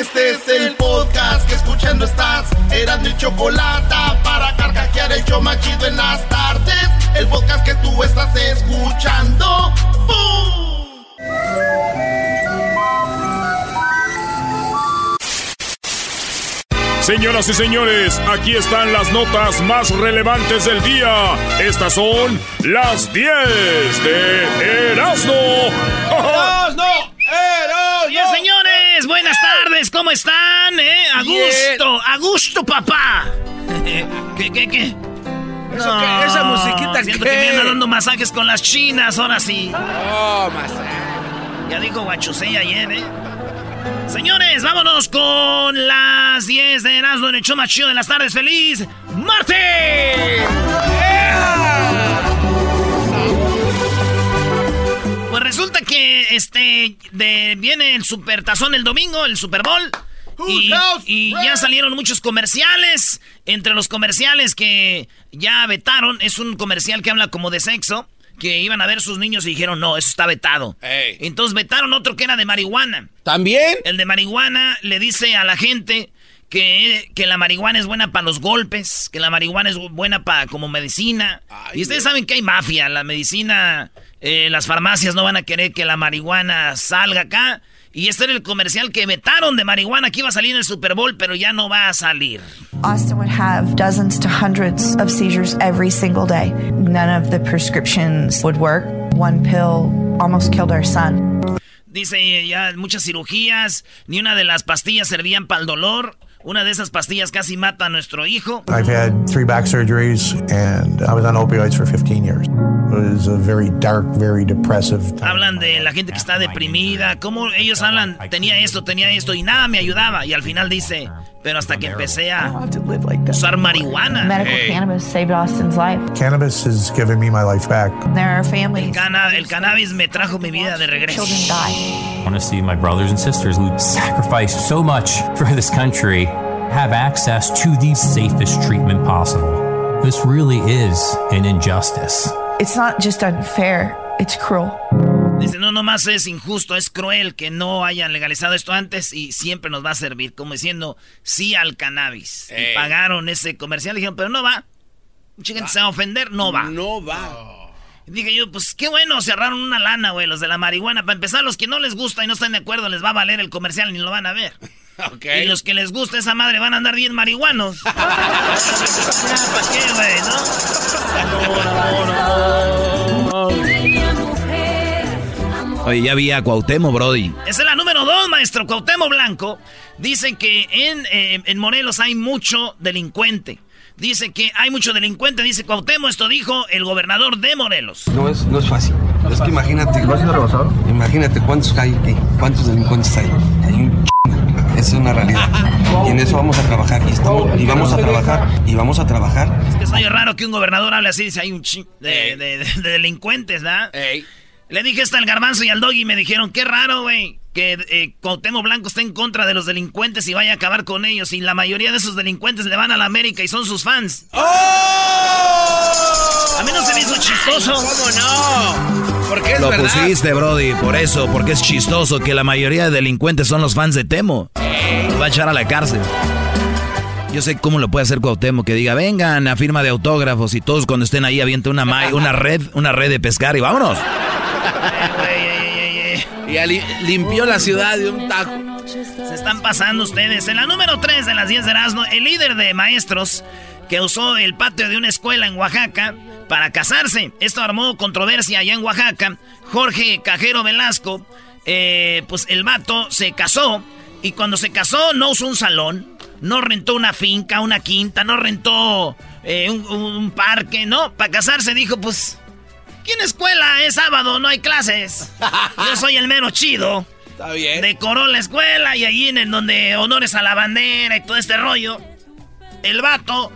Este es el podcast que escuchando estás. Eran mi chocolate para carcajear el yo machido en las tardes. El podcast que tú estás escuchando. ¡Bum! Señoras y señores, aquí están las notas más relevantes del día. Estas son las 10 de Erasmo. ¡Erasmo! ¡Erasmo! Bien, señores, buenas tardes, ¿cómo están? ¿Eh? A gusto, a gusto, papá. ¿Qué, qué, qué? ¿Eso qué? ¿Esa musiquita siento qué? que me andan dando masajes con las chinas, ahora sí. Oh, masaje. Ya dijo Guachusei ayer, ¿eh? Señores, vámonos con las 10 de Erasmo en el show más chido de las tardes. ¡Feliz martes! Pues resulta que este de, viene el Super Tazón el domingo, el Super Bowl. Y, y ya salieron muchos comerciales. Entre los comerciales que ya vetaron, es un comercial que habla como de sexo. Que iban a ver sus niños y dijeron, no, eso está vetado. Ey. Entonces vetaron otro que era de marihuana. ¿También? El de marihuana le dice a la gente que, que la marihuana es buena para los golpes, que la marihuana es buena para como medicina. Ay, y ustedes güey. saben que hay mafia, la medicina, eh, las farmacias no van a querer que la marihuana salga acá. Y este era el comercial que vetaron de marihuana que iba a salir en el Super Bowl, pero ya no va a salir. Austin would have dozens to hundreds of seizures every single day. None of the prescriptions would work. One pill almost killed our son. Dice ya muchas cirugías, ni una de las pastillas servían para el dolor. Una de esas pastillas casi mata a nuestro hijo. I've had three back surgeries and I was on opioids for 15 years. It was a very dark, very depressive time. Hablan de la gente que está deprimida, cómo ellos hablan, tenía esto, tenía esto y nada me ayudaba. Y al final dice, pero hasta que empecé I a don't have to live like this. usar marihuana. Medical cannabis saved Austin's life. Cannabis has given me my life back. There are families. Cana- el cannabis me trajo mi vida de regreso. Children die. I want to see my brothers and sisters who sacrificed so much for this country have access to the safest treatment possible. This really is an injustice. It's not just unfair, it's cruel. Dice, no, nomás es injusto, es cruel que no hayan legalizado esto antes y siempre nos va a servir, como diciendo sí al cannabis. Y pagaron ese comercial, dijeron, pero no va. Mucha gente se va a ofender, no va. No va. Dije yo, pues qué bueno, cerraron una lana, güey, los de la marihuana. Para empezar, los que no les gusta y no están de acuerdo, les va a valer el comercial ni lo van a ver. Y los que les gusta esa madre van a andar bien marihuanos. ¿Para qué, güey, Oye, ya vi a Cuauhtémoc, Brody. Esa es la número dos, maestro. Cuauhtémoc Blanco dice que en, eh, en Morelos hay mucho delincuente. Dice que hay mucho delincuente, dice Cuauhtémoc. Esto dijo el gobernador de Morelos. No es, no es fácil. Es que imagínate. Imagínate cuántos hay aquí, cuántos delincuentes hay. Hay un chingo. Esa es una realidad. Y en eso vamos a trabajar. Y, estamos, y vamos a trabajar. Y vamos a trabajar. Es que es raro que un gobernador hable así, dice hay un de, de- de- de delincuentes, ¿verdad? Ey. Le dije esto al garbanzo y al doggy y me dijeron, qué raro, güey, que eh, Cuauhtémoc Blanco esté en contra de los delincuentes y vaya a acabar con ellos. Y la mayoría de esos delincuentes le van a la América y son sus fans. ¡Oh! A mí no se me hizo chistoso. ¿Cómo no? Porque es Lo verdad. pusiste, Brody, por eso, porque es chistoso que la mayoría de delincuentes son los fans de Temo. Los va a echar a la cárcel. Yo sé cómo lo puede hacer Cuauhtémoc, que diga, vengan a firma de autógrafos y todos cuando estén ahí avienten una, ma- una red, una red de pescar y vámonos. Y limpió la ciudad de un tajo. Se están pasando ustedes. En la número 3 de las 10 de Erasmo, el líder de maestros que usó el patio de una escuela en Oaxaca para casarse. Esto armó controversia allá en Oaxaca. Jorge Cajero Velasco, eh, pues el vato se casó y cuando se casó no usó un salón, no rentó una finca, una quinta, no rentó eh, un, un parque, no. Para casarse dijo, pues, ¿quién escuela? Es sábado, no hay clases. Yo soy el mero chido Está bien. decoró la escuela y ahí en el donde honores a la bandera y todo este rollo. El vato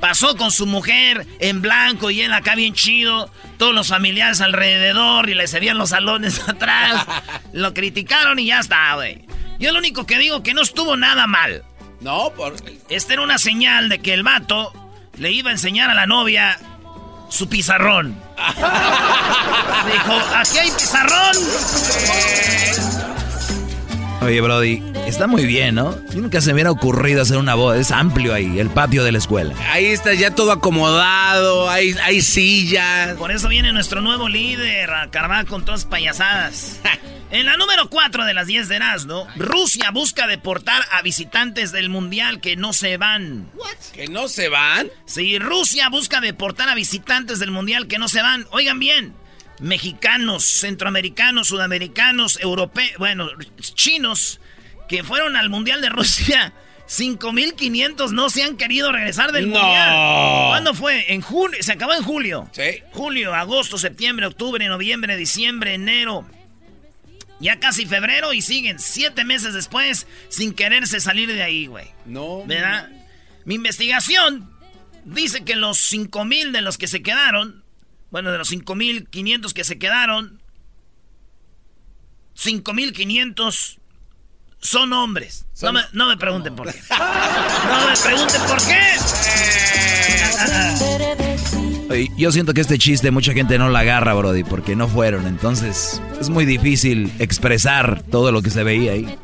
pasó con su mujer en blanco y él acá bien chido. Todos los familiares alrededor y le se los salones atrás. Lo criticaron y ya está, güey. Yo lo único que digo que no estuvo nada mal. No, por... Esta era una señal de que el vato le iba a enseñar a la novia su pizarrón. Dijo, aquí hay pizarrón. Oye, Brody, está muy bien, ¿no? Nunca se me hubiera ocurrido hacer una boda. Es amplio ahí, el patio de la escuela. Ahí está ya todo acomodado, hay, hay sillas. Por eso viene nuestro nuevo líder a cargar con todas payasadas. en la número 4 de las 10 de Erasmo, Rusia busca deportar a visitantes del mundial que no se van. ¿Que no se van? Sí, Rusia busca deportar a visitantes del mundial que no se van. Oigan bien, mexicanos, centroamericanos, sudamericanos, europeos, bueno, chinos, que fueron al Mundial de Rusia. 5.500 no se han querido regresar del Mundial. ¿Cuándo fue? En julio, se acabó en julio. Sí. Julio, agosto, septiembre, octubre, noviembre, diciembre, enero. Ya casi febrero y siguen siete meses después sin quererse salir de ahí, güey. No. ¿Verdad? Mi investigación dice que los 5.000 de los que se quedaron bueno, de los 5.500 que se quedaron, 5.500 son hombres. No, me, no me pregunten por qué. No me pregunten por qué. Yo siento que este chiste mucha gente no la agarra, Brody, porque no fueron. Entonces es muy difícil expresar todo lo que se veía ahí.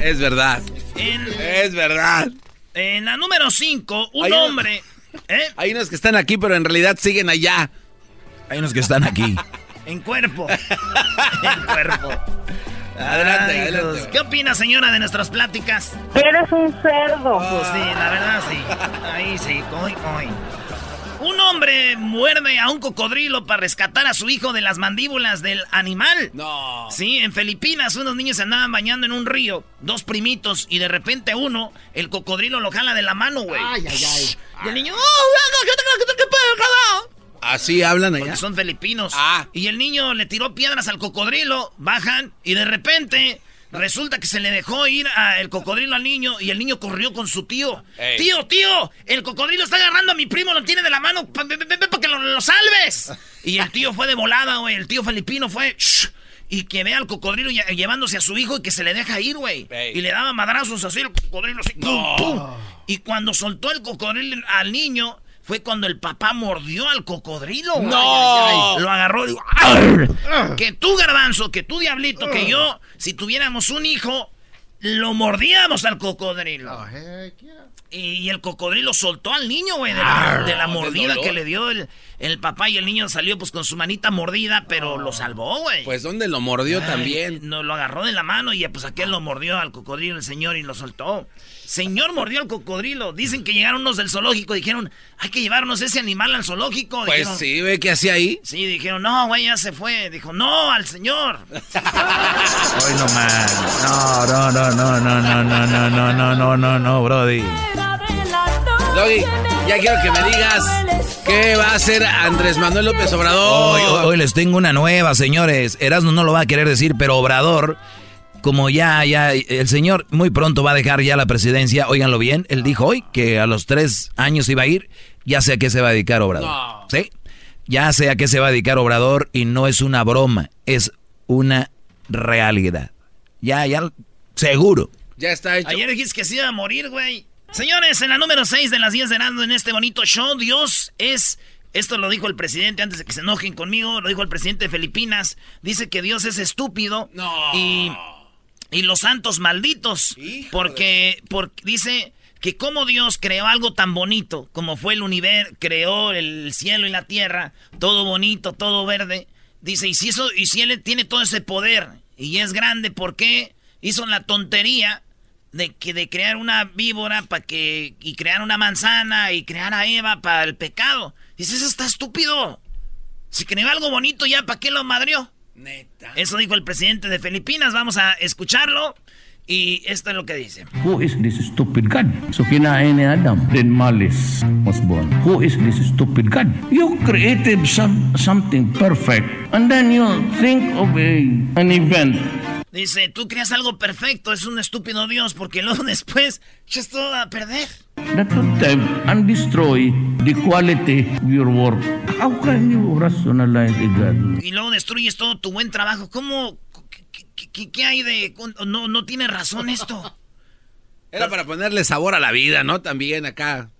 Es verdad. En, es verdad. En la número 5, un hombre... ¿Eh? Hay unos que están aquí, pero en realidad siguen allá. Hay unos que están aquí. en cuerpo. en cuerpo. Adelante, adelante. ¿Qué opina, señora, de nuestras pláticas? Eres un cerdo. Pues sí, la verdad sí. Ahí sí, coy, coy. Un hombre muerde a un cocodrilo para rescatar a su hijo de las mandíbulas del animal. No. Sí, en Filipinas unos niños se andaban bañando en un río, dos primitos, y de repente uno, el cocodrilo lo jala de la mano, güey. Ay, ay, ay. Y el niño, ¡oh, Así hablan allá. Porque son filipinos. Ah. Y el niño le tiró piedras al cocodrilo, bajan, y de repente Resulta que se le dejó ir el cocodrilo al niño y el niño corrió con su tío. Tío, tío, el cocodrilo está agarrando a mi primo, lo tiene de la mano para que lo, salves. Y el tío fue de volada, güey. El tío filipino fue... y que ve al cocodrilo llevándose a su hijo y que se le deja ir, güey. Y le daba madrazos así el cocodrilo así. Y cuando soltó el cocodrilo al niño, fue cuando el papá mordió al cocodrilo. ¡No! Lo agarró y dijo, Que tú, garbanzo, que tú, diablito, que yo, si tuviéramos un hijo, lo mordíamos al cocodrilo. Y, el cocodrilo soltó al niño, güey, de, la, mordida que le dio el, el, papá. Y el niño salió pues con su manita mordida, pero lo salvó, güey. Pues ¿dónde lo mordió también? No, lo agarró de la mano y pues aquel lo mordió al cocodrilo el señor y lo soltó. Señor mordió al cocodrilo. Dicen que llegaron unos del zoológico y dijeron, hay que llevarnos ese animal al zoológico. Pues sí, ve que hacía ahí. Sí, dijeron, no, güey, ya se fue. Dijo, no, al señor. Hoy no más. No, no, no, no, no, no, no, no, no, no, no, no, no, Brody. Doggy, ya quiero que me digas qué va a hacer Andrés Manuel López Obrador. Hoy, hoy les tengo una nueva, señores. Erasmo no lo va a querer decir, pero Obrador como ya, ya, el señor muy pronto va a dejar ya la presidencia, óiganlo bien, él dijo hoy que a los tres años iba a ir, ya sé a qué se va a dedicar Obrador. ¿Sí? Ya sé a qué se va a dedicar Obrador y no es una broma, es una realidad. Ya, ya, seguro. Ya está hecho. Ayer dijiste que se iba a morir, güey. Señores, en la número 6 de las 10 de Nando en este bonito show, Dios es esto lo dijo el presidente antes de que se enojen conmigo, lo dijo el presidente de Filipinas. Dice que Dios es estúpido. No. Y y los santos malditos. porque, porque dice que como Dios creó algo tan bonito como fue el universo, creó el cielo y la tierra, todo bonito, todo verde. Dice, y si eso, y si él tiene todo ese poder y es grande, ¿por qué hizo la tontería de que de crear una víbora para que y crear una manzana y crear a Eva para el pecado? Dice, eso está estúpido. Si creó algo bonito ya, ¿para qué lo madrió? Neta. Eso dijo el presidente de Filipinas. Vamos a escucharlo. Y esto es lo que dice. Who is this stupid God? So kinain ni Adam. Then malice was born. Who is this stupid God? You created some, something perfect. And then you think of a, an event. Dice, tú creas algo perfecto, es un estúpido Dios, porque luego después echas todo a perder. That and destroy the quality of your work. How can you rationalize God? Y luego destruyes todo tu buen trabajo. ¿Cómo, ¿Qué, hay de.? No, no tiene razón esto. Era para ponerle sabor a la vida, ¿no? También acá.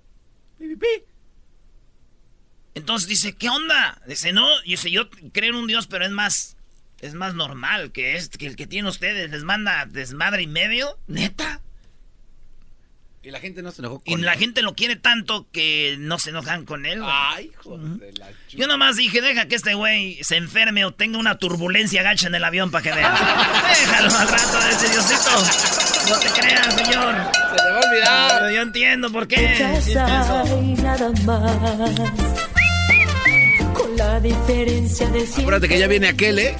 Entonces dice, ¿qué onda? Dice, no, dice, yo creo en un Dios, pero es más. Es más normal que, es, que el que tiene ustedes les manda desmadre y medio. ¿Neta? Y la gente no se enojó con Y la gente lo quiere tanto que no se enojan con él. Ay, joder. la Yo nomás dije, deja que este güey se enferme o tenga una turbulencia gacha en el avión para que vea. Déjalo al rato de ese Diosito. No te creas, señor. Se te va a olvidar. yo entiendo por qué. nada más. La diferencia de Acuérdate que ya viene aquel, ¿eh?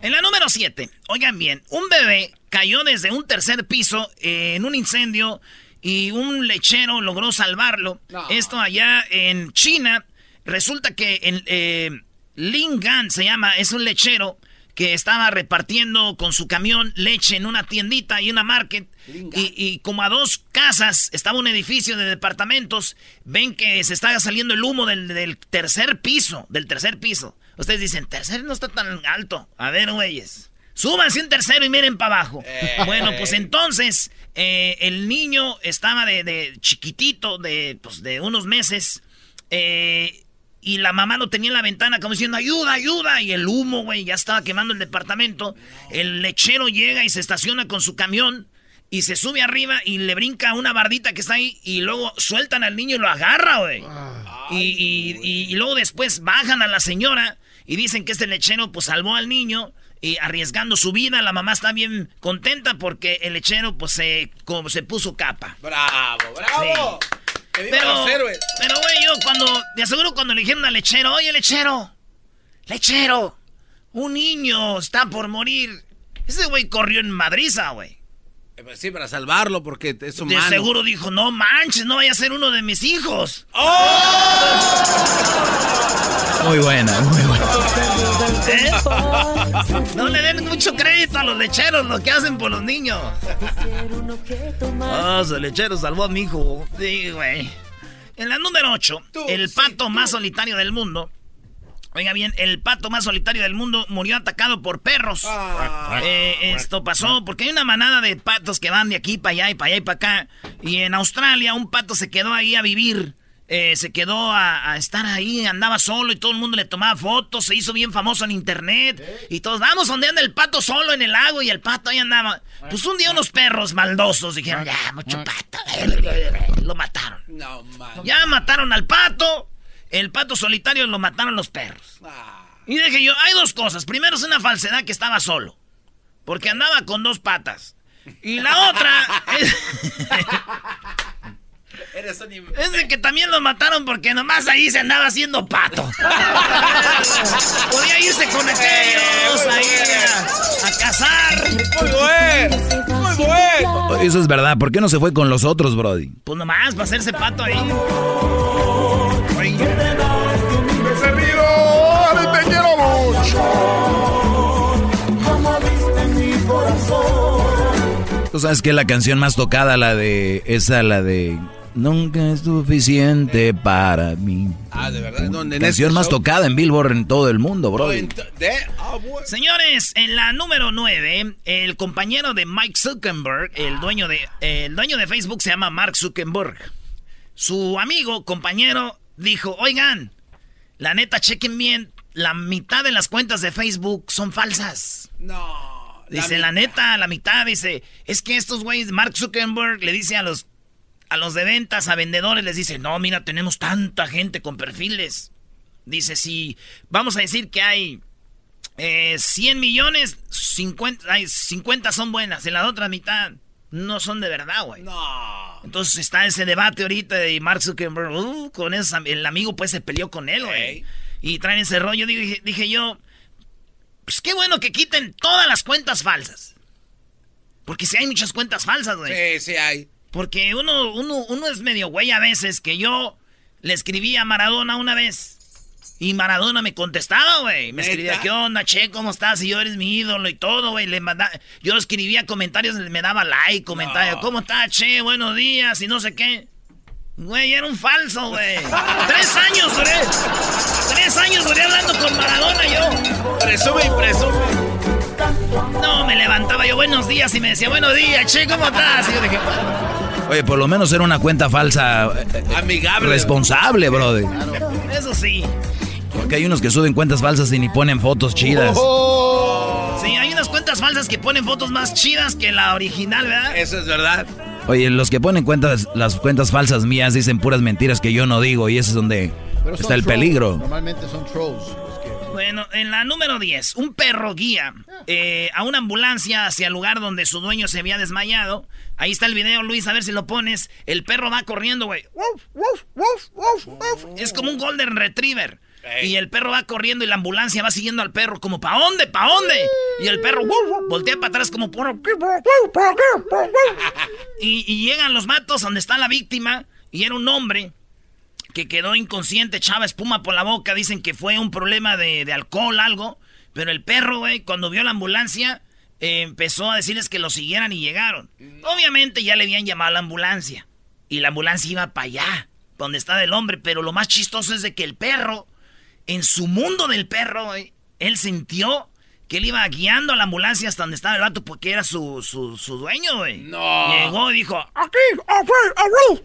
En la número 7, oigan bien, un bebé cayó desde un tercer piso en un incendio y un lechero logró salvarlo. Esto allá en China. Resulta que en eh, Lingan se llama, es un lechero que estaba repartiendo con su camión leche en una tiendita y una market. Y, como a dos casas estaba un edificio de departamentos, ven que se está saliendo el humo del, del tercer piso, del tercer piso. Ustedes dicen, tercer no está tan alto. A ver, güeyes. Súbanse un tercero y miren para abajo. Eh. Bueno, pues entonces eh, el niño estaba de, chiquitito, de, pues, de unos meses. Eh, y la mamá lo tenía en la ventana como diciendo, ayuda, ayuda. Y el humo, güey, ya estaba quemando el departamento. El lechero llega y se estaciona con su camión. Y se sube arriba y le brinca una bardita que está ahí. Y luego sueltan al niño y lo agarra, güey. Y, y, luego después bajan a la señora y dicen que este lechero pues salvó al niño y arriesgando su vida. La mamá está bien contenta porque el lechero pues se, como, se puso capa. Bravo, bravo. Pero, pero güey, yo cuando, de aseguro cuando le dijeron al lechero, oye lechero, lechero, un niño está por morir. Ese güey corrió en madriza, güey. Eh, sí, para salvarlo, porque es humano. De seguro dijo, no manches, no vaya a ser uno de mis hijos. ¡Oh! Muy buena, muy buena. ¿Eh? No le den mucho crédito a los lecheros, lo que hacen por los niños. Ah, ese lechero salvó a mi hijo. Sí, güey. En la número 8, el pato más solitario del mundo Oiga bien, el pato más solitario del mundo murió atacado por perros. Ah. Eh, esto pasó porque hay una manada de patos que van de aquí para allá y para allá y para acá. Y en Australia un pato se quedó ahí a vivir. Eh, se quedó a, estar ahí, andaba solo y todo el mundo le tomaba fotos, se hizo bien famoso en internet. Y todos, vamos, donde anda el pato solo en el lago y el pato ahí andaba. Pues un día unos perros maldosos dijeron, ya, mucho pato. Lo mataron. Ya mataron al pato el pato solitario lo mataron los perros. Ah. Y dije yo, hay dos cosas. Primero es una falsedad que estaba solo. Porque andaba con dos patas. Y la otra es... Es de que también lo mataron porque nomás ahí se andaba haciendo pato. Podía irse con aquellos ahí a, a, cazar. Muy bueno, muy bueno. Eso es verdad. ¿Por qué no se fue con los otros, Brody? Pues nomás, para hacerse pato ahí. Tú sabes que la canción más tocada, la de. Esa, la de. Nunca es suficiente para mí. Ah, de verdad. La canción más tocada en Billboard en todo el mundo, bro. Ah, Señores, en la número 9, el compañero de Mike Zuckerberg, el dueño de, el dueño de Facebook se llama Mark Zuckerberg. Su amigo, compañero, dijo, oigan, la neta, chequen bien, la mitad de las cuentas de Facebook son falsas. No. Dice, la, neta, la mitad, dice, es que estos güeyes, Mark Zuckerberg le dice a los, a los de ventas, a vendedores, les dice, no, mira, tenemos tanta gente con perfiles. Dice, si vamos a decir que hay eh, 100 millones, 50, hay 50 son buenas, en la otra mitad no son de verdad, güey. No. Entonces está ese debate ahorita de Mark Zuckerberg, uh, con eso, el amigo pues se peleó con él, güey. Y traen ese rollo, dije, dije yo, pues qué bueno que quiten todas las cuentas falsas. Porque si hay muchas cuentas falsas, güey. Sí, sí hay. Porque uno, uno, uno es medio güey a veces, que yo le escribí a Maradona una vez. Y Maradona me contestaba, güey. Me escribía, ¿qué onda, che? ¿Cómo estás? Y yo eres mi ídolo y todo, güey. Le manda... Yo escribía comentarios, me daba like, comentarios. ¿Cómo estás, che? Buenos días y no sé qué. Güey, era un falso, güey. Tres años duré. Tres años duré hablando con Maradona yo. Presume y presume. No, me levantaba yo buenos días y me decía, buenos días, che, ¿cómo estás? Y yo dije, Oye, por lo menos era una cuenta falsa. Eh, Amigable. Responsable, brother. Eso sí. Porque hay unos que suben cuentas falsas y ni ponen fotos chidas. Oh. cuentas falsas que ponen fotos más chidas que la original, ¿verdad? Eso es verdad. Oye, los que ponen cuentas, las cuentas falsas mías dicen puras mentiras que yo no digo y ese es donde está el peligro. Normalmente son trolls. Bueno, en la número 10, un perro guía eh, a una ambulancia hacia el lugar donde su dueño se había desmayado. Ahí está el video, Luis, a ver si lo pones. El perro va corriendo, güey. Es como un golden retriever. Y el perro va corriendo y la ambulancia va siguiendo al perro como ¿pa' dónde? ¿pa' dónde? Y el perro voltea para atrás como y, y llegan los matos donde está la víctima y era un hombre que quedó inconsciente, echaba espuma por la boca. Dicen que fue un problema de, alcohol, algo. Pero el perro, güey, cuando vio la ambulancia, eh, empezó a decirles que lo siguieran y llegaron. Obviamente ya le habían llamado a la ambulancia. Y la ambulancia iba para allá, donde está el hombre. Pero lo más chistoso es de que el perro, en su mundo del perro, güey, él sintió que él iba guiando a la ambulancia hasta donde estaba el vato porque era su, su, su dueño, güey. No. Llegó y dijo, aquí, aquí, aquí.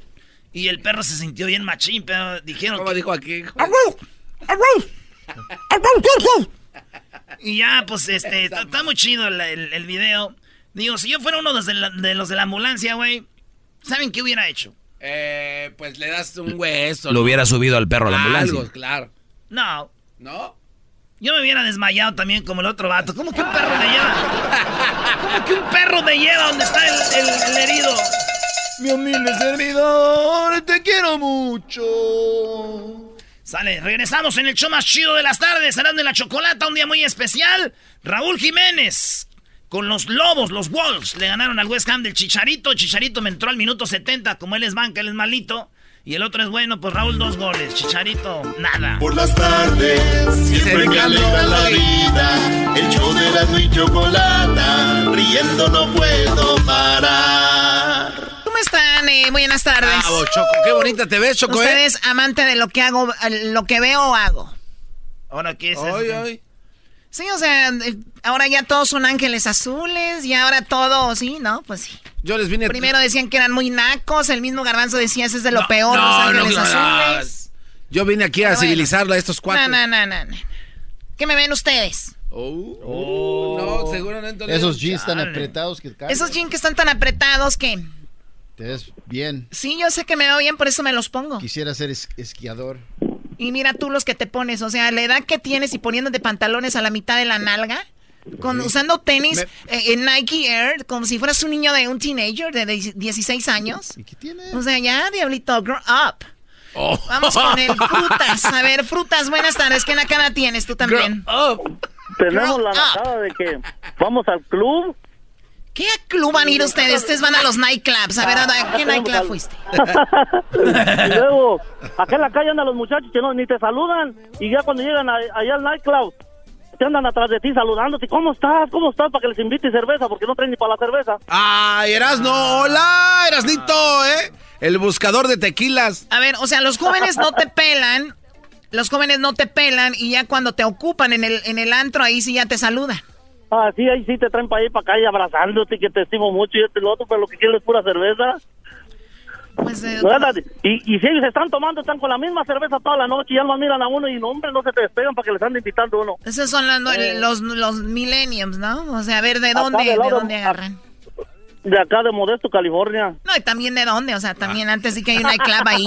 Y el perro se sintió bien machín, pero dijeron. ¿Cómo dijo aquí? y ya, pues, este, está, muy chido el, video. Digo, si yo fuera uno de, los de la ambulancia, güey, ¿saben qué hubiera hecho? Eh, pues le das un hueso. Lo hubiera subido al perro a la ambulancia. Algo, claro. No. ¿No? Yo me hubiera desmayado también como el otro vato. ¿Cómo que un perro me lleva? ¿Cómo que un perro me lleva donde está el herido? Mi humilde servidor, te quiero mucho. Sale, regresamos en el show más chido de las tardes. Serán de la chocolata, un día muy especial. Raúl Jiménez con los Lobos, los Wolves, le ganaron al West Ham del Chicharito. Chicharito me entró al minuto 70. Como él es banca, él es malito. Y el otro es bueno, pues Raúl dos goles. Chicharito, nada. Por las tardes, siempre me alegra la vida. El show de la y chocolata, riendo no puedo parar están? Eh, buenas tardes. Bravo, Choco, qué bonita te ves, Choco. ¿eh? Usted es amante de lo que hago, lo que veo o hago. Ahora, ¿qué es hoy, Sí, o sea, eh, ahora ya todos son ángeles azules y ahora todo, sí, ¿no? Pues sí. Yo les vine Primero decían que eran muy nacos, el mismo Garbanzo decía, ese es de lo peor, los ángeles azules. Yo vine aquí a civilizarlo a estos cuatro. No, no, no, no, ¿Qué me ven ustedes? Oh, oh. no, seguramente. Esos jeans tan apretados que Esos jeans que están tan apretados que... Te ves bien. Sí, yo sé que me veo bien, por eso me los pongo. Quisiera ser esquiador. Y mira tú los que te pones, o sea, la edad que tienes y poniéndote pantalones a la mitad de la nalga, con, usando tenis eh, en Nike Air, como si fueras un niño de un teenager de 16 años. ¿Y qué tiene? O sea, ya, diablito, grow up. Oh. Vamos con el frutas. A ver, frutas, buenas tardes. ¿Qué cara tienes tú también? Tenemos la nacada de que vamos al club ¿Qué club van a ir ustedes? Ustedes van a los nightclubs. A ver, ¿a qué nightclub fuiste? y luego, acá en la calle andan los muchachos que no, ni te saludan. Y ya cuando llegan allá al nightclub, te andan atrás de ti saludándote. ¿Cómo estás? ¿Cómo estás? Para que les invite cerveza, porque no traen ni para la cerveza. ¡Ay, Erasno! ¡Hola, Erasnito! ¿Eh? El buscador de tequilas. A ver, o sea, los jóvenes no te pelan. Los jóvenes no te pelan y ya cuando te ocupan en el, en el antro, ahí sí ya te saludan. Ah, sí, ahí sí te traen para allá y para acá y abrazándote, que te estimo mucho y este y lo otro, pero lo que quieres es pura cerveza. Pues, eh, y, y si ellos están tomando, están con la misma cerveza toda la noche y ya no miran a uno y no, hombre, no se te despegan para que les ande invitando uno. Esos son eh. los, los, millenniums, ¿no? O sea, a ver, ¿de dónde, de, dónde agarran? De acá, de Modesto, California. No, y también de dónde, o sea, también antes sí que hay una club ahí.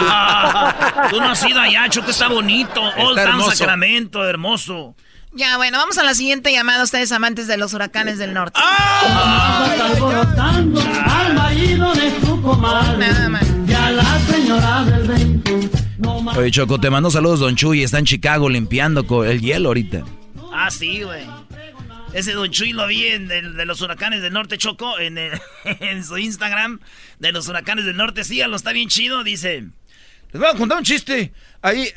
Ah, tú no has ido allá, Choco, está bonito. Old Town Sacramento, hermoso. Ya, bueno, vamos a la siguiente llamada, ustedes amantes de los huracanes del norte. Nada más. Oye, Choco, te mando saludos, Don Chuy. Está en Chicago limpiando el hielo ahorita. Ah, sí, güey. Ese Don Chuy lo vi en de los huracanes del norte, Choco, en, en su Instagram de los huracanes del norte. Síganlo, está bien chido. Dice: Les voy a contar un chiste. Ahí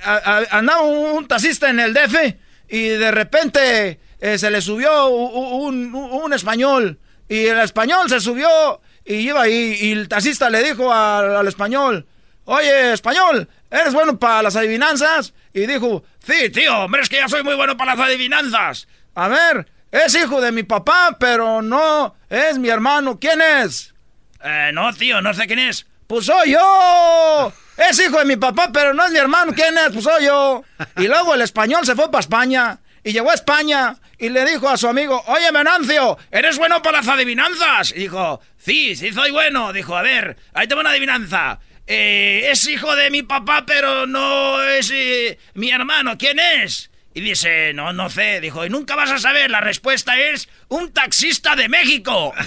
andaba un taxista en el DF y de repente eh, se le subió un, español y el español se subió y iba ahí y el taxista le dijo al, español, oye español, ¿eres bueno para las adivinanzas? Y dijo, sí, tío, hombre, es que ya soy muy bueno para las adivinanzas. A ver, es hijo de mi papá, pero no es mi hermano. ¿Quién es? Eh, no, tío, no sé quién es. Pues soy yo. Es hijo de mi papá, pero no es mi hermano. ¿Quién es? Pues soy yo. Y luego el español se fue para España. y llegó a España y le dijo a su amigo, oye Menancio, ¿eres bueno para las adivinanzas? Y dijo, sí, sí soy bueno. Dijo, a ver, ahí tengo una adivinanza. Eh, es hijo de mi papá, pero no es eh, mi hermano. ¿Quién es? Y dice, no, no sé. Dijo, y nunca vas a saber. La respuesta es un taxista de México.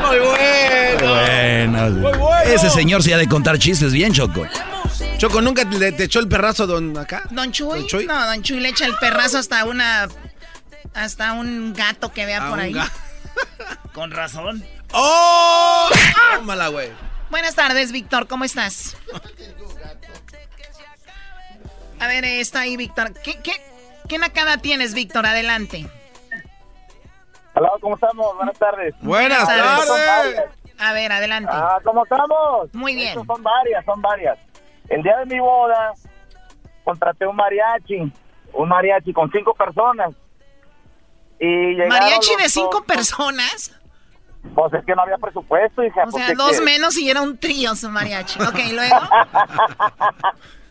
Muy bueno. Muy bueno. Ese señor se ha de contar chistes bien, Choco. Choco, ¿nunca le, te echó el perrazo don acá? ¿Don Chuy? No, Don Chuy le echa el perrazo hasta una... Hasta un gato que vea por ahí. Con razón. ¡Oh! Tómala, güey. Buenas tardes, Víctor. ¿Cómo estás? A ver, está ahí, Víctor. ¿Qué, qué, qué nacada tienes, Víctor? Adelante. Hola, ¿cómo estamos? Buenas tardes. Buenas, tardes. A ver, adelante. Ah, ¿cómo estamos? Muy bien. son varias, son varias. El día de mi boda contraté un mariachi, un mariachi con cinco personas. Y ¿Mariachi de cinco personas? Pues es que no había presupuesto, hija. O sea, dos menos y era un trío su mariachi. Ok, luego.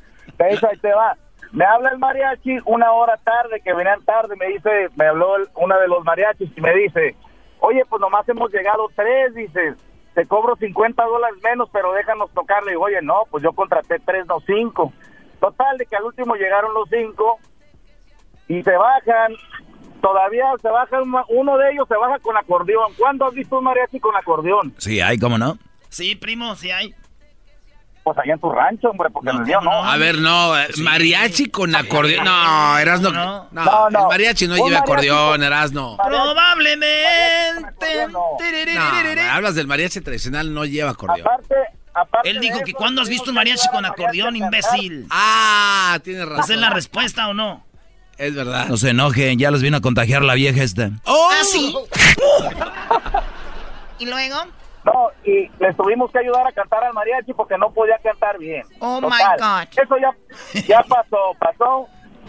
ahí te va. Me habla el mariachi una hora tarde, que venían tarde, me dice, me habló una de los mariachis y me dice, oye, pues nomás hemos llegado tres, dices, te cobro 50 dólares menos, pero déjanos tocarle. Y oye, no, pues yo contraté tres, no cinco. Total, de que al último llegaron los cinco y se bajan. Todavía se baja, uno de ellos se baja con acordeón. ¿Cuándo has visto un mariachi con acordeón? Sí, hay, ¿cómo no? Sí, primo, sí hay. Pues allá en tu rancho, hombre, porque en el día no. A ver, no, eh, mariachi con acordeón. No, Erasno. No, no, el mariachi no lleva acordeón, Erasno. Probablemente. No, hablas del mariachi tradicional, no lleva acordeón. Aparte, aparte Él dijo que cuando has visto un mariachi con acordeón, imbécil. Ah, tienes razón. ¿Esa es la respuesta o no? Es verdad. No se enojen, ya los vino a contagiar la vieja esta. ¡Oh! ¿Ah, sí? ¿Y luego? No, y les tuvimos que ayudar a cantar al mariachi porque no podía cantar bien. Oh my God. Eso ya, ya pasó, pasó.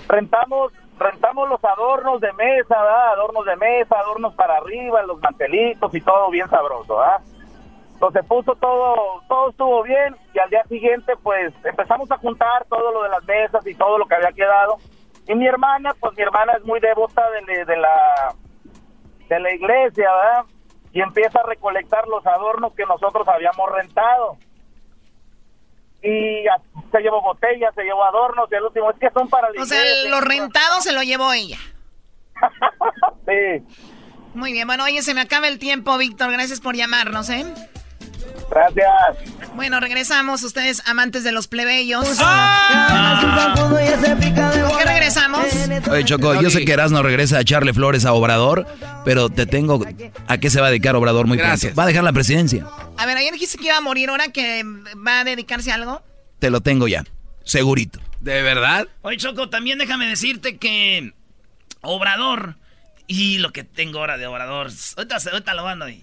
Rentamos, rentamos los adornos de mesa, ¿verdad? Adornos de mesa, adornos para arriba, los mantelitos y todo bien sabroso, ¿verdad? Entonces puso todo, todo estuvo bien y al día siguiente pues empezamos a juntar todo lo de las mesas y todo lo que había quedado. Y mi hermana, pues mi hermana es muy devota de, de la de la iglesia, ¿verdad? Y empieza a recolectar los adornos que nosotros habíamos rentado. Y se llevó botellas, se llevó adornos, y el último es que son para... o sea, lo rentado se lo llevó ella. sí. Muy bien, bueno, oye, se me acaba el tiempo, Víctor, gracias por llamarnos, ¿eh? Gracias. Bueno, regresamos, ustedes amantes de los plebeyos. ¡Ah! ¿Con qué regresamos? Oye, Choco, yo sé que no regresa a echarle flores a Obrador, pero te tengo... ¿A qué se va a dedicar Obrador muy Gracias. Va a dejar la presidencia. A ver, ayer dijiste que iba a morir, ¿ahora que va a dedicarse a algo? Te lo tengo ya, segurito. ¿De verdad? Oye, Choco, también déjame decirte que Obrador... Y lo que tengo ahora de Obrador... Ahorita, ahorita lo mando ahí.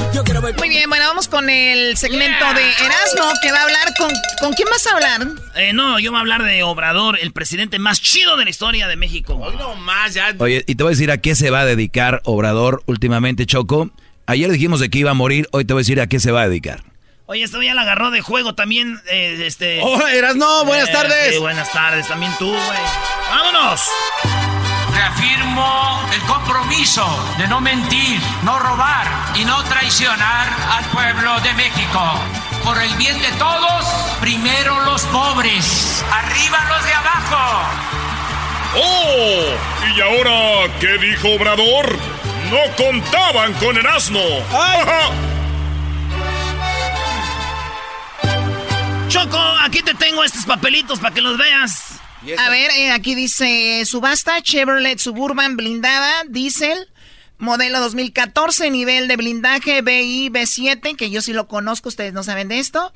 Yo quiero ver... Muy bien, bueno, vamos con el segmento de Erasmo que va a hablar con... ¿Con quién vas a hablar? Eh, no, yo voy a hablar de Obrador, el presidente más chido de la historia de México. Hoy no más, ya. Oye, y te voy a decir a qué se va a dedicar Obrador últimamente, Choco. Ayer dijimos de que iba a morir, hoy te voy a decir a qué se va a dedicar. Oye, esto ya la agarró de juego también, eh, este... ¡Oh, Erasno! ¡Buenas eh, tardes! Buenas tardes, también tú, güey. ¡Vámonos! Reafirmo el compromiso de no mentir, no robar y no traicionar al pueblo de México. Por el bien de todos, primero los pobres, arriba los de abajo. ¡Oh! ¿Y ahora qué dijo Obrador? No contaban con el asno. Choco, aquí te tengo estos papelitos para que los veas. A ver, eh, aquí dice subasta Chevrolet Suburban blindada, diésel, modelo 2014, nivel de blindaje BI B7, que yo sí lo conozco, ustedes no saben de esto.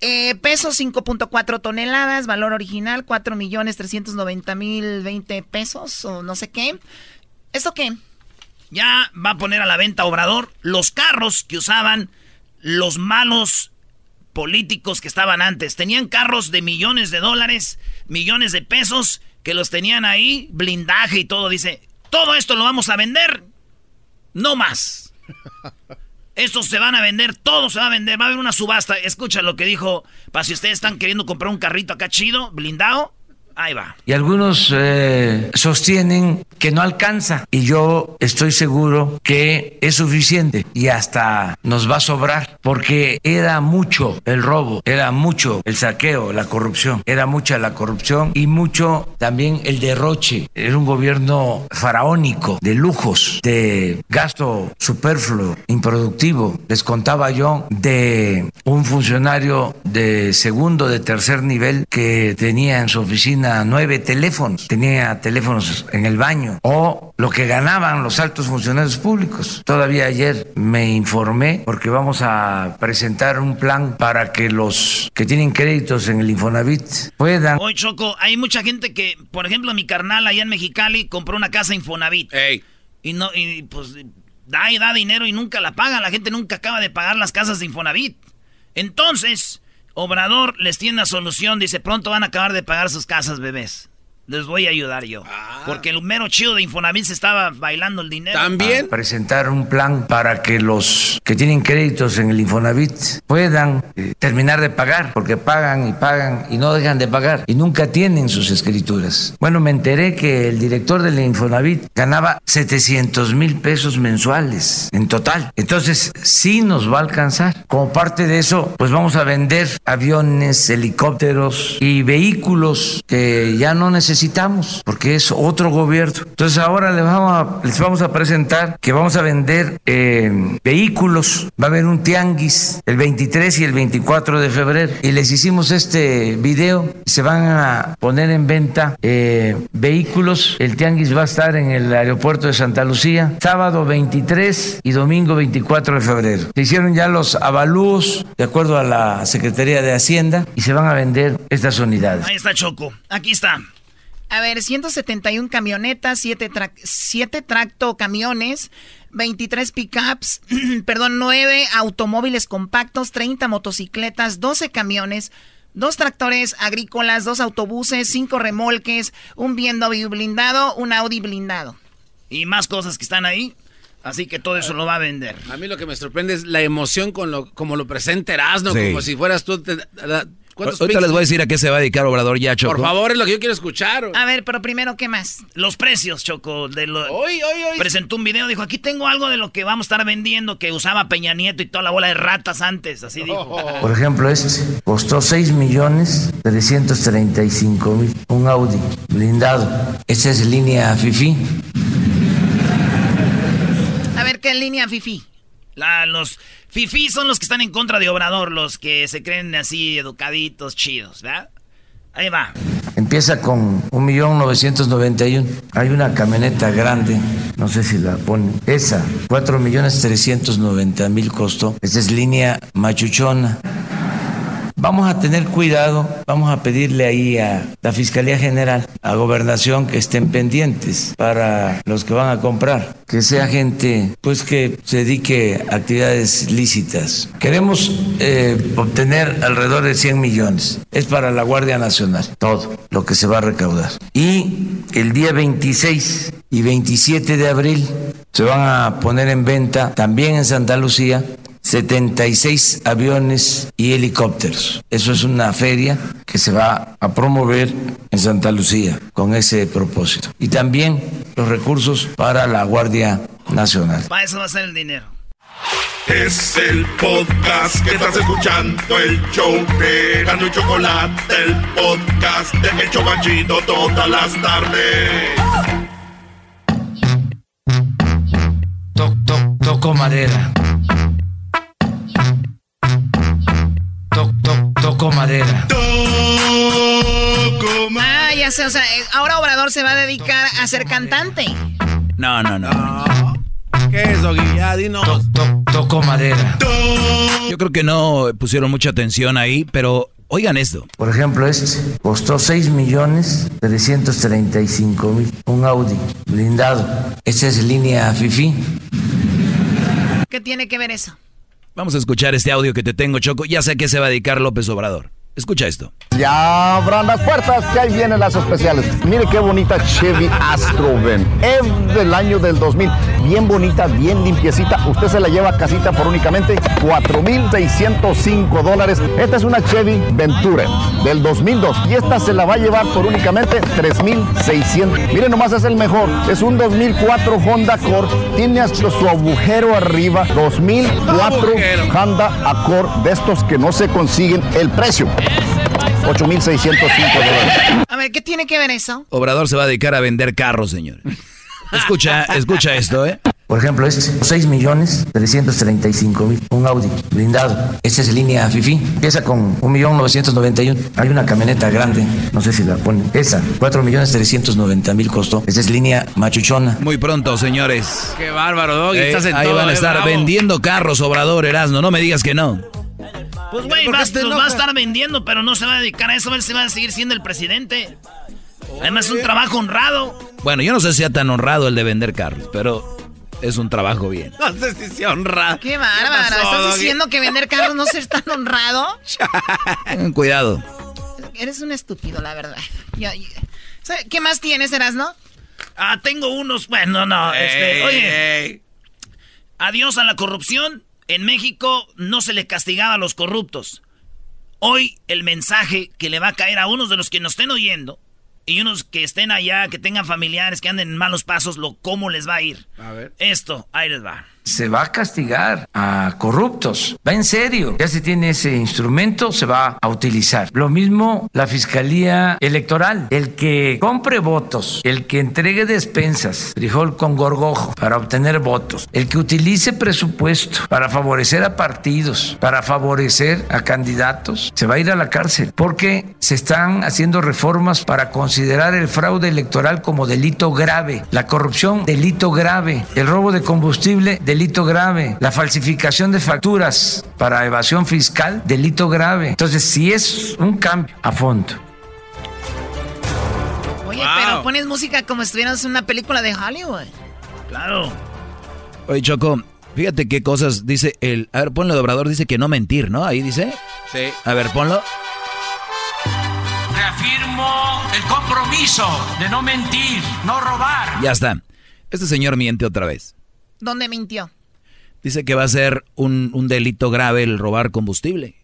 Eh, peso 5.4 toneladas, valor original 4 millones 390 mil 20 pesos o no sé qué. ¿Esto qué? Ya va a poner a la venta Obrador los carros que usaban los malos políticos que estaban antes. Tenían carros de millones de dólares, millones de pesos, que los tenían ahí, blindaje y todo. Dice, todo esto lo vamos a vender, no más. Estos se van a vender, todo se va a vender, va a haber una subasta. Escucha lo que dijo, para si ustedes están queriendo comprar un carrito acá chido, blindado, Ahí. Y algunos eh, sostienen que no alcanza. Y yo estoy seguro que es suficiente y hasta nos va a sobrar porque era mucho el robo, era mucho el saqueo, la corrupción, era mucha la corrupción y mucho también el derroche. Era un gobierno faraónico de lujos, de gasto superfluo, improductivo. Les contaba yo de un funcionario de segundo, de tercer nivel que tenía en su oficina nueve teléfonos, tenía teléfonos en el baño, o lo que ganaban los altos funcionarios públicos. Todavía ayer me informé porque vamos a presentar un plan para que los que tienen créditos en el Infonavit puedan... Hoy, Choco, hay mucha gente que, por ejemplo, mi carnal allá en Mexicali compró una casa Infonavit. Y no, y pues da y da dinero y nunca la paga. La gente nunca acaba de pagar las casas de Infonavit. Entonces, Obrador les tiene una solución. Dice, pronto van a acabar de pagar sus casas, bebés. Les voy a ayudar yo. Ah. Porque el mero chido de Infonavit se estaba bailando el dinero. También. Presentar un plan para que los que tienen créditos en el Infonavit puedan eh, terminar de pagar, porque pagan y pagan y no dejan de pagar y nunca tienen sus escrituras. Bueno, me enteré que el director del Infonavit ganaba 700 mil pesos mensuales en total. Entonces, sí nos va a alcanzar. Como parte de eso, pues vamos a vender aviones, helicópteros y vehículos que ya no necesitamos necesitamos, porque es otro gobierno. Entonces ahora les vamos a, les vamos a presentar que vamos a vender eh, vehículos. Va a haber un tianguis el 23 y el 24 de febrero. Y les hicimos este video. Se van a poner en venta eh, vehículos. El tianguis va a estar en el aeropuerto de Santa Lucía, sábado 23 y domingo 24 de febrero. Se hicieron ya los avalúos de acuerdo a la Secretaría de Hacienda y se van a vender estas unidades. Ahí está Choco. Aquí está. A ver, 171 camionetas, 7, tracto camiones, 23 pickups, perdón, 9 automóviles compactos, 30 motocicletas, 12 camiones, dos tractores agrícolas, dos autobuses, cinco remolques, un BMW blindado, un Audi blindado. Y más cosas que están ahí. Así que todo eso lo va a vender. A mí lo que me sorprende es la emoción con lo, como lo presenta Erasmo, como si fueras tú. Ahorita les voy a decir a qué se va a dedicar Obrador ya, Choco. Por favor, es lo que yo quiero escuchar. A ver, pero primero, ¿qué más? Los precios, Choco. De lo... Hoy, hoy, hoy. Presentó un video, dijo, aquí tengo algo de lo que vamos a estar vendiendo que usaba Peña Nieto y toda la bola de ratas antes, así dijo. Por ejemplo, este costó 6 millones 335 mil. Un Audi blindado. Esta es línea FIFI. A ver, ¿qué línea FIFI? La, los Fifi son los que están en contra de Obrador, los que se creen así educaditos, chidos, ¿verdad? Ahí va. Empieza con 1.991. Hay una camioneta grande, no sé si la ponen. Esa, 4.390.000 costó. Esa es línea machuchona. Vamos a tener cuidado, vamos a pedirle ahí a la Fiscalía General, a Gobernación que estén pendientes para los que van a comprar, que sea gente pues que se dedique a actividades lícitas. Queremos eh, obtener alrededor de 100 millones. Es para la Guardia Nacional, todo lo que se va a recaudar. Y el día 26 y 27 de abril se van a poner en venta también en Santa Lucía 76 aviones y helicópteros. Eso es una feria que se va a promover en Santa Lucía con ese propósito. Y también los recursos para la Guardia Nacional. Para eso va a ser el dinero. Es el podcast que estás escuchando, el show de y Chocolate, el podcast de El Chocachito todas las tardes. toco madera toco madera. Ah, ya sé, o sea, eh, ahora Obrador se va a dedicar a ser cantante. No, no, no. ¿Qué es, Doggy? Ya, dinos. toco madera. Yo creo que no pusieron mucha atención ahí, pero oigan esto. Por ejemplo, este costó 6 millones 335 mil. Un Audi blindado. Esta es línea FIFI. ¿Qué tiene que ver eso? Vamos a escuchar este audio que te tengo, Choco. Ya sé a qué se va a dedicar López Obrador. Escucha esto. Ya abran las puertas, que ahí vienen las especiales. Mire qué bonita Chevy Astro ven. Es del año del 2000. Bien bonita, bien limpiecita. Usted se la lleva a casita por únicamente 4,605 dólares. Esta es una Chevy Venture del 2002. Y esta se la va a llevar por únicamente 3,600. Mire nomás es el mejor. Es un 2004 Honda Accord. Tiene hasta su agujero arriba. 2004 Honda Accord de estos que no se consiguen. El precio. 8.605 dólares. A ver, ¿qué tiene que ver eso? Obrador se va a dedicar a vender carros, señores. Escucha, escucha esto, ¿eh? Por ejemplo, este, 6 millones 335 mil, un Audi blindado. Esta es línea FIFI, empieza con 1 millón 991. Hay una camioneta grande, no sé si la ponen. Esa, 4 millones 390 mil costó. Esta es línea machuchona. Muy pronto, señores. Qué bárbaro, Doggy. Eh, Estás en ahí todo, van a eh, estar vendiendo carros, Obrador, Erasmo. No me digas que no. Pues, güey, ¿Por qué va, te los va a estar vendiendo, pero no se va a dedicar a eso. Él se va a seguir siendo el presidente. Además, es un trabajo honrado. Bueno, yo no sé si sea tan honrado el de vender carros, pero es un trabajo bien. No sé si se honra. Qué bárbaro. ¿Estás diciendo que vender carros no es tan honrado? Tengan cuidado. Eres un estúpido, la verdad. ¿Sabe ¿Qué más tienes, Erasno? Ah, tengo unos. Bueno, no. Este, Ey, oye, ey. adiós a la corrupción. En México no se le castigaba a los corruptos. Hoy el mensaje que le va a caer a unos de los que nos estén oyendo y unos que estén allá, que tengan familiares, que anden en malos pasos, lo cómo les va a ir. A ver. Esto, ahí les va. Se va a castigar a corruptos. Va en serio. Ya se tiene ese instrumento, se va a utilizar. Lo mismo la Fiscalía Electoral. El que compre votos, el que entregue despensas, frijol con gorgojo para obtener votos, el que utilice presupuesto para favorecer a partidos, para favorecer a candidatos, se va a ir a la cárcel porque se están haciendo reformas para considerar el fraude electoral como delito grave, la corrupción delito grave, el robo de combustible delito grave, la falsificación de facturas para evasión fiscal delito grave. Entonces, si es un cambio a fondo. Oye, Wow. pero pones música como si estuvieras en una película de Hollywood. Claro. Oye, Choco, fíjate qué cosas dice el... A ver, ponlo de Obrador, dice que no mentir, ¿no? Ahí dice. Sí. A ver, ponlo. Reafirmo el compromiso de no mentir, no robar. Ya está. Este señor miente otra vez. ¿Dónde mintió? Dice que va a ser un, un delito grave el robar combustible.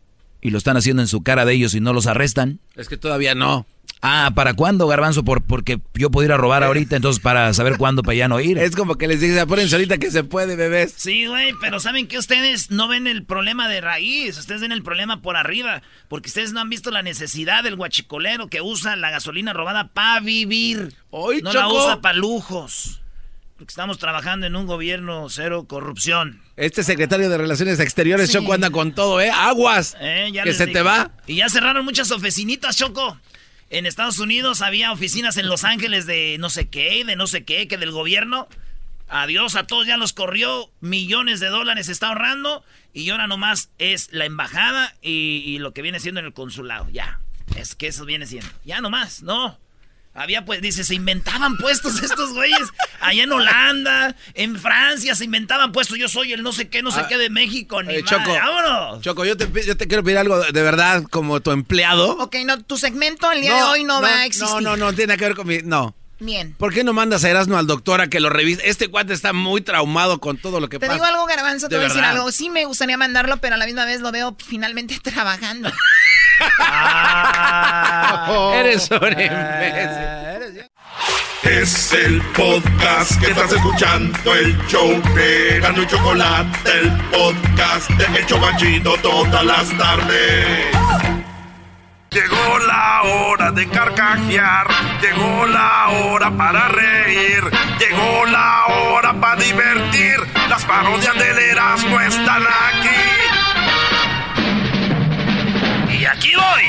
Y lo están haciendo en su cara de ellos y no los arrestan. Es que todavía no. Ah, ¿para cuándo, Garbanzo? Por, porque yo puedo ir a robar ahorita, entonces para saber cuándo para ya no ir. Es como que les dice, apúrense ahorita que se puede, bebés. Sí, güey, pero ¿saben que Ustedes no ven el problema de raíz, ustedes ven el problema por arriba, porque ustedes no han visto la necesidad del guachicolero que usa la gasolina robada para vivir. Hoy, no la Choco. usa para lujos. Porque estamos trabajando en un gobierno cero corrupción. Este secretario de Relaciones Exteriores, Sí. Choco, anda con todo, ¿eh? Aguas. Eh, ya que se dije. te va. Y ya cerraron muchas oficinitas, Choco. En Estados Unidos había oficinas en Los Ángeles de no sé qué, de no sé qué, que del gobierno. Adiós a todos, ya los corrió. Millones de dólares está ahorrando. Y ahora nomás es la embajada y, y lo que viene siendo en el consulado. Ya. Es que eso viene siendo. Ya nomás, no. Había pues, dice, se inventaban puestos estos güeyes. Allá en Holanda, en Francia, se inventaban puestos. Yo soy el no sé qué, no sé Ah, qué de México. Ni madre. Choco. ¡Vámonos! Choco, yo te, yo te quiero pedir algo de verdad como tu empleado. Ok, no, tu segmento el día de hoy no, va a existir. No, no, no, tiene que ver con mi... No. Bien. ¿Por qué no mandas a Erasmo al doctor a que lo revise? Este cuate está muy traumado con todo lo que Te pasa. digo algo, Garbanzo, te De voy a decir algo. Sí me gustaría mandarlo, pero a la misma vez lo veo finalmente trabajando. Eres un imbécil. Es el podcast que estás escuchando, el show de Gano y Chocolate, el podcast de El Chobachito todas las tardes. Llegó la hora de carcajear, llegó la hora para reír, llegó la hora para divertir. Las parodias del Erasmo están aquí. Aquí voy.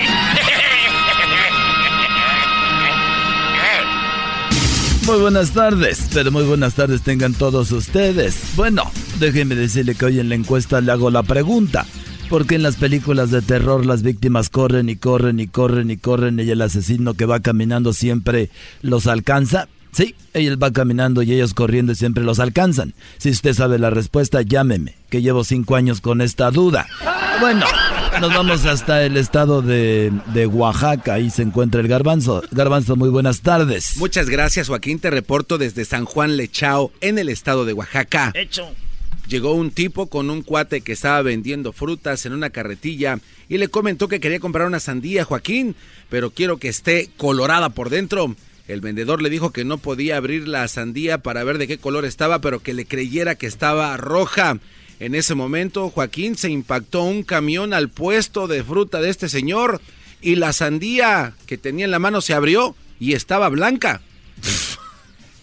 Muy buenas tardes, pero muy buenas tardes tengan todos ustedes. Bueno, déjenme decirle que hoy en la encuesta le hago la pregunta. ¿Por qué en las películas de terror las víctimas corren y corren y corren y corren y el asesino que va caminando siempre los alcanza? Sí, él va caminando y ellos corriendo y siempre los alcanzan. Si usted sabe la respuesta, llámeme, que llevo cinco años con esta duda. Bueno, nos vamos hasta el estado de, de Oaxaca, ahí se encuentra el garbanzo. Garbanzo, muy buenas tardes. Muchas gracias, Joaquín. Te reporto desde San Juan Lechao, en el estado de Oaxaca. Hecho. Llegó un tipo con un cuate que estaba vendiendo frutas en una carretilla y le comentó que quería comprar una sandía, Joaquín, pero quiero que esté colorada por dentro. El vendedor le dijo que no podía abrir la sandía para ver de qué color estaba, pero que le creyera que estaba roja. En ese momento, Joaquín se impactó un camión al puesto de fruta de este señor y la sandía que tenía en la mano se abrió y estaba blanca.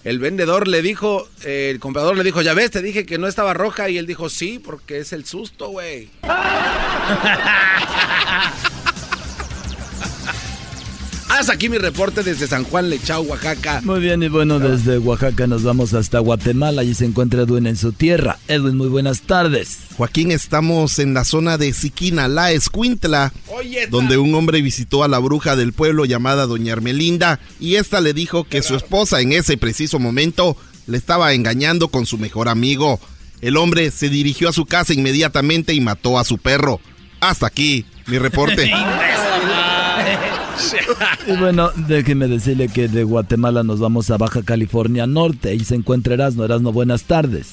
El vendedor le dijo, el comprador le dijo, ya ves, te dije que no estaba roja y él dijo, sí, porque es el susto, güey. Aquí mi reporte desde San Juan Lechao, Oaxaca. Muy bien, y bueno, desde Oaxaca nos vamos hasta Guatemala. y se encuentra Edwin en su tierra. Edwin, muy buenas tardes. Joaquín, estamos en la zona de Siquina, La Escuintla, donde un hombre visitó a la bruja del pueblo llamada Doña Ermelinda y esta le dijo que su esposa en ese preciso momento le estaba engañando con su mejor amigo. El hombre se dirigió a su casa inmediatamente y mató a su perro. Hasta aquí, mi reporte. y bueno, déjeme decirle que de Guatemala nos vamos a Baja California Norte. y se encuentra Erasmo. Erasmo, buenas tardes.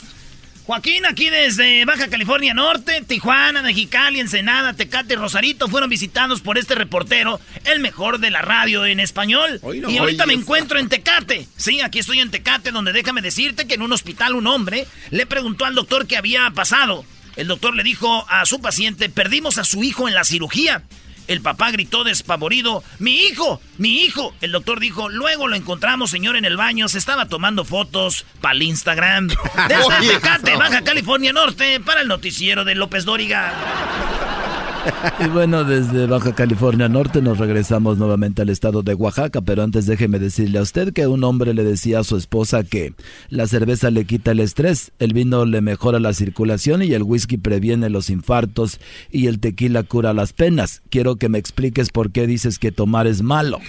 Joaquín, aquí desde Baja California Norte, Tijuana, Mexicali, Ensenada, Tecate y Rosarito fueron visitados por este reportero, el mejor de la radio en español. y ahorita me encuentro en Tecate. Sí, aquí estoy en Tecate, donde déjame decirte que en un hospital un hombre le preguntó al doctor qué había pasado. El doctor le dijo a su paciente, perdimos a su hijo en la cirugía. El papá gritó despavorido, ¡Mi hijo! ¡Mi hijo! El doctor dijo, luego lo encontramos, señor, en el baño. Se estaba tomando fotos para el Instagram. Desde Tecate, Baja California Norte, para el noticiero de López Dóriga. Y bueno, desde Baja California Norte nos regresamos nuevamente al estado de Oaxaca, pero antes déjeme decirle a usted que un hombre le decía a su esposa que la cerveza le quita el estrés, el vino le mejora la circulación y el whisky previene los infartos y el tequila cura las penas. Quiero que me expliques por qué dices que tomar es malo.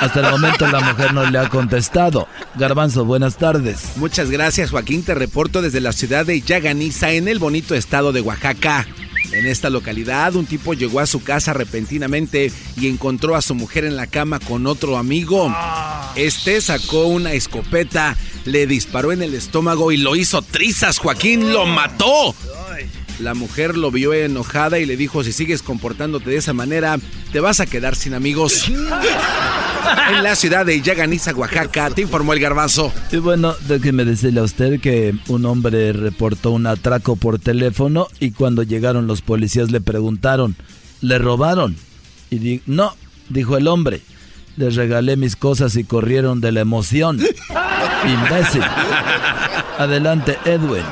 Hasta el momento la mujer no le ha contestado. Garbanzo, buenas tardes. Muchas gracias Joaquín, te reporto desde la ciudad de Yaganiza en el bonito estado de Oaxaca. En esta localidad, un tipo llegó a su casa repentinamente y encontró a su mujer en la cama con otro amigo. Este sacó una escopeta, le disparó en el estómago y lo hizo trizas. Joaquín lo mató. La mujer lo vio enojada y le dijo, si sigues comportándote de esa manera, te vas a quedar sin amigos. en la ciudad de Yaganiza, Oaxaca, te informó el garbanzo. Y bueno, déjeme decirle a usted que un hombre reportó un atraco por teléfono y cuando llegaron los policías le preguntaron, ¿le robaron? Y di no, dijo el hombre. Les regalé mis cosas y corrieron de la emoción. Imbécil. Adelante, Edwin.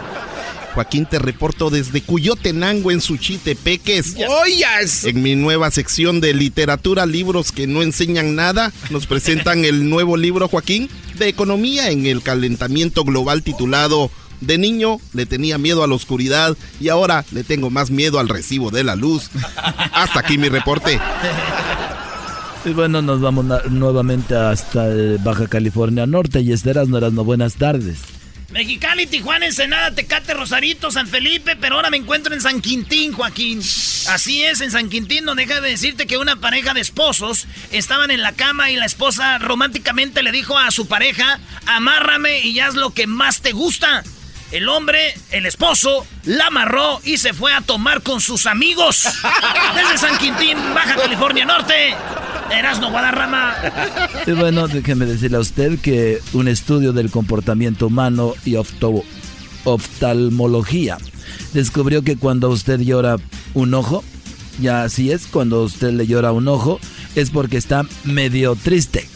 Joaquín, te reporto desde Cuyotenango en Suchitepeques. ¡Oyas! En mi nueva sección de literatura, libros que no enseñan nada, nos presentan el nuevo libro, Joaquín, de economía en el calentamiento global titulado de niño le tenía miedo a la oscuridad y ahora le tengo más miedo al recibo de la luz. Hasta aquí mi reporte. Y bueno, nos vamos nuevamente hasta Baja California Norte y Esteras, no eras no buenas tardes. Mexicali, Tijuana, Ensenada, Tecate, Rosarito, San Felipe, pero ahora me encuentro en San Quintín, Joaquín. Así es, en San Quintín, no deja de decirte que una pareja de esposos estaban en la cama y la esposa románticamente le dijo a su pareja, amárrame y haz lo que más te gusta. El hombre, el esposo, la amarró y se fue a tomar con sus amigos. Desde San Quintín, Baja California Norte. Erasno Guadarrama. Y bueno, déjeme decirle a usted que un estudio del comportamiento humano y oftalmología descubrió que cuando usted llora un ojo, ya así es, cuando usted le llora un ojo, es porque está medio triste.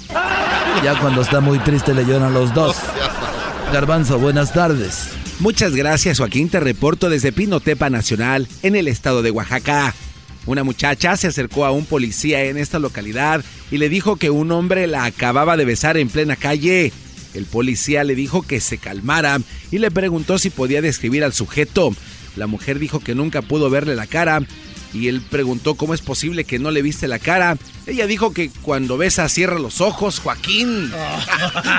Ya cuando está muy triste le lloran los dos. Garbanzo, buenas tardes. Muchas gracias Joaquín, te reporto desde Pinotepa Nacional, en el estado de Oaxaca. Una muchacha se acercó a un policía en esta localidad y le dijo que un hombre la acababa de besar en plena calle. El policía le dijo que se calmara y le preguntó si podía describir al sujeto. La mujer dijo que nunca pudo verle la cara, y él preguntó cómo es posible que no le viste la cara. Ella dijo que cuando besa cierra los ojos, Joaquín.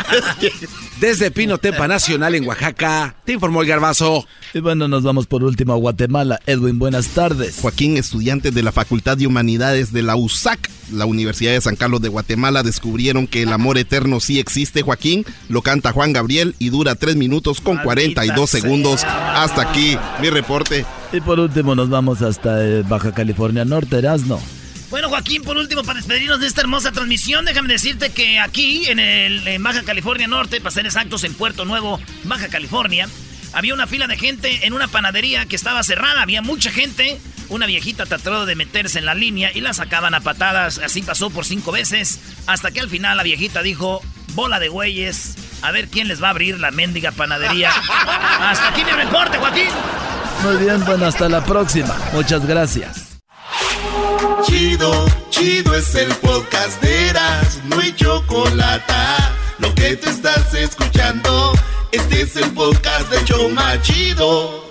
Desde Pinotepa Nacional en Oaxaca, te informó el garbazo. Y bueno, nos vamos por último a Guatemala. Edwin, buenas tardes. Joaquín, estudiante de la Facultad de Humanidades de la USAC, la Universidad de San Carlos de Guatemala, descubrieron que el amor eterno sí existe, Joaquín. Lo canta Juan Gabriel y dura 3 minutos con 42 segundos. Hasta aquí mi reporte. Y por último nos vamos hasta eh, Baja California Norte, Erasno. Bueno, Joaquín, por último, para despedirnos de esta hermosa transmisión, déjame decirte que aquí, en, el, en Baja California Norte, para ser exactos, en Puerto Nuevo, Baja California, había una fila de gente en una panadería que estaba cerrada, había mucha gente. Una viejita trató de meterse en la línea y la sacaban a patadas. Así pasó por cinco veces, hasta que al final la viejita dijo, bola de güeyes, a ver quién les va a abrir la mendiga panadería. hasta aquí mi reporte, Joaquín. Muy bien, bueno, hasta la próxima. Muchas gracias. Chido, chido es el podcast de Eras, no hay chocolate. Lo que te estás escuchando, este es el podcast de Choma Chido.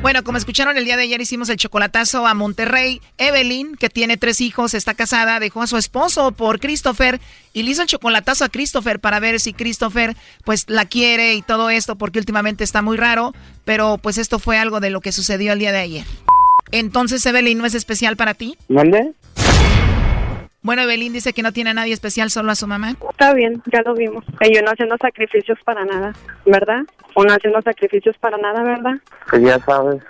Bueno, como escucharon el día de ayer hicimos el chocolatazo a Monterrey. Evelyn, que tiene tres hijos, está casada, dejó a su esposo por Christopher y le hizo el chocolatazo a Christopher para ver si Christopher pues la quiere y todo esto porque últimamente está muy raro, pero pues esto fue algo de lo que sucedió el día de ayer. Entonces, Evelyn, ¿no es especial para ti? ¿Mande? Bueno, Evelyn dice que no tiene a nadie especial, solo a su mamá. Está bien, ya lo vimos. Ellos no haciendo sacrificios para nada, ¿verdad? O no haciendo sacrificios para nada, ¿verdad? Pues ya sabes.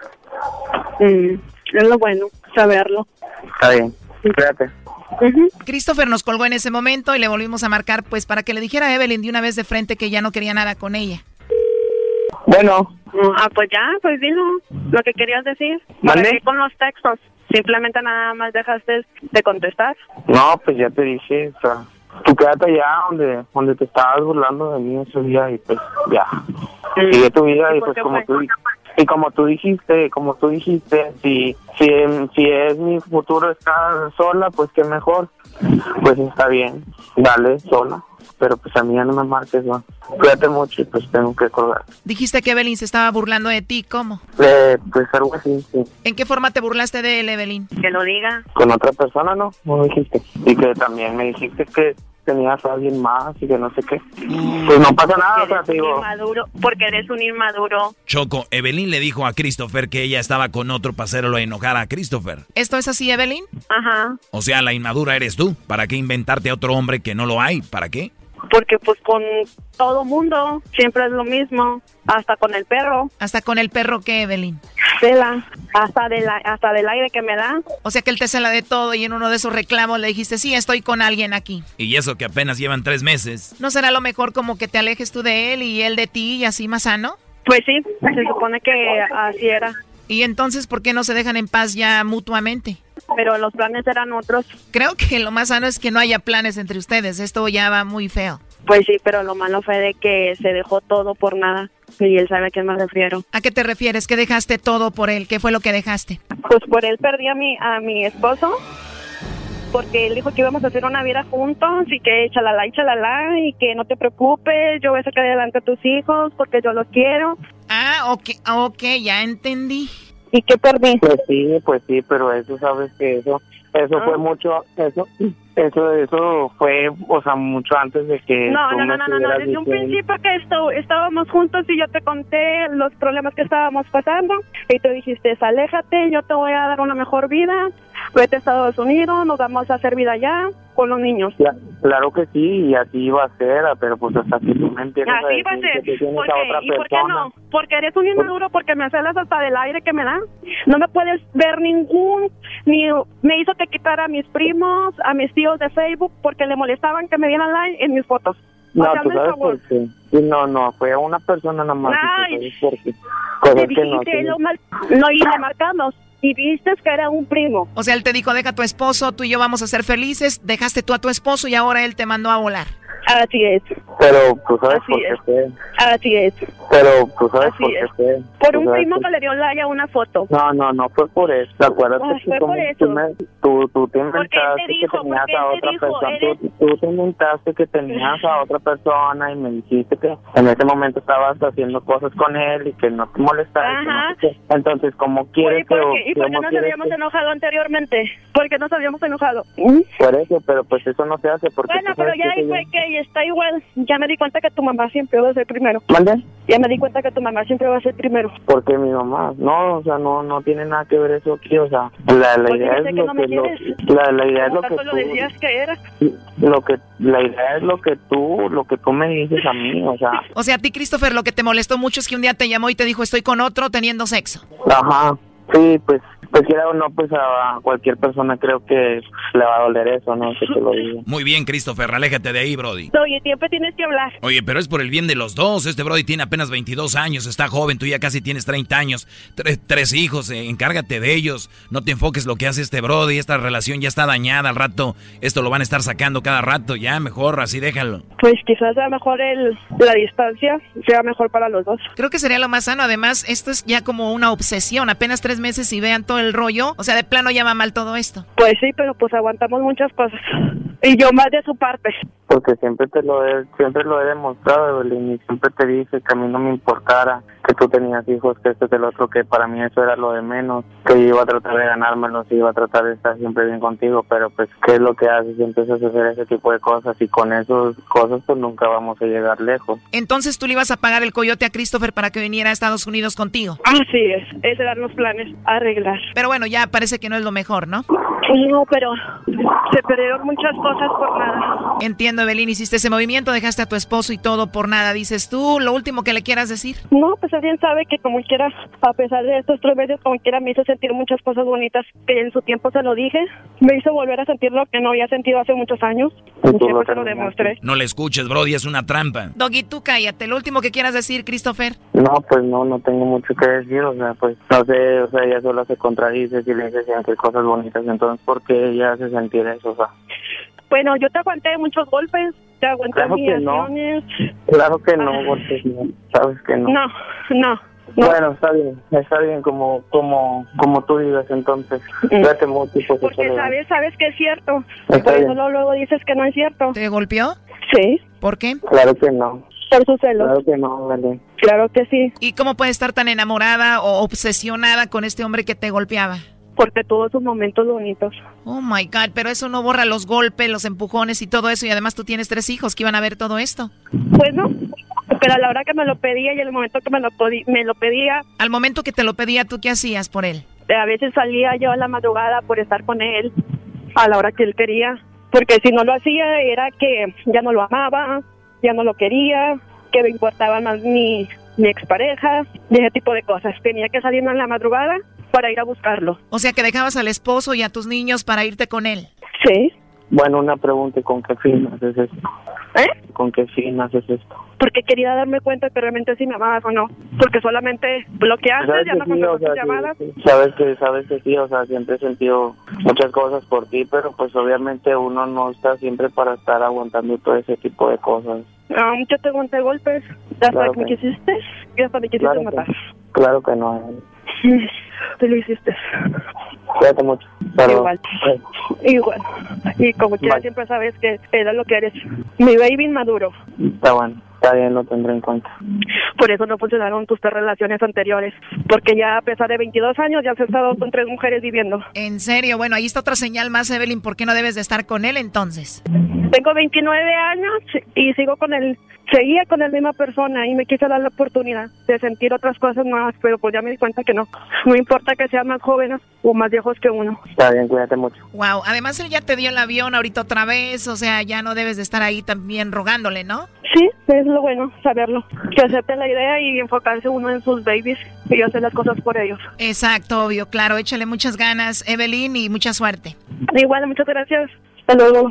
Mm, es lo bueno, saberlo. Está bien, cuídate. Christopher nos colgó en ese momento y le volvimos a marcar pues para que le dijera a Evelyn de una vez de frente que ya no quería nada con ella. Bueno. Ah, pues ya, pues dilo lo que querías decir. ¿Mande? con los textos. Simplemente nada más dejaste de contestar. No, pues ya te dije, o sea, tú quédate allá donde, donde te estabas burlando de mí ese día y pues ya. Sigue tu vida y, pues como tú y como tú dijiste, como tú dijiste, si si si es mi futuro estar sola, pues qué mejor. Pues está bien, dale sola, pero pues a mí ya no me marques, ¿no? Cuídate mucho y pues tengo que colgar. Dijiste que Evelyn se estaba burlando de ti, ¿cómo? Eh, pues algo así, sí. ¿En qué forma te burlaste de él, Evelyn? Que lo diga. Con otra persona, ¿no? No dijiste. Y que también me dijiste que tenías a alguien más y que no sé qué. Pues no pasa nada, o sea, digo. Inmaduro, porque eres un inmaduro. Choco, Evelyn le dijo a Christopher que ella estaba con otro para hacerlo enojar a Christopher. ¿Esto es así, Evelyn? Ajá. O sea, la inmadura eres tú. ¿Para qué inventarte a otro hombre que no lo hay? ¿Para qué? Porque pues con todo mundo siempre es lo mismo, hasta con el perro. ¿Hasta con el perro qué, Evelyn? Cela, hasta, de la, hasta del aire que me da. O sea que él te cela de todo y en uno de esos reclamos le dijiste, sí, estoy con alguien aquí. Y eso que apenas llevan tres meses. ¿No será lo mejor como que te alejes tú de él y él de ti y así más sano? Pues sí, se supone que así era. ¿Y entonces por qué no se dejan en paz ya mutuamente? Pero los planes eran otros. Creo que lo más sano es que no haya planes entre ustedes. Esto ya va muy feo. Pues sí, pero lo malo fue de que se dejó todo por nada. Y él sabe a qué me refiero. ¿A qué te refieres? ¿Que dejaste todo por él? ¿Qué fue lo que dejaste? Pues por él perdí a mi, a mi esposo. Porque él dijo que íbamos a hacer una vida juntos y que chalala y chalala y que no te preocupes, yo voy a sacar adelante a tus hijos porque yo los quiero. Ah, ok, ok, ya entendí. ¿Y qué perdí? Pues sí, pues sí, pero eso sabes que eso, eso fue mucho, eso, eso, eso fue, o sea, mucho antes de que No, no, no, no, no, desde un principio que esto, estábamos juntos y yo te conté los problemas que estábamos pasando y tú dijiste, aléjate, yo te voy a dar una mejor vida, vete a Estados Unidos, nos vamos a hacer vida allá con los niños. claro que sí, y así iba a ser, pero pues hasta que tú me empiezas Así va a ser. ¿Por qué? ¿Y por qué no? Porque eres un inmaduro, porque me celas hasta del aire que me da. No me puedes ver ningún, ni me hizo que quitara a mis primos, a mis tíos de Facebook, porque le molestaban que me dieran like en mis fotos. No, O sea, tú sabes por qué. Sí, no, no, fue una persona nada más. Ay, y tú sabes por qué. Cosas Te que no dijiste tienen- lo mal- no, y le marcamos. Y viste que era un primo. O sea, él te dijo, deja a tu esposo, tú y yo vamos a ser felices, dejaste tú a tu esposo y ahora él te mandó a volar. Así es. Pero tú sabes Así por qué es. fue. Así es. Pero tú sabes Así por qué fue. Por un primo que- que le dio like a una foto. No, no, no fue por eso. ¿Te acuerdas Ah, que fue tú, por eso. tú, me- tú, tú te inventaste te dijo, que tenías a otra dijo, persona? eres- Tú, tú te inventaste que tenías a otra persona y me dijiste que en ese momento estabas haciendo cosas con él y que no te molestaba. no sé. Entonces, Oye, quieres ¿por que... ¿Y por qué cómo nos habíamos que- enojado anteriormente? ¿Por qué nos habíamos enojado? Por eso, pero pues eso no se hace porque Bueno, pero ya ahí fue que está igual. Ya me di cuenta que tu mamá siempre va a ser primero. ¿Mande? Ya me di cuenta que tu mamá siempre va a ser primero. Porque mi mamá, no, o sea, no no tiene nada que ver eso aquí, o sea, la, la idea es que lo que lo- la, la idea es lo que tanto lo tú, decías que era. lo que la idea es lo que tú lo que tú me dices a mí, o sea, O sea, a ti, Christopher, lo que te molestó mucho es que un día te llamó y te dijo, estoy con otro teniendo sexo. ajá, sí, pues pues quiera o no, pues a cualquier persona creo que le va a doler eso, no que te lo digo. Muy bien, Christopher, aléjate de ahí, Brody. Oye, siempre tienes que hablar. Oye, pero es por el bien de los dos. Este Brody tiene apenas 22 años, está joven, tú ya casi tienes 30 años, tres, tres hijos, eh, encárgate de ellos. No te enfoques lo que hace este Brody, esta relación ya está dañada al rato. Esto lo van a estar sacando cada rato, ya mejor, así déjalo. Pues quizás sea mejor el, la distancia, sea mejor para los dos. Creo que sería lo más sano. Además, esto es ya como una obsesión. Apenas tres meses y vean todo el rollo. O sea, de plano ya va mal todo esto. Pues sí, pero pues aguantamos muchas cosas. Y yo más de su parte. Porque siempre te lo he, siempre lo he demostrado, Evelyn, y siempre te dije que a mí no me importara que tú tenías hijos, que esto, que el otro, que para mí eso era lo de menos, que yo iba a tratar de ganármelos, y iba a tratar de estar siempre bien contigo, pero pues, ¿qué es lo que haces? Empiezas a hacer ese tipo de cosas, y con esas cosas pues nunca vamos a llegar lejos. Entonces tú le ibas a pagar el coyote a Christopher para que viniera a Estados Unidos contigo. Así es, esos eran los planes, arreglar. Pero bueno, ya parece que no es lo mejor, ¿no? No, pero se perdieron muchas cosas por nada. Entiendo, Evelyn, hiciste ese movimiento, dejaste a tu esposo y todo por nada. Dices tú, lo último que le quieras decir. No, pues él bien sabe que como quiera, a pesar de estos tres meses, como quiera me hizo sentir muchas cosas bonitas que en su tiempo se lo dije. Me hizo volver a sentir lo que no había sentido hace muchos años. Y siempre se lo demostré. No le escuches, Brody, es una trampa. Doggy, tú cállate. Lo último que quieras decir, Christopher. No, pues no, no tengo mucho que decir, o sea, pues no sé, o sea, ella sola se contradice si le dice siempre cosas bonitas, entonces, ¿por qué ella hace sentir eso? O sea, Bueno, yo te aguanté muchos golpes, te aguanté Claro que no. claro que no, porque no, sabes que no. No, no. Bueno, está bien, está bien como como como tú digas entonces. Cuídate mucho, pues, Porque sabes, sabes que es cierto. Está Por eso luego dices que no es cierto. ¿Te golpeó? Sí. ¿Por qué? Claro que no. Por sus celos. Claro que no, vale. Claro que sí. ¿Y cómo puede estar tan enamorada o obsesionada con este hombre que te golpeaba? Porque tuvo sus momentos bonitos. Oh my God, pero eso no borra los golpes, los empujones y todo eso. Y además tú tienes tres hijos que iban a ver todo esto. Pues no. Pero a la hora que me lo pedía y el momento que me lo, me lo pedía, Al momento que te lo pedía, ¿tú qué hacías por él? a veces salía yo a la madrugada por estar con él a la hora que él quería. Porque si no lo hacía era que ya no lo amaba, ya no lo quería, que me importaba más mi, mi expareja y ese tipo de cosas. Tenía que salir en la madrugada para ir a buscarlo. O sea, que dejabas al esposo y a tus niños para irte con él. Sí. Bueno, una pregunta, ¿y ¿con qué fin haces esto? ¿Eh? ¿Con qué fin haces esto? Porque quería darme cuenta que realmente si me amabas o no. Porque solamente bloqueaste, ya no sí, o sea, tus sí, llamadas. sí. sabes que sabes que sí, o sea, siempre he sentido muchas cosas por ti, pero pues obviamente uno no está siempre para estar aguantando todo ese tipo de cosas. No, yo te aguanté golpes. Hasta Claro que me quisiste y hasta me quisiste Claro que- matar. Claro que no. Tú lo hiciste. Cuídate mucho. Pero, Igual. Igual. Y como quiera Bye. siempre sabes que era lo que eres. Mi baby inmaduro. Está bueno, está bien, lo tendré en cuenta. Por eso no funcionaron tus tres relaciones anteriores. Porque ya a pesar de 22 años ya has estado con tres mujeres viviendo. En serio, bueno, ahí está otra señal más, Evelyn. ¿Por qué no debes de estar con él entonces? Tengo 29 años y sigo con el... Seguía con la misma persona y me quise dar la oportunidad de sentir otras cosas nuevas, pero pues ya me di cuenta que no. No importa que sean más jóvenes o más viejos que uno. Está bien, cuídate mucho. Wow, además él ya te dio el avión ahorita otra vez, o sea, ya no debes de estar ahí también rogándole, ¿no? Sí, es lo bueno, saberlo. Que acepte la idea y enfocarse uno en sus babies y hacer las cosas por ellos. Exacto, obvio, claro, échale muchas ganas, Evelyn, y mucha suerte. Igual, muchas gracias. Hasta luego.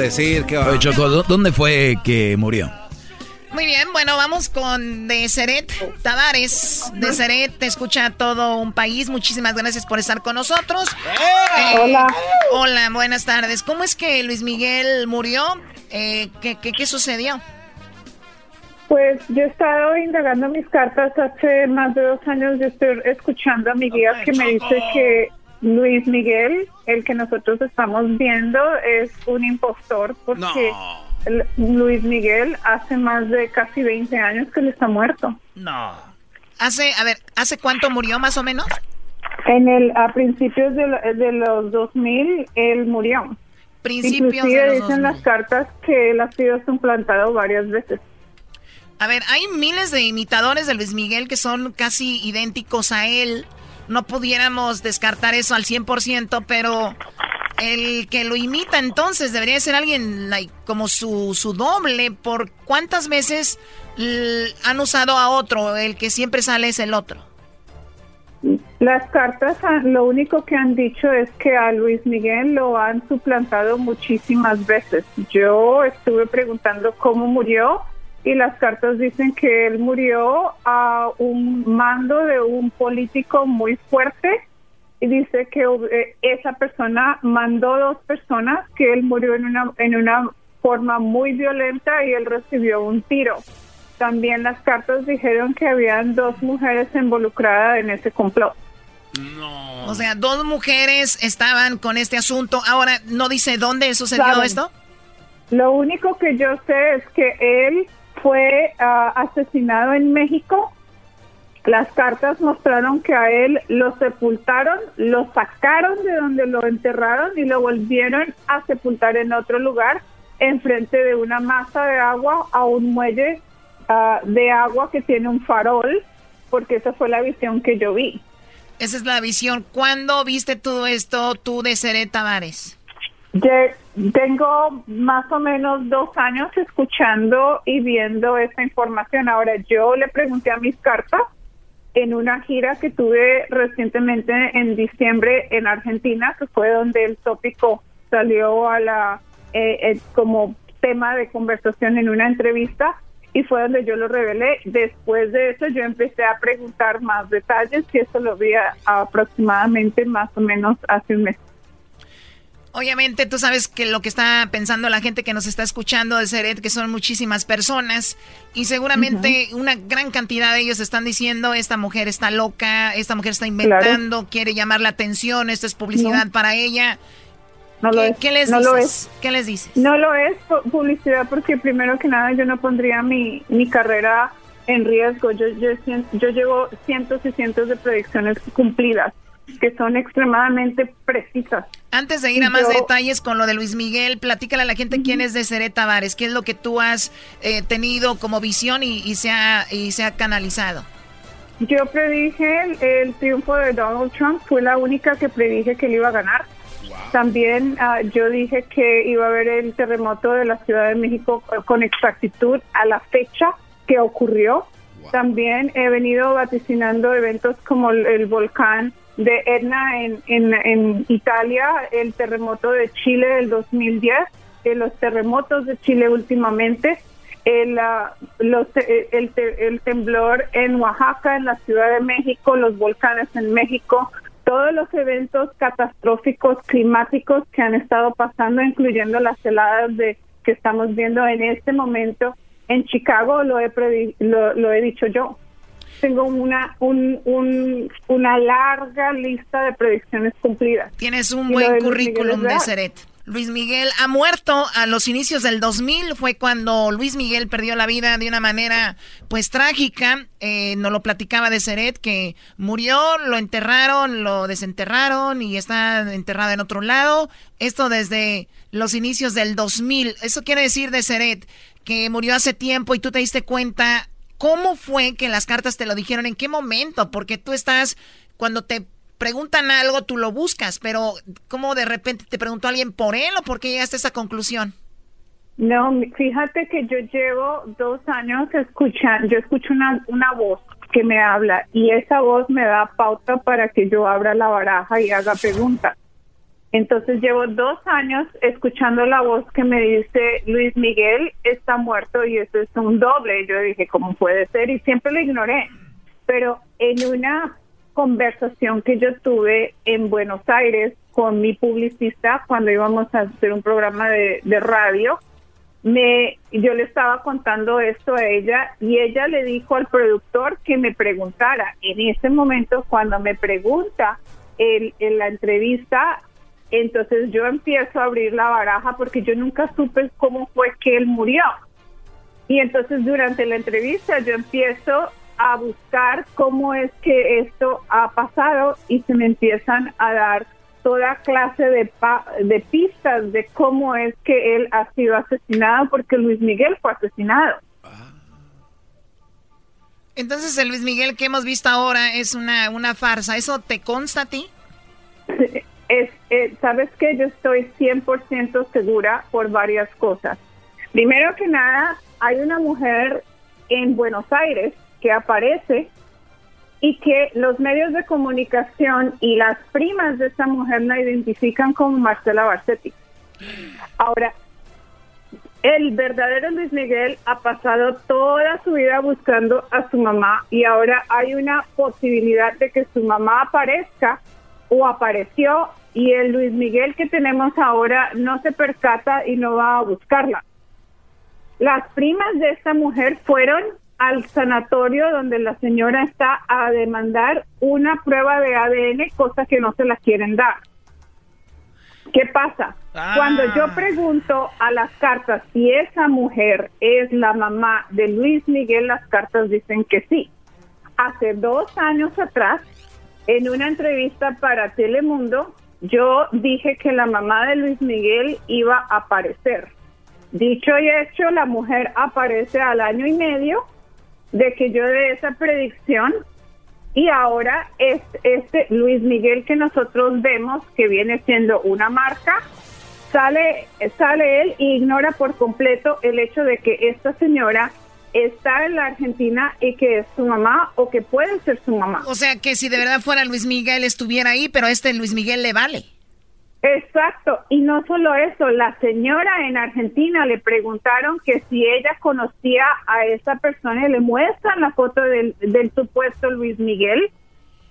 decir que Oye, Choco, ¿dónde fue que murió? Muy bien, bueno, vamos con Deseret Tavares. Deseret te escucha todo un país. Muchísimas gracias por estar con nosotros. ¡Eh! hola. Hola, buenas tardes. ¿Cómo es que Luis Miguel murió? Eh, ¿qué, qué, qué sucedió? Pues yo he estado indagando mis cartas hace más de dos años. Yo estoy escuchando a mi guía que me dice que Luis Miguel, el que nosotros estamos viendo, es un impostor porque Luis Miguel hace más de casi 20 años que él está muerto. No. Hace, a ver, ¿hace cuánto murió más o menos? En el a principios de, de los 2000 él murió. Principios Inclusive de los dicen 2000. las cartas que él ha sido suplantado varias veces. A ver, hay miles de imitadores de Luis Miguel que son casi idénticos a él. No pudiéramos descartar eso al 100%, pero el que lo imita entonces debería ser alguien like, como su, su doble. ¿Por cuántas veces han usado a otro? El que siempre sale es el otro. Las cartas lo único que han dicho es que a Luis Miguel lo han suplantado muchísimas veces. Yo estuve preguntando cómo murió y las cartas dicen que él murió a un mando de un político muy fuerte y dice que eh, esa persona mandó dos personas, que él murió en una, en una forma muy violenta y él recibió un tiro. También las cartas dijeron que habían dos mujeres involucradas en ese complot. O sea, dos mujeres estaban con este asunto. Ahora, ¿no dice dónde sucedió Saben. esto? Lo único que yo sé es que él fue ah, asesinado en México. Las cartas mostraron que a él lo sepultaron, lo sacaron de donde lo enterraron y lo volvieron a sepultar en otro lugar, enfrente de una masa de agua a un muelle ah, de agua que tiene un farol, porque esa fue la visión que yo vi. Esa es la visión. ¿Cuándo viste todo esto tú de Seré Tavares? Tengo más o menos dos años escuchando y viendo esta información. Ahora, yo le pregunté a mis cartas en una gira que tuve recientemente en diciembre en Argentina, que fue donde el tópico salió a la eh, eh, como tema de conversación en una entrevista y fue donde yo lo revelé. Después de eso yo empecé a preguntar más detalles y eso lo vi aproximadamente más o menos hace un mes. Obviamente tú sabes que lo que está pensando la gente que nos está escuchando de Seret, que son muchísimas personas, y seguramente una gran cantidad de ellos están diciendo, esta mujer está loca, esta mujer está inventando, quiere llamar la atención, esto es publicidad No. para ella. No lo ¿Qué, es, qué les no dices? lo es. ¿Qué les dices? No lo es pu- publicidad porque primero que nada yo no pondría mi, mi carrera en riesgo. Yo, yo, yo llevo cientos y cientos de predicciones cumplidas que son extremadamente precisas. Antes de ir a más Yo- detalles con lo de Luis Miguel, platícale a la gente quién es de Seret Tavares, qué es lo que tú has eh, tenido como visión y, y se ha, y se ha canalizado. Yo predije el, el triunfo de Donald Trump, fue la única que predije que él iba a ganar. También ah, yo dije que iba a haber el terremoto de la Ciudad de México con exactitud a la fecha que ocurrió. También he venido vaticinando eventos como el, el volcán de Etna en, en, en Italia, el terremoto de Chile del 2010, eh, los terremotos de Chile últimamente, el, eh, el, el temblor en Oaxaca, en la Ciudad de México, los volcanes en México, todos los eventos catastróficos climáticos que han estado pasando, incluyendo las heladas de que estamos viendo en este momento en Chicago, lo he, lo he dicho yo. Tengo una, un, un- una larga lista de predicciones cumplidas. Tienes un Y buen currículum de. Seret. Luis Miguel ha muerto a los inicios del 2000. Fue cuando Luis Miguel perdió la vida de una manera pues trágica. Eh, nos lo platicaba de Seret que murió, lo enterraron, lo desenterraron y está enterrado en otro lado. Esto desde los inicios del 2000. Eso quiere decir de Seret que murió hace tiempo y tú te diste cuenta. ¿Cómo fue que las cartas te lo dijeron? ¿En qué momento? Porque tú estás, cuando te preguntan algo, tú lo buscas, pero ¿cómo de repente te preguntó alguien por él o por qué llegaste a esa conclusión? No, fíjate que yo llevo dos años escuchando, yo escucho una, una voz que me habla y esa voz me da pauta para que yo abra la baraja y haga preguntas. Entonces llevo dos años escuchando la voz que me dice Luis Miguel está muerto y eso es un doble. Yo dije, ¿cómo puede ser? Y siempre lo ignoré. Pero en una conversación que yo tuve en Buenos Aires con mi publicista cuando íbamos a hacer un programa de, radio. Me, yo le estaba contando esto a ella y ella le dijo al productor que me preguntara. En ese momento, cuando me pregunta en la entrevista, entonces yo empiezo a abrir la baraja porque yo nunca supe cómo fue que él murió. Y entonces durante la entrevista yo empiezo a buscar cómo es que esto ha pasado y se me empiezan a dar toda clase de, de pistas de cómo es que él ha sido asesinado porque Luis Miguel fue asesinado. Entonces el Luis Miguel que hemos visto ahora es una, una farsa. ¿Eso te consta a ti? Es, eh, Sabes que yo estoy 100% segura por varias cosas. Primero que nada, hay una mujer en Buenos Aires que aparece y que los medios de comunicación y las primas de esa mujer la identifican como Marcela Barsetti. Ahora, el verdadero Luis Miguel ha pasado toda su vida buscando a su mamá y ahora hay una posibilidad de que su mamá aparezca o apareció y el Luis Miguel que tenemos ahora no se percata y no va a buscarla. Las primas de esta mujer fueron al sanatorio donde la señora está a demandar una prueba de ADN, cosa que no se la quieren dar. ¿Qué pasa? Cuando yo ah. pregunto a las cartas si esa mujer es la mamá de Luis Miguel, las cartas dicen que sí. Hace dos años atrás, en una entrevista para Telemundo, yo dije que la mamá de Luis Miguel iba a aparecer. Dicho y hecho, la mujer aparece al año y medio de que yo de esa predicción y ahora es este Luis Miguel que nosotros vemos que viene siendo una marca sale sale él e ignora por completo el hecho de que esta señora está en la Argentina y que es su mamá o que puede ser su mamá. O sea que si de verdad fuera Luis Miguel estuviera ahí, pero este Luis Miguel le vale. Exacto, y no solo eso, la señora en Argentina le preguntaron que si ella conocía a esa persona y le muestran la foto del, supuesto Luis Miguel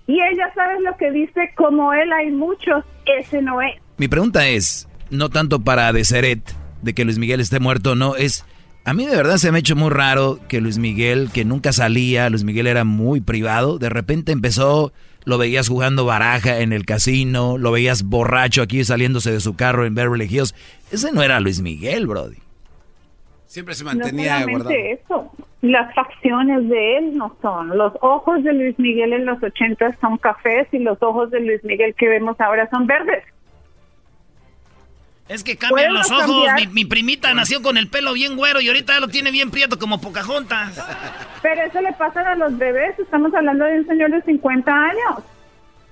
y ella sabe lo que dice, como él hay muchos, ese no es. Mi pregunta es, no tanto para Deseret, de que Luis Miguel esté muerto, no, es, a mí de verdad se me ha hecho muy raro que Luis Miguel, que nunca salía, Luis Miguel era muy privado, de repente empezó lo veías jugando baraja en el casino, lo veías borracho aquí saliéndose de su carro en Beverly Hills. Ese no era Luis Miguel, Brody. Siempre se mantenía no guardado. eso, las facciones de él no son. Los ojos de Luis Miguel en los 80 son cafés y los ojos de Luis Miguel que vemos ahora son verdes. Es que cambian los ojos. Mi, primita nació con el pelo bien güero y ahorita lo tiene bien prieto como Pocahontas. Pero eso le pasa a los bebés. Estamos hablando de un señor de 50 años.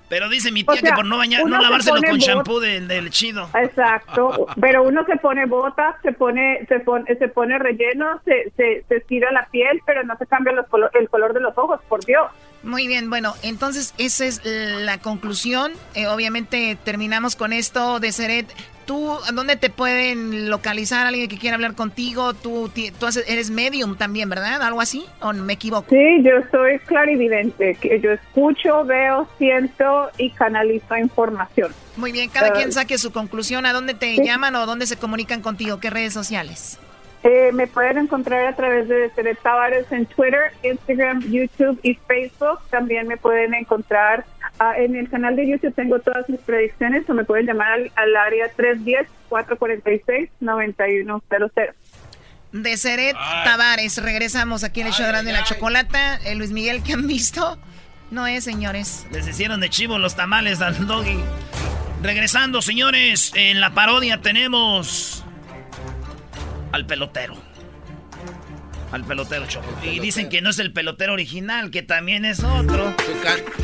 Pero dice mi tía que por no bañar, no lavárselo con shampoo del, chido. Exacto. Pero uno se pone botas, se pone, se pone, se pone relleno, se, se, se estira la piel, pero no se cambia los el color de los ojos, por Dios. Muy bien, bueno, entonces esa es la conclusión. Eh, obviamente terminamos con esto de Seret. ¿Tú, dónde te pueden localizar alguien que quiera hablar contigo? Tú, tú eres medium también, ¿verdad? ¿Algo así? ¿O me equivoco? Sí, yo soy clarividente. Que yo escucho, veo, siento y canalizo información. Muy bien, cada quien saque su conclusión. ¿A dónde te llaman o dónde se comunican contigo? ¿Qué redes sociales? Eh, me pueden encontrar a través de Deseret Tavares en Twitter, Instagram, YouTube y Facebook. También me pueden encontrar Ah, en el canal de YouTube tengo todas mis predicciones o me pueden llamar al, al área 310-446-9100. De Seret Tavares, regresamos aquí en el show de la Chocolata. Luis Miguel que han visto no es, señores. Les hicieron de chivo los tamales al doggy. Regresando, señores, en la parodia tenemos al pelotero. Al pelotero Choco. Y dicen que no es el pelotero original, que también es otro.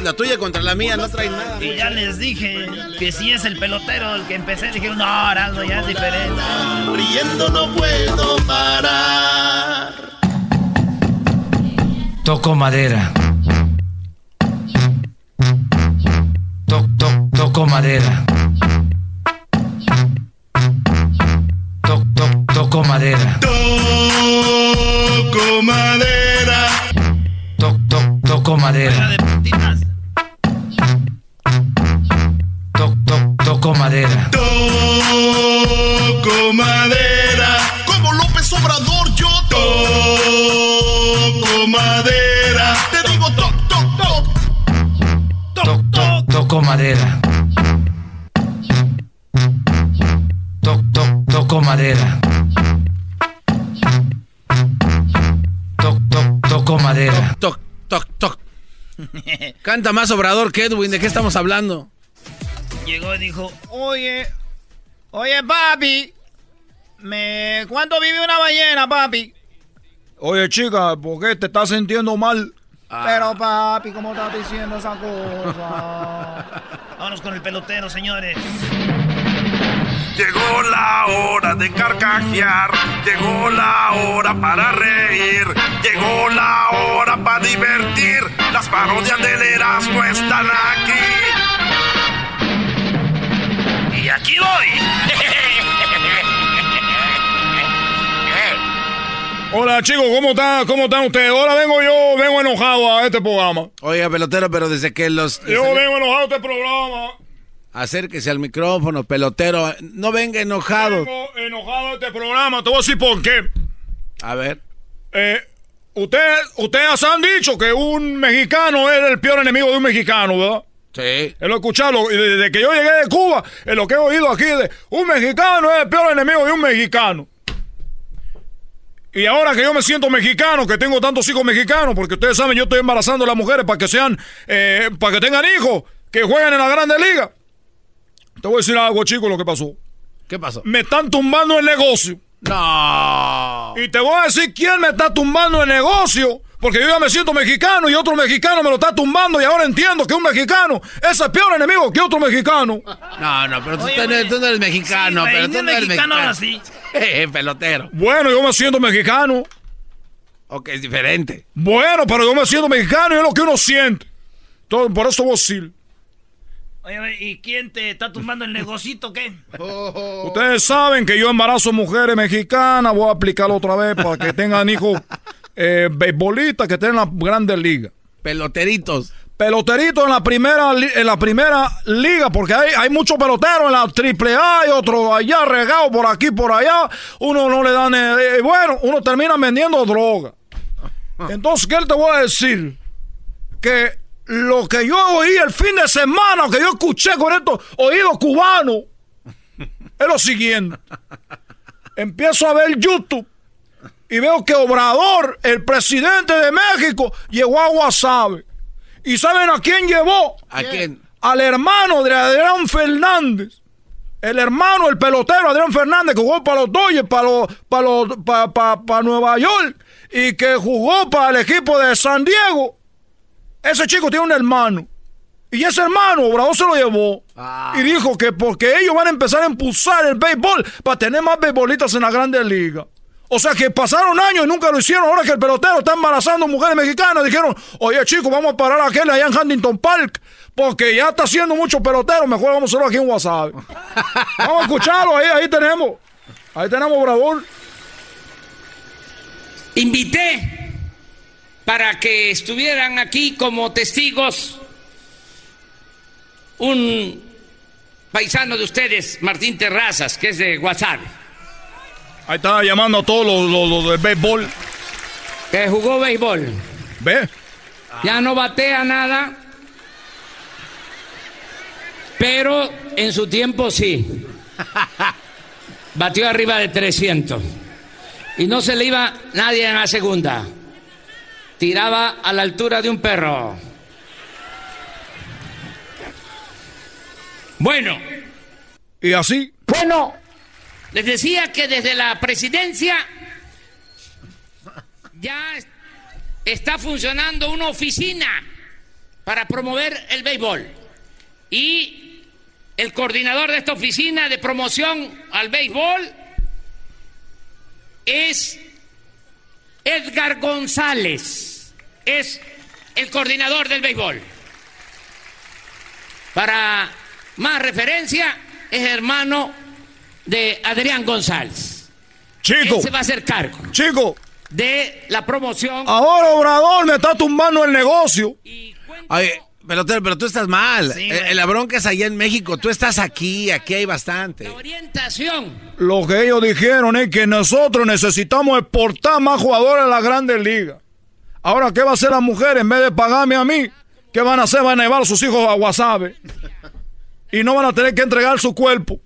La tuya contra la mía no trae nada. Y ya les dije que si es el pelotero el que empecé, dijeron, no, Araldo, ya es diferente. Riendo no puedo parar. Toco madera. Toc, toc, toco madera. Toco madera. Toco madera. Toc, toc, toco madera. Toc, toc, toco madera. Toco madera. Como López Obrador, yo toco madera. Te digo toc, toc, toc. Toc, toc, toco madera. Toc, toc, toco madera. Toc, toc. Canta más Obrador que Edwin, ¿de qué estamos hablando? Llegó y dijo, Oye, oye, papi. Me... ¿Cuánto vive una ballena, papi? Oye, chica, ¿por qué te estás sintiendo mal? Pero, papi, ¿cómo estás diciendo esa cosa? vámonos con el pelotero, señores. Llegó la hora de carcajear, llegó la hora para reír, llegó la hora para divertir. Las parodias del Erasmo están aquí. Y aquí voy. Hola, chicos, ¿cómo están? ¿Cómo están ustedes? Ahora vengo yo, vengo enojado a este programa. Oiga, pelotero, pero desde que los... Yo vengo enojado a este programa. Acérquese al micrófono, pelotero. No venga enojado. Vengo enojado a este programa. Te voy a decir por qué. A ver. Eh, ustedes, ustedes han dicho que un mexicano es el peor enemigo de un mexicano, ¿verdad? Sí. He lo escuchado, desde que yo llegué de Cuba, es lo que he oído aquí de un mexicano es el peor enemigo de un mexicano. Y ahora que yo me siento mexicano, que tengo tantos hijos mexicanos, porque ustedes saben, yo estoy embarazando a las mujeres para que sean, eh, para que tengan hijos, que jueguen en la Grande Liga. Te voy a decir algo, chicos, lo que pasó. ¿Qué pasó? Me están tumbando el negocio. No. Y te voy a decir quién me está tumbando el negocio. Porque yo ya me siento mexicano y otro mexicano me lo está tumbando y ahora entiendo que un mexicano es el peor enemigo que otro mexicano. No, no, pero tú, no eres- tú no eres mexicano, Sí, pero tú es no eres mexicano, mexicano. ahora sí. Eh, pelotero. Bueno, yo me siento mexicano. Ok, es diferente. Bueno, pero yo me siento mexicano y es lo que uno siente. Todo, por eso voy a decir. Oye, ¿y quién te está tumbando el negocito qué? Ustedes saben que yo embarazo mujeres mexicanas. Voy a aplicarlo otra vez para que tengan hijos eh, beisbolistas que estén en la grandes ligas. Peloteritos. Peloteritos en la primera en la primera liga, porque hay, hay muchos peloteros en la triple A y otros allá regados por aquí por allá. Uno no le dan. eh, eh, bueno, uno termina vendiendo droga. Entonces, ¿qué te voy a decir? Que lo que yo oí el fin de semana, que yo escuché con estos oídos cubanos, es lo siguiente. Empiezo a ver YouTube y veo que Obrador, el presidente de México, llegó a Guasave. ¿Y saben a quién llevó? ¿A quién? Al hermano de Adrián Fernández. El hermano, el pelotero Adrián Fernández, que jugó para los Dodgers, para, los, para, los, para, para- para Nueva York, y que jugó para el equipo de San Diego. Ese chico tiene un hermano. Y ese hermano, Obrador se lo llevó. Y dijo que porque ellos van a empezar a impulsar el béisbol para tener más beisbolistas en la Grande Liga. O sea que pasaron años y nunca lo hicieron. Ahora que el pelotero está embarazando mujeres mexicanas, dijeron, oye chicos, vamos a parar a aquel allá en Huntington Park. Porque ya está haciendo mucho pelotero. Mejor vamos a hacerlo aquí en WhatsApp. vamos a escucharlo ahí, ahí tenemos. Ahí tenemos Obrador. Invité para que estuvieran aquí como testigos un paisano de ustedes, Martín Terrazas, que es de Guasave. Ahí está llamando a todos los, los- los del béisbol. Que jugó béisbol. ¿Ve? Ya no batea nada. pero en su tiempo sí. Batió arriba de 300. Y no se le iba nadie en la segunda. Tiraba a la altura de un perro. Bueno. ¿Y así? Bueno. Les decía que desde la presidencia ya está funcionando una oficina para promover el béisbol. Y el coordinador de esta oficina de promoción al béisbol es Edgar González. Es el coordinador del béisbol. Para más referencia, es hermano de Adrián González. Chico. Él se va a hacer cargo. Chico. De la promoción. Ahora Obrador me está tumbando el negocio. Oye, pelotero, pero tú estás mal. Eh, la bronca es allá en México. Tú estás aquí, aquí hay bastante. orientación. Lo que ellos dijeron es que nosotros necesitamos exportar más jugadores a la grandes ligas. Ahora, ¿qué va a hacer la mujer en vez de pagarme a mí? ¿Qué van a hacer? Van a llevar a sus hijos a Guasave. Y no van a tener que entregar su cuerpo.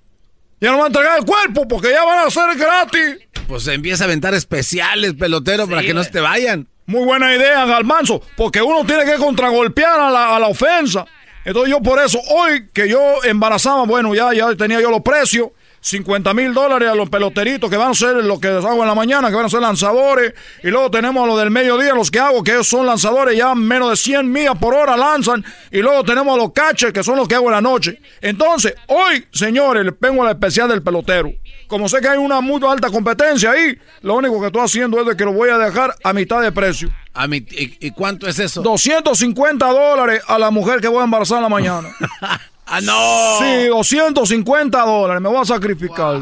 Ya no van a entregar el cuerpo porque ya van a ser gratis. Pues empieza a aventar especiales, pelotero, para que no se te vayan. Muy buena idea, Galmanzo, porque uno tiene que contragolpear a la, a la ofensa. Entonces yo por eso, hoy que yo embarazaba, bueno, ya, ya tenía yo los precios, 50 mil dólares a los peloteritos que van a ser lo que hago en la mañana, que van a ser lanzadores. Y luego tenemos a los del mediodía, los que hago, que son lanzadores ya menos de 100 millas por hora lanzan. Y luego tenemos a los catchers, que son los que hago en la noche. Entonces, hoy, señores, les vengo a la especial del pelotero. Como sé que hay una muy alta competencia ahí, lo único que estoy haciendo es de que lo voy a dejar a mitad de precio. ¿A mi, y, cuánto es eso? 250 dólares a la mujer que voy a embarazar en la mañana. ¡Ah, no! Sí, 250 dólares, me voy a sacrificar.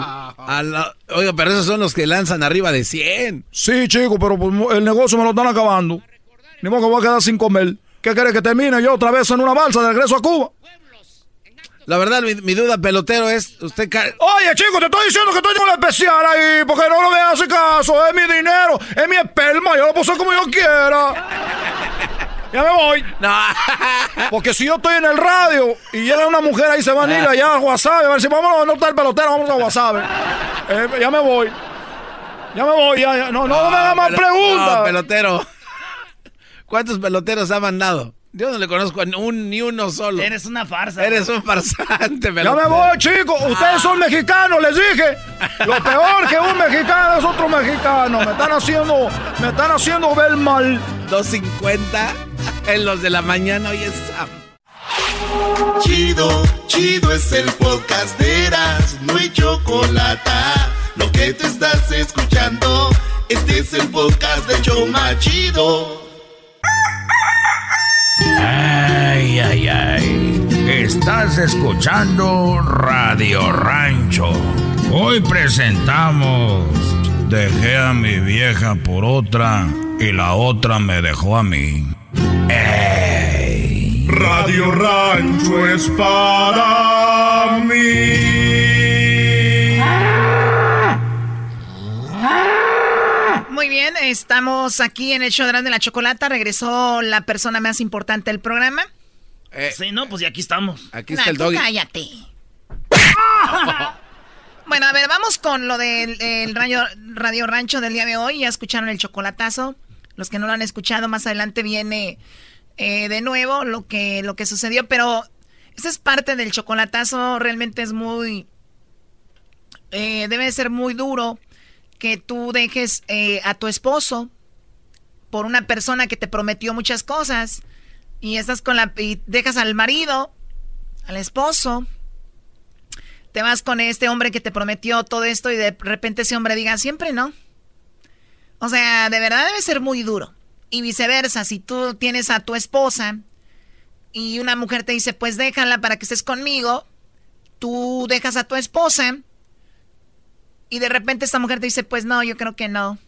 Oiga, pero esos son los que lanzan arriba de 100. Sí, chico, pero pues, el negocio me lo están acabando. Ni modo que voy a quedar sin comer. ¿Qué quiere que termine yo otra vez en una balsa de regreso a Cuba? La verdad, mi, duda, pelotero, es usted... Oye, chico, te estoy diciendo que estoy con la especial ahí, porque no lo me hace caso, es mi dinero, es mi esperma, yo lo puedo hacer como yo quiera. Ya me voy. No. Porque si yo estoy en el radio y llega una mujer ahí, se va a ir allá a Guasave, a ver si vamos a notar el pelotero, vamos a Guasave. Eh, ya me voy. Ya me voy, ya, ya. No, no, me hagas más preguntas. No, pelotero. ¿Cuántos peloteros ha mandado? Yo no le conozco a un, ni uno solo. Eres una farsa. Eres un farsante, pelotero. Ya me voy, chicos. Ustedes son mexicanos, les dije. Lo peor que un mexicano es otro mexicano. Me están haciendo, me están haciendo ver mal. 250 en los de la mañana hoy es Chido, chido es el podcast de Eras, no hay chocolate. Lo que te estás escuchando, este es el podcast de Choma Chido. Ay, ay, ay. Estás escuchando Radio Rancho. Hoy presentamos Dejé a mi vieja por otra y la otra me dejó a mí. Radio Rancho es para mí. Muy bien, estamos aquí en el show de la chocolata. Regresó la persona más importante del programa. Eh, sí, no, pues y aquí estamos. Aquí está el doggy. Cállate. bueno, a ver, vamos con lo del radio, radio Rancho del día de hoy. Ya escucharon el chocolatazo. Los que no lo han escuchado, más adelante viene eh, de nuevo lo que, lo que sucedió. Pero esa es parte del chocolatazo. Realmente es muy... Eh, debe ser muy duro que tú dejes eh, a tu esposo por una persona que te prometió muchas cosas y estás con la y dejas al marido, al esposo, te vas con este hombre que te prometió todo esto y de repente ese hombre diga siempre no. O sea, de verdad debe ser muy duro. Y viceversa, si tú tienes a tu esposa y una mujer te dice, pues déjala para que estés conmigo, tú dejas a tu esposa y de repente esta mujer te dice, pues no, yo creo que no.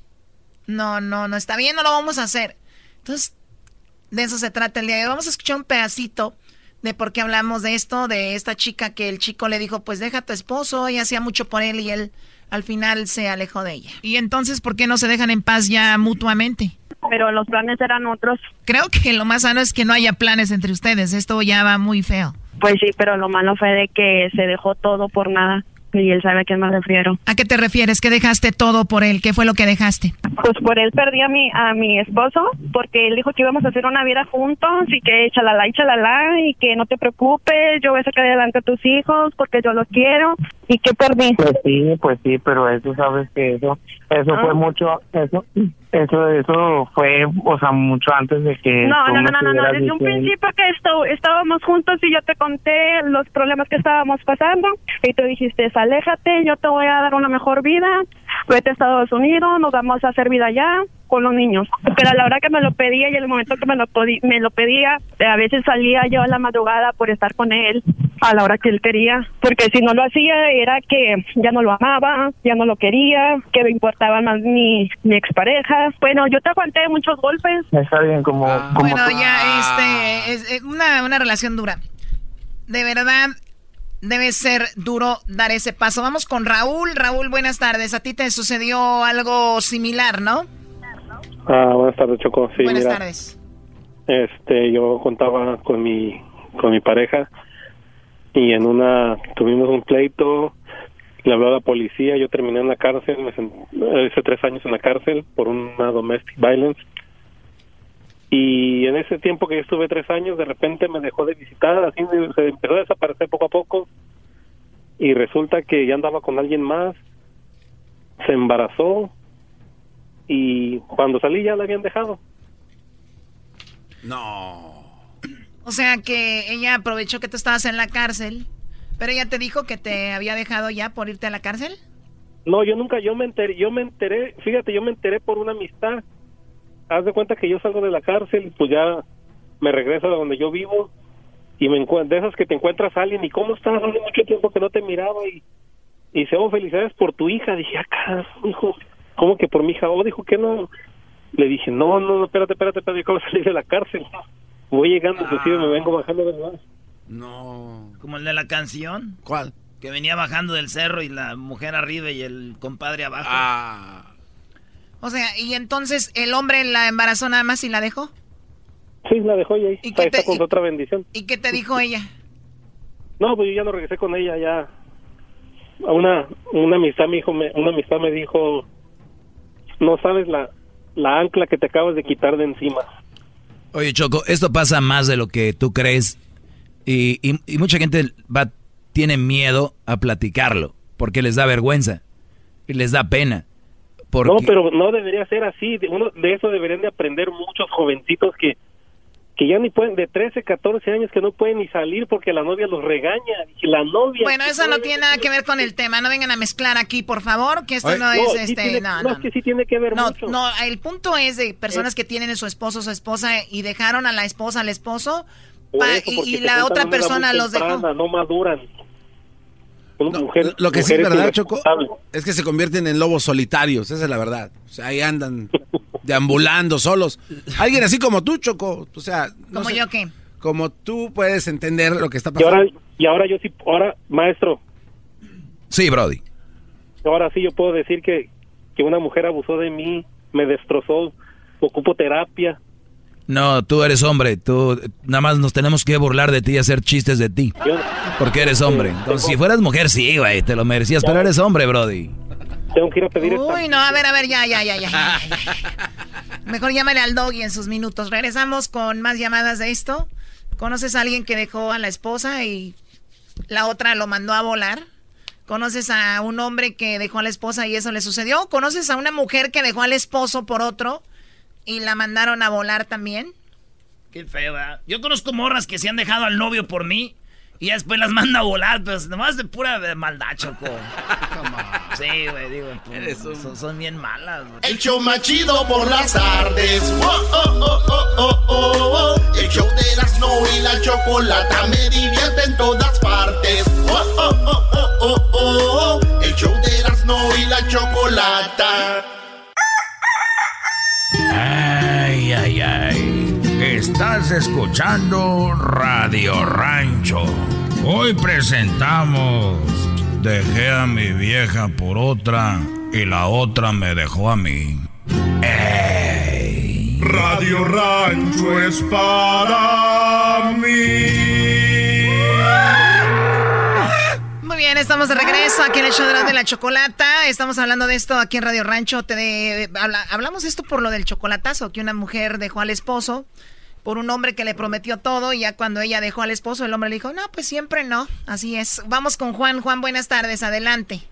No, no, no está bien, no lo vamos a hacer. Entonces, de eso se trata el día de hoy. Vamos a escuchar un pedacito de por qué hablamos de esto, de esta chica que el chico le dijo, pues deja a tu esposo, y hacía mucho por él y él al final se alejó de ella. Y entonces, ¿por qué no se dejan en paz ya mutuamente? Pero los planes eran otros. Creo que lo más sano es que no haya planes entre ustedes. Esto ya va muy feo. Pues sí, pero lo malo fue de que se dejó todo por nada y él sabe a qué me refiero. ¿A qué te refieres? ¿Que dejaste todo por él? ¿Qué fue lo que dejaste? Pues por él perdí a mi, a mi esposo porque él dijo que íbamos a hacer una vida juntos y que chalala y chalala y que no te preocupes, yo voy a sacar adelante a tus hijos porque yo los quiero y que perdí. Pues sí, pues sí, pero eso sabes que eso, eso fue Ah. mucho, eso, eso, eso fue, o sea, mucho antes de que No, no, no, no, no, desde un principio que esto, estábamos juntos y yo te conté los problemas que estábamos pasando y tú dijiste, aléjate, yo te voy a dar una mejor vida, vete a Estados Unidos, nos vamos a hacer vida allá con los niños. Pero a la hora que me lo pedía y en el momento que me lo, me lo pedía, a veces salía yo a la madrugada por estar con él a la hora que él quería, porque si no lo hacía era que ya no lo amaba, ya no lo quería, que me importaba más mi, mi expareja. Bueno, yo te aguanté muchos golpes, Está bien, como, como Bueno, ya, este, es, es una, una relación dura. De verdad, debe ser duro dar ese paso. Vamos con Raúl. Raúl, buenas tardes. A ti te sucedió algo similar, ¿no? Ah, buenas tardes, Choco. Sí, buenas mira, tardes. este, yo contaba con mi, con mi pareja y en una tuvimos un pleito, le habló a la policía, yo terminé en la cárcel, me hice tres años en la cárcel por una domestic violence y en ese tiempo que yo estuve tres años, de repente me dejó de visitar, así me- se empezó a desaparecer poco a poco y resulta que ya andaba con alguien más, se embarazó y cuando salí ya la habían dejado. No. O sea que ella aprovechó que tú estabas en la cárcel, pero ella te dijo que te había dejado ya por irte a la cárcel. No, yo nunca, yo me enteré, yo me enteré, fíjate, yo me enteré por una amistad. Haz de cuenta que yo salgo de la cárcel, pues ya me regreso a donde yo vivo y me encuentro, de esas que te encuentras a alguien y cómo estás, hace mucho tiempo que no te miraba y, y dice, oh, felicidades por tu hija. Dije, acá, hijo, ¿cómo que por mi hija? Oh, dijo que no. Le dije, no, no, no, espérate, espérate, espérate, ¿cómo salir de la cárcel? Voy llegando, inclusive me vengo bajando de nuevo. No. Como el de la canción. ¿Cuál? Que venía bajando del cerro y la mujer arriba y el compadre abajo. Ah. O sea, y entonces el hombre la embarazó nada más y la dejó. Sí, la dejó y ahí ¿Y está, qué te- está con otra bendición. ¿Y qué te dijo ella? No, pues yo ya no regresé con ella, ya. A Una, una amistad me dijo, me- una amistad me dijo, no sabes la, la ancla que te acabas de quitar de encima. Oye, Choco, esto pasa más de lo que tú crees y, y- y mucha gente va, tiene miedo a platicarlo porque les da vergüenza y les da pena. Porque, No, pero no debería ser así. De, uno, de eso deberían de aprender muchos jovencitos que, que ya ni pueden, de 13, 14 años, que no pueden ni salir porque la novia los regaña. Y la novia... Bueno, eso no tiene nada que ver con el tema. No vengan a mezclar aquí, por favor, que esto Ay, no, no, es sí este. tiene- no, no, no, es que sí tiene que ver no, mucho. no, el punto es de personas que tienen a su esposo o su esposa y dejaron a la esposa al esposo Por pa- eso, y, y la otra persona los dejó. No maduran. Una mujer- Lo que sí es verdad, Choco, es que se convierten en lobos solitarios, esa es la verdad. O sea, ahí andan deambulando solos. Alguien así como tú, Choco. O sea, no ¿Como yo qué? Como tú puedes entender lo que está Y pasando. ahora, y ahora yo sí, ahora, maestro, Sí, Brody. ahora sí yo puedo decir que, que una mujer abusó de mí, me destrozó, ocupo terapia. No, tú eres hombre, tú nada más nos tenemos que burlar de ti y hacer chistes de ti. Yo- Porque eres hombre. Entonces, si fueras mujer, sí, güey, te lo merecías, pero eres hombre, Brody. Tengo que ir a pedir Uy, no, a ver, a ver, ya, ya, ya, ya. ya, ya. Mejor llámale al doggy en sus minutos. Regresamos con más llamadas de esto. ¿Conoces a alguien que dejó a la esposa y la otra lo mandó a volar? ¿Conoces a un hombre que dejó a la esposa y eso le sucedió? ¿Conoces a una mujer que dejó al esposo por otro y la mandaron a volar también? Qué feo, ¿verdad? Yo conozco morras que se han dejado al novio por mí y después las manda a volar, pues nomás de pura de maldad, Choco. Sí, güey, digo, pues, son, son bien malas. güey. El show más chido por las tardes. Oh, oh, oh, oh, oh, oh, oh. El show de Erasmo y la chocolata me divierte en todas partes. Oh, oh, oh, oh, oh, oh. El show de Erasmo y la chocolata. Ay, ay, ay. Estás escuchando Radio Rancho. Hoy presentamos Dejé a mi vieja por otra y la otra me dejó a mí. Ey. Radio Rancho es para mí. Estamos de regreso aquí en el show de la, chocolata. Estamos hablando de esto aquí en Radio Rancho. Te hablamos esto por lo del chocolatazo, que una mujer dejó al esposo por un hombre que le prometió todo y ya cuando ella dejó al esposo, el hombre le dijo, no, pues siempre no. Así es. Vamos con Juan. Juan, buenas tardes. Adelante.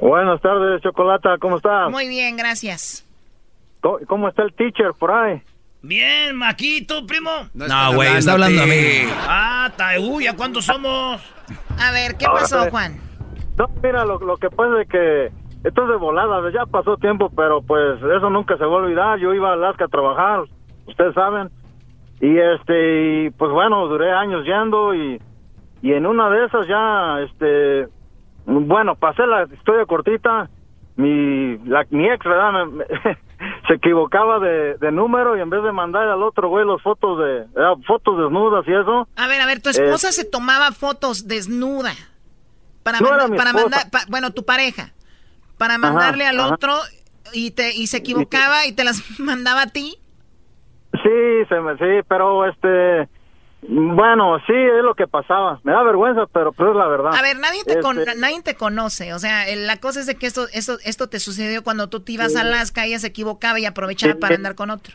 Buenas tardes, Chocolata. ¿Cómo estás? Muy bien, gracias. ¿Cómo, está el teacher por ahí? Bien, Maquito, primo. No, güey, está hablando a mí. Ah, uy, ¿a cuántos somos? A ver, ¿qué pasó, Juan? No, mira, lo, que pasa es que esto es de volada, ya pasó tiempo, pero pues eso nunca se va a olvidar. Yo iba a Alaska a trabajar, ustedes saben. Y este, y pues bueno, duré años yendo y, y en una de esas ya, este, bueno, pasé la historia cortita. Mi, la, mi ex, ¿verdad? se equivocaba de, número y en vez de mandar al otro güey las fotos de fotos desnudas y eso. A ver, a ver, tu esposa eh, se tomaba fotos desnuda para, para mandar, bueno, tu pareja, para mandarle al otro y te y se equivocaba y te las mandaba a ti. Sí, se me, sí, pero este, bueno, sí, es lo que pasaba. Me da vergüenza, pero pues es la verdad. A ver, nadie te, este nadie te conoce. O sea, la cosa es de que esto, esto, esto te sucedió cuando tú te ibas a Alaska, ella se equivocaba y aprovechaba para andar con otro.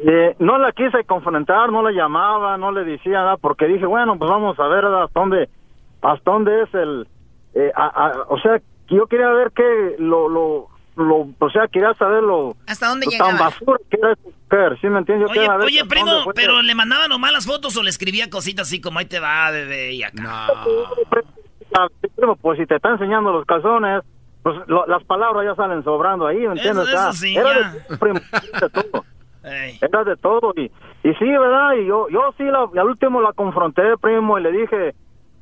Eh, no la quise confrontar, no la llamaba, no le decía nada, porque dije, bueno, pues vamos a ver hasta dónde, hasta dónde es el... Eh, o sea, yo quería ver que lo, lo, lo, o sea, quería saber lo, hasta dónde llegaba. tan basura que era mujer, ¿sí me entiendes? Oye, oye primo, pero le mandaban nomás las fotos o le escribía cositas así como ahí te va, bebé, y acá. No. Pues si te está enseñando los calzones, pues las palabras ya salen sobrando ahí, ¿me entiendes? Eso, sí, era de, primo, de todo. Era de todo y, y sí, ¿verdad? Y yo, yo sí, la, al último la confronté, primo, y le dije,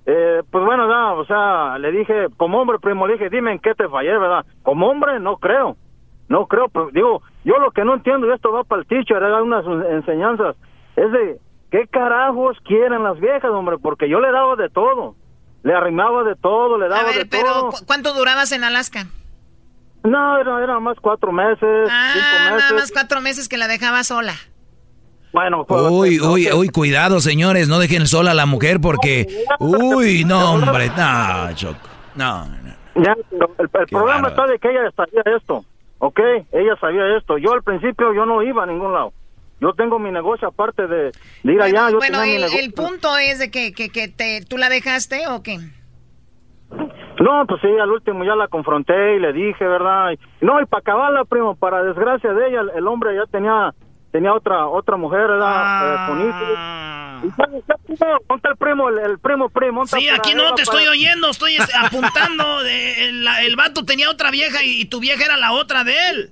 eh, pues bueno, o sea, le dije, como hombre, primo, le dije, dime en qué te fallé, ¿verdad? Como hombre, no creo. No creo, pero digo, yo lo que no entiendo, y esto va para el teacher, era unas enseñanzas, es de, ¿qué carajos quieren las viejas, hombre? Porque yo le daba de todo. Le arrimaba de todo, le daba de pero todo. ¿cuánto durabas en Alaska? No, era, era más cuatro meses, ah, cinco meses. nada más cuatro meses que la dejaba sola. Bueno, pues, uy, uy, uy, cuidado, señores, no dejen sola a la mujer porque, uy, no, hombre, no, Choco, no, Ya, el, problema está de que ella sabía esto, ¿ok? Ella sabía esto. Yo al principio yo no iba a ningún lado. Yo tengo mi negocio aparte de, ir allá. Yo bueno, el, el, punto es de que, que, que te, tú la dejaste o qué? No, pues sí, al último ya la confronté y le dije, ¿verdad? no, y para acabarla, primo, para desgracia de ella, el hombre ya tenía tenía otra otra mujer, era ah. eh, Monta el primo, el, primo primo. Sí, aquí no te estoy oyendo, estoy apuntando. el, el, vato tenía otra vieja y, tu vieja era la otra de él.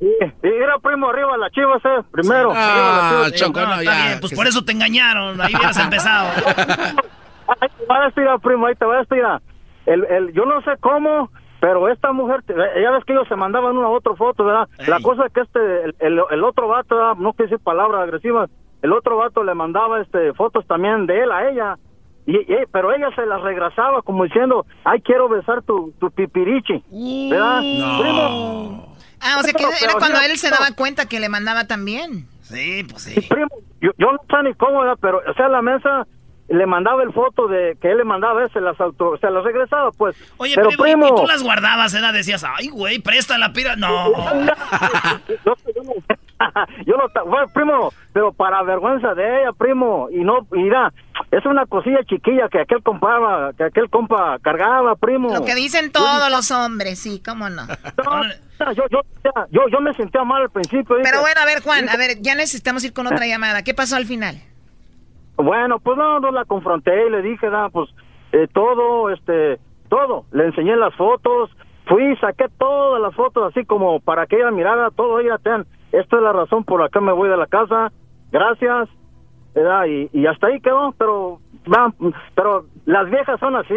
Sí, era primo arriba la chivas, eh, primero. Ah, bien, pues por eso te engañaron, ahí hubieras empezado. ahí te va a decir, primo, ahí te va a decir. El, el, yo no sé cómo, pero esta mujer, ya ves que ellos se mandaban una u otra foto, ¿verdad? La cosa es que este, el, el, otro vato, no quiero decir palabras agresivas, el otro vato le mandaba este fotos también de él a ella. Y, pero ella se las regresaba como diciendo, ay, quiero besar tu, tu pipirichi, ¿verdad? Primo. Ah, o sea que era cuando él se daba cuenta que le mandaba también. Sí, pues sí. Primo, yo, yo no sé ni cómo, pero, o sea, la mesa le mandaba el foto de que él le mandaba se las auto, se las regresaba pues. Oye pero primo, y tú las guardabas ¿eh? decías ay güey presta la pira no. Yo no bueno, primo pero para vergüenza de ella primo y no mira es una cosilla chiquilla que aquel compraba que aquel compa cargaba primo. Lo que dicen todos los hombres sí cómo no, yo, yo, yo, yo, me sentía mal al principio pero bueno a ver Juan a ver ya necesitamos ir con otra llamada. Qué pasó al final bueno, pues no, no la confronté y le dije, da, pues eh, todo, este, todo. Le enseñé las fotos, fui, saqué todas las fotos así como para que ella mirara todo, ella, ten, esta es la razón por la que me voy de la casa, gracias, y, y hasta ahí quedó, pero pero las viejas son así.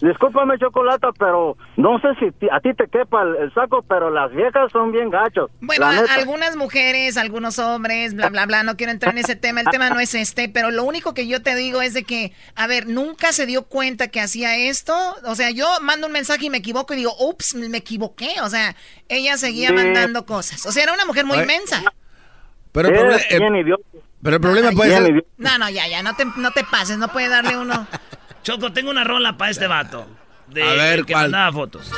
Discúlpame, Chocolata, pero no sé si a ti te quepa el, saco, pero las viejas son bien gachos. Bueno, algunas mujeres, algunos hombres, bla, bla, bla, no quiero entrar en ese tema. El tema no es este, pero lo único que yo te digo es de que, a ver, nunca se dio cuenta que hacía esto. O sea, yo mando un mensaje y me equivoco y digo, ups, me equivoqué. O sea, ella seguía mandando cosas. O sea, era una mujer muy inmensa. Pero el, pero el problema puede ser... No, no, ya, ya, no te, no te pases, no puede darle uno... Choco, tengo una rola para este vato. De A ver, que ¿cuál? mandaba fotos.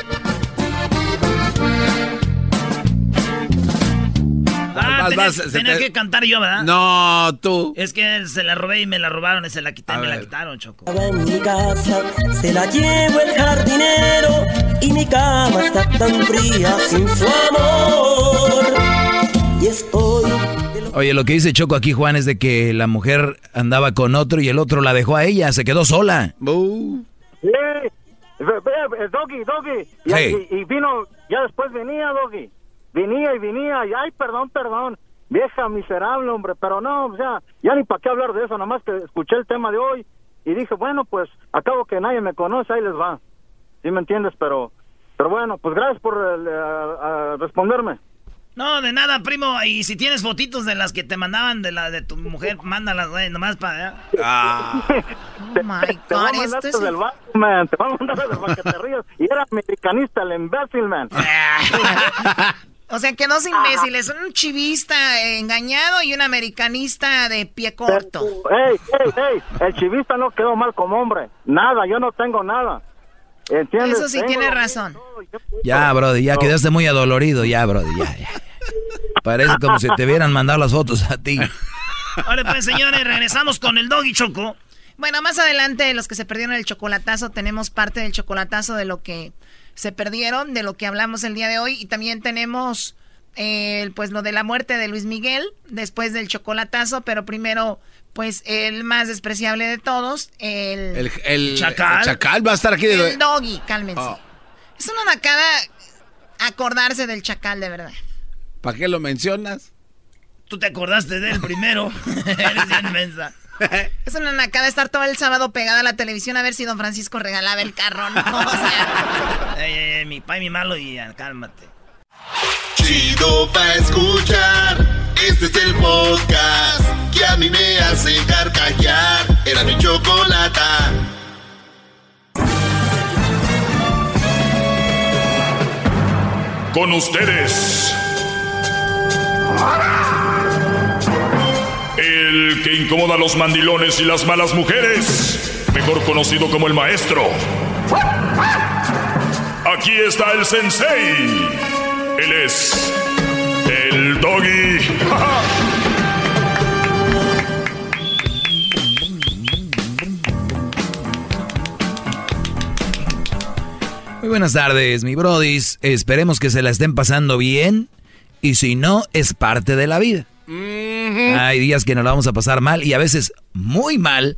Ah, Vas, tenía, vas, tenía te- que cantar yo, ¿verdad? No, tú. Es que se la robé y me la robaron y se la A me la ver. quitaron, Choco. En mi casa se la llevo el jardinero y mi cama está tan fría sin su amor. Y estoy Oye, lo que dice Choco aquí, Juan, es de que la mujer andaba con otro y el otro la dejó a ella, se quedó sola. Sí, ve- ve, Doggy, Doggy. Y, Sí. y- y vino, ya después venía, Doggy. Venía y venía, y ay, perdón, perdón. Vieja miserable, hombre, pero no, o sea, ya ni para qué hablar de eso, nomás que escuché el tema de hoy y dije, bueno, pues, acabo que nadie me conoce, ahí les va. ¿Sí me entiendes? Pero, pero bueno, pues gracias por eh, a- a responderme. No, de nada, primo. Y si tienes fotitos de las que te mandaban de la de tu mujer, mándalas, güey, nomás para... Ah. Oh my Te God, mandar esto es... del banco, man. Te voy a mandar del banco te. Y era americanista, el imbécil, man. O sea, que dos imbéciles, un chivista eh, engañado y un americanista de pie corto. Ey, ey, ey, el chivista no quedó mal como hombre. Nada, yo no tengo nada. ¿Entiendes? Eso sí Tengo tiene razón. Ya, Brody, ya quedaste muy adolorido, ya, Brody, ya, ya. Parece como si te hubieran mandado las fotos a ti. Ahora pues, señores, regresamos con el doggy choco. Bueno, más adelante, los que se perdieron el chocolatazo, tenemos parte del chocolatazo de lo que se perdieron, de lo que hablamos el día de hoy. Y también tenemos, eh, pues, lo de la muerte de Luis Miguel, después del chocolatazo, pero primero, pues, el más despreciable de todos, el... El, el Chacal. el chacal va a estar aquí de... El doggy, cálmense. Oh. Es una nacada acordarse del chacal, de verdad. ¿Para qué lo mencionas? Tú te acordaste de él primero. Eres inmensa. Es una nacada estar todo el sábado pegada a la televisión a ver si don Francisco regalaba el carro, ¿no? O sea, Ey, ey, ey, mi pa y mi malo y ah, cálmate. Chido pa' escuchar. Este es el podcast que a mí me hace carcajear. Era mi chocolata. Con ustedes. El que incomoda a los mandilones y las malas mujeres. Mejor conocido como el maestro. Aquí está el sensei. Él es doggy. Muy buenas tardes, mi brodis. Esperemos que se la estén pasando bien. Y si no, es parte de la vida. Hay días que nos la vamos a pasar mal y a veces muy mal.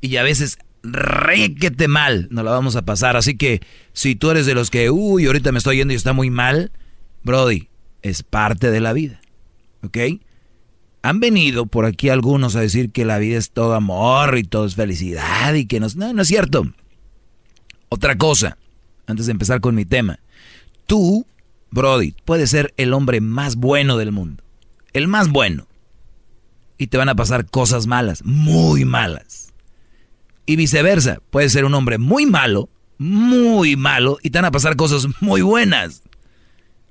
Y a veces requete mal nos la vamos a pasar. Así que si tú eres de los que, uy, ahorita me estoy yendo y está muy mal, Brody, es parte de la vida. ¿Ok? Han venido por aquí algunos a decir que la vida es todo amor y todo es felicidad y que no, no, no es cierto. Otra cosa, antes de empezar con mi tema. Tú, Brody, puedes ser el hombre más bueno del mundo. El más bueno. Y te van a pasar cosas malas, muy malas. Y viceversa, puedes ser un hombre muy malo, muy malo, y te van a pasar cosas muy buenas.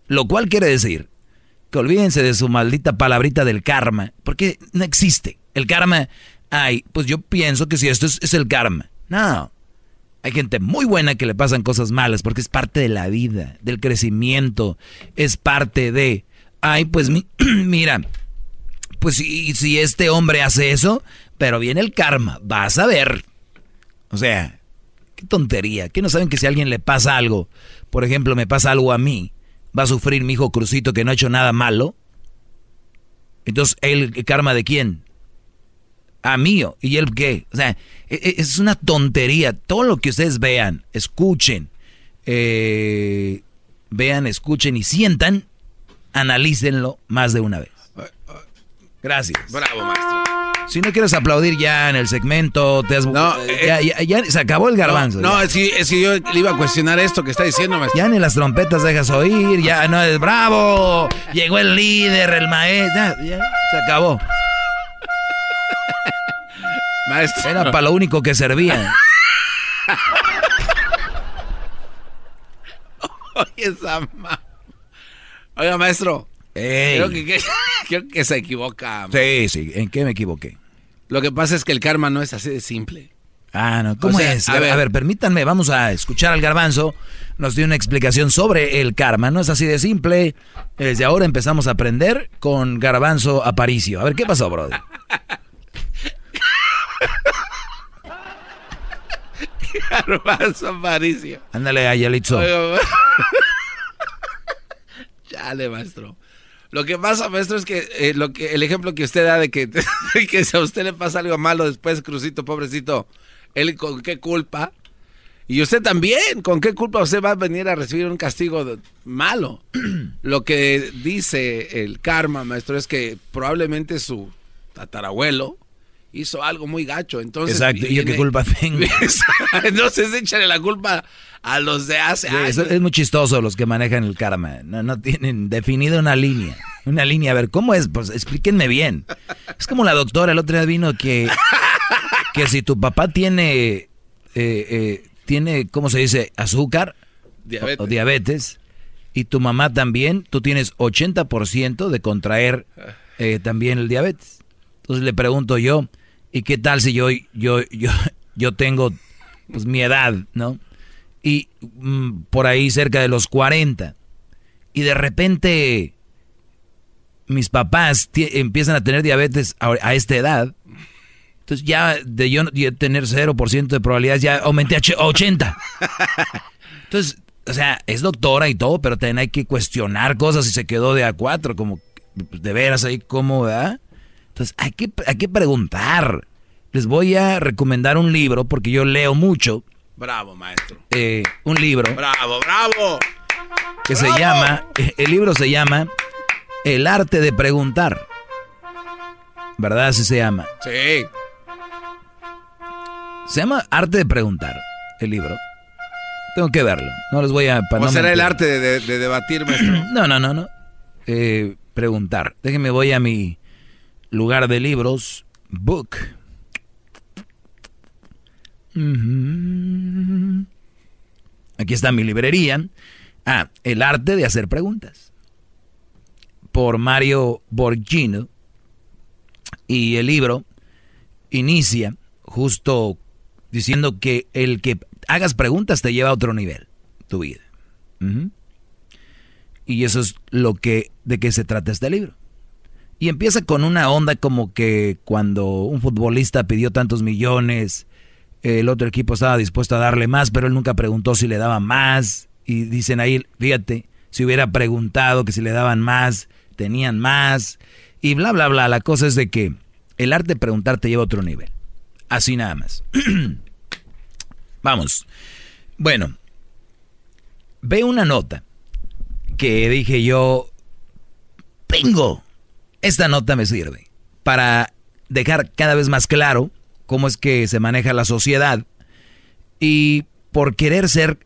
Lo cual quiere decir olvídense de su maldita palabrita del karma, porque no existe. El karma, ay, pues yo pienso que si esto es, el karma. No, hay gente muy buena que le pasan cosas malas porque es parte de la vida, del crecimiento, es parte de, ay, pues mi- mira, pues si, si este hombre hace eso, pero viene el karma, vas a ver. O sea, qué tontería, que no saben que si a alguien le pasa algo, por ejemplo, me pasa algo a mí, va a sufrir mi hijo Crucito que no ha hecho nada malo. Entonces, ¿el karma de quién? a mío. ¿Y él qué? O sea, e- e- es una tontería. Todo lo que ustedes vean, escuchen, eh, vean, escuchen y sientan, analícenlo más de una vez. Gracias. Bravo, maestro. Si no quieres aplaudir ya en el segmento, te has- eh, ya, ya- ya se acabó el garbanzo. No, ya. es que, es que yo le iba a cuestionar esto que está diciendo, maestro. Ya ni las trompetas dejas oír, ya no es bravo. Llegó el líder, el maestro, ya, se acabó. Maestro. Era para lo único que servía. Oye, esa ma- Oiga, maestro. Creo que, que- creo que se equivoca. Sí, sí, ¿en qué me equivoqué? Lo que pasa es que el karma no es así de simple. Ah, no, ¿cómo es? A, ver, a ver, permítanme, vamos a escuchar al garbanzo. Nos dio una explicación sobre el karma. No es así de simple. Desde ahora empezamos a aprender con garbanzo aparicio. A ver, ¿qué pasó, brother? garbanzo aparicio. Ándale, Ayalitzo. Chale, maestro. Lo que pasa, maestro, es que, eh, lo que el ejemplo que usted da de que, de que si a usted le pasa algo malo después, Crucito, pobrecito, él con qué culpa. Y usted también, ¿con qué culpa usted va a venir a recibir un castigo malo? Lo que dice el karma, maestro, es que probablemente su tatarabuelo hizo algo muy gacho. Entonces, Exacto, ¿y yo qué culpa tengo? entonces échale la culpa a los de hace años. Es, muy chistoso los que manejan el karma. No, no tienen definido una línea. Una línea, a ver, ¿cómo es? Pues explíquenme bien. Es como la doctora el otro día vino que que si tu papá tiene, eh, eh, tiene, ¿cómo se dice? Azúcar O, diabetes, y tu mamá también, tú tienes 80% de contraer eh, también el diabetes. Entonces le pregunto yo, ¿y qué tal si yo, yo, yo, yo tengo pues, mi edad, ¿no? Y mm, por ahí cerca de los 40. Y de repente mis papás empiezan a tener diabetes a esta edad entonces ya de yo tener 0% de probabilidades ya aumenté a 80. Entonces, o sea, es doctora y todo, pero también hay que cuestionar cosas y se quedó de A4, como de veras ahí cómo, ¿verdad? Entonces, hay que, hay que preguntar. Les voy a recomendar un libro porque yo leo mucho. Bravo, maestro. Eh, un libro. Bravo, bravo. Que se llama, el libro se llama El arte de preguntar. ¿Verdad? Así se llama. Sí. Se llama Arte de Preguntar, el libro. Tengo que verlo. No les voy a... ¿O será el arte de, debatir, maestro? No, no, no, no. Eh, preguntar. Déjenme, voy a mi lugar de libros. Book. Aquí está mi librería. Ah, El arte de hacer preguntas. Por Mario Borgino. Y el libro inicia justo diciendo que el que hagas preguntas te lleva a otro nivel, tu vida. Y eso es lo que, de qué se trata este libro. Y empieza con una onda como que cuando un futbolista pidió tantos millones, el otro equipo estaba dispuesto a darle más, pero él nunca preguntó si le daban más. Y dicen ahí, fíjate, si hubiera preguntado que si le daban más, tenían más. Y bla, bla, bla. La cosa es de que el arte de preguntar te lleva a otro nivel. Así nada más. Vamos. Bueno, ve una nota que dije yo, ¡pingo! Esta nota me sirve para dejar cada vez más claro cómo es que se maneja la sociedad y por querer ser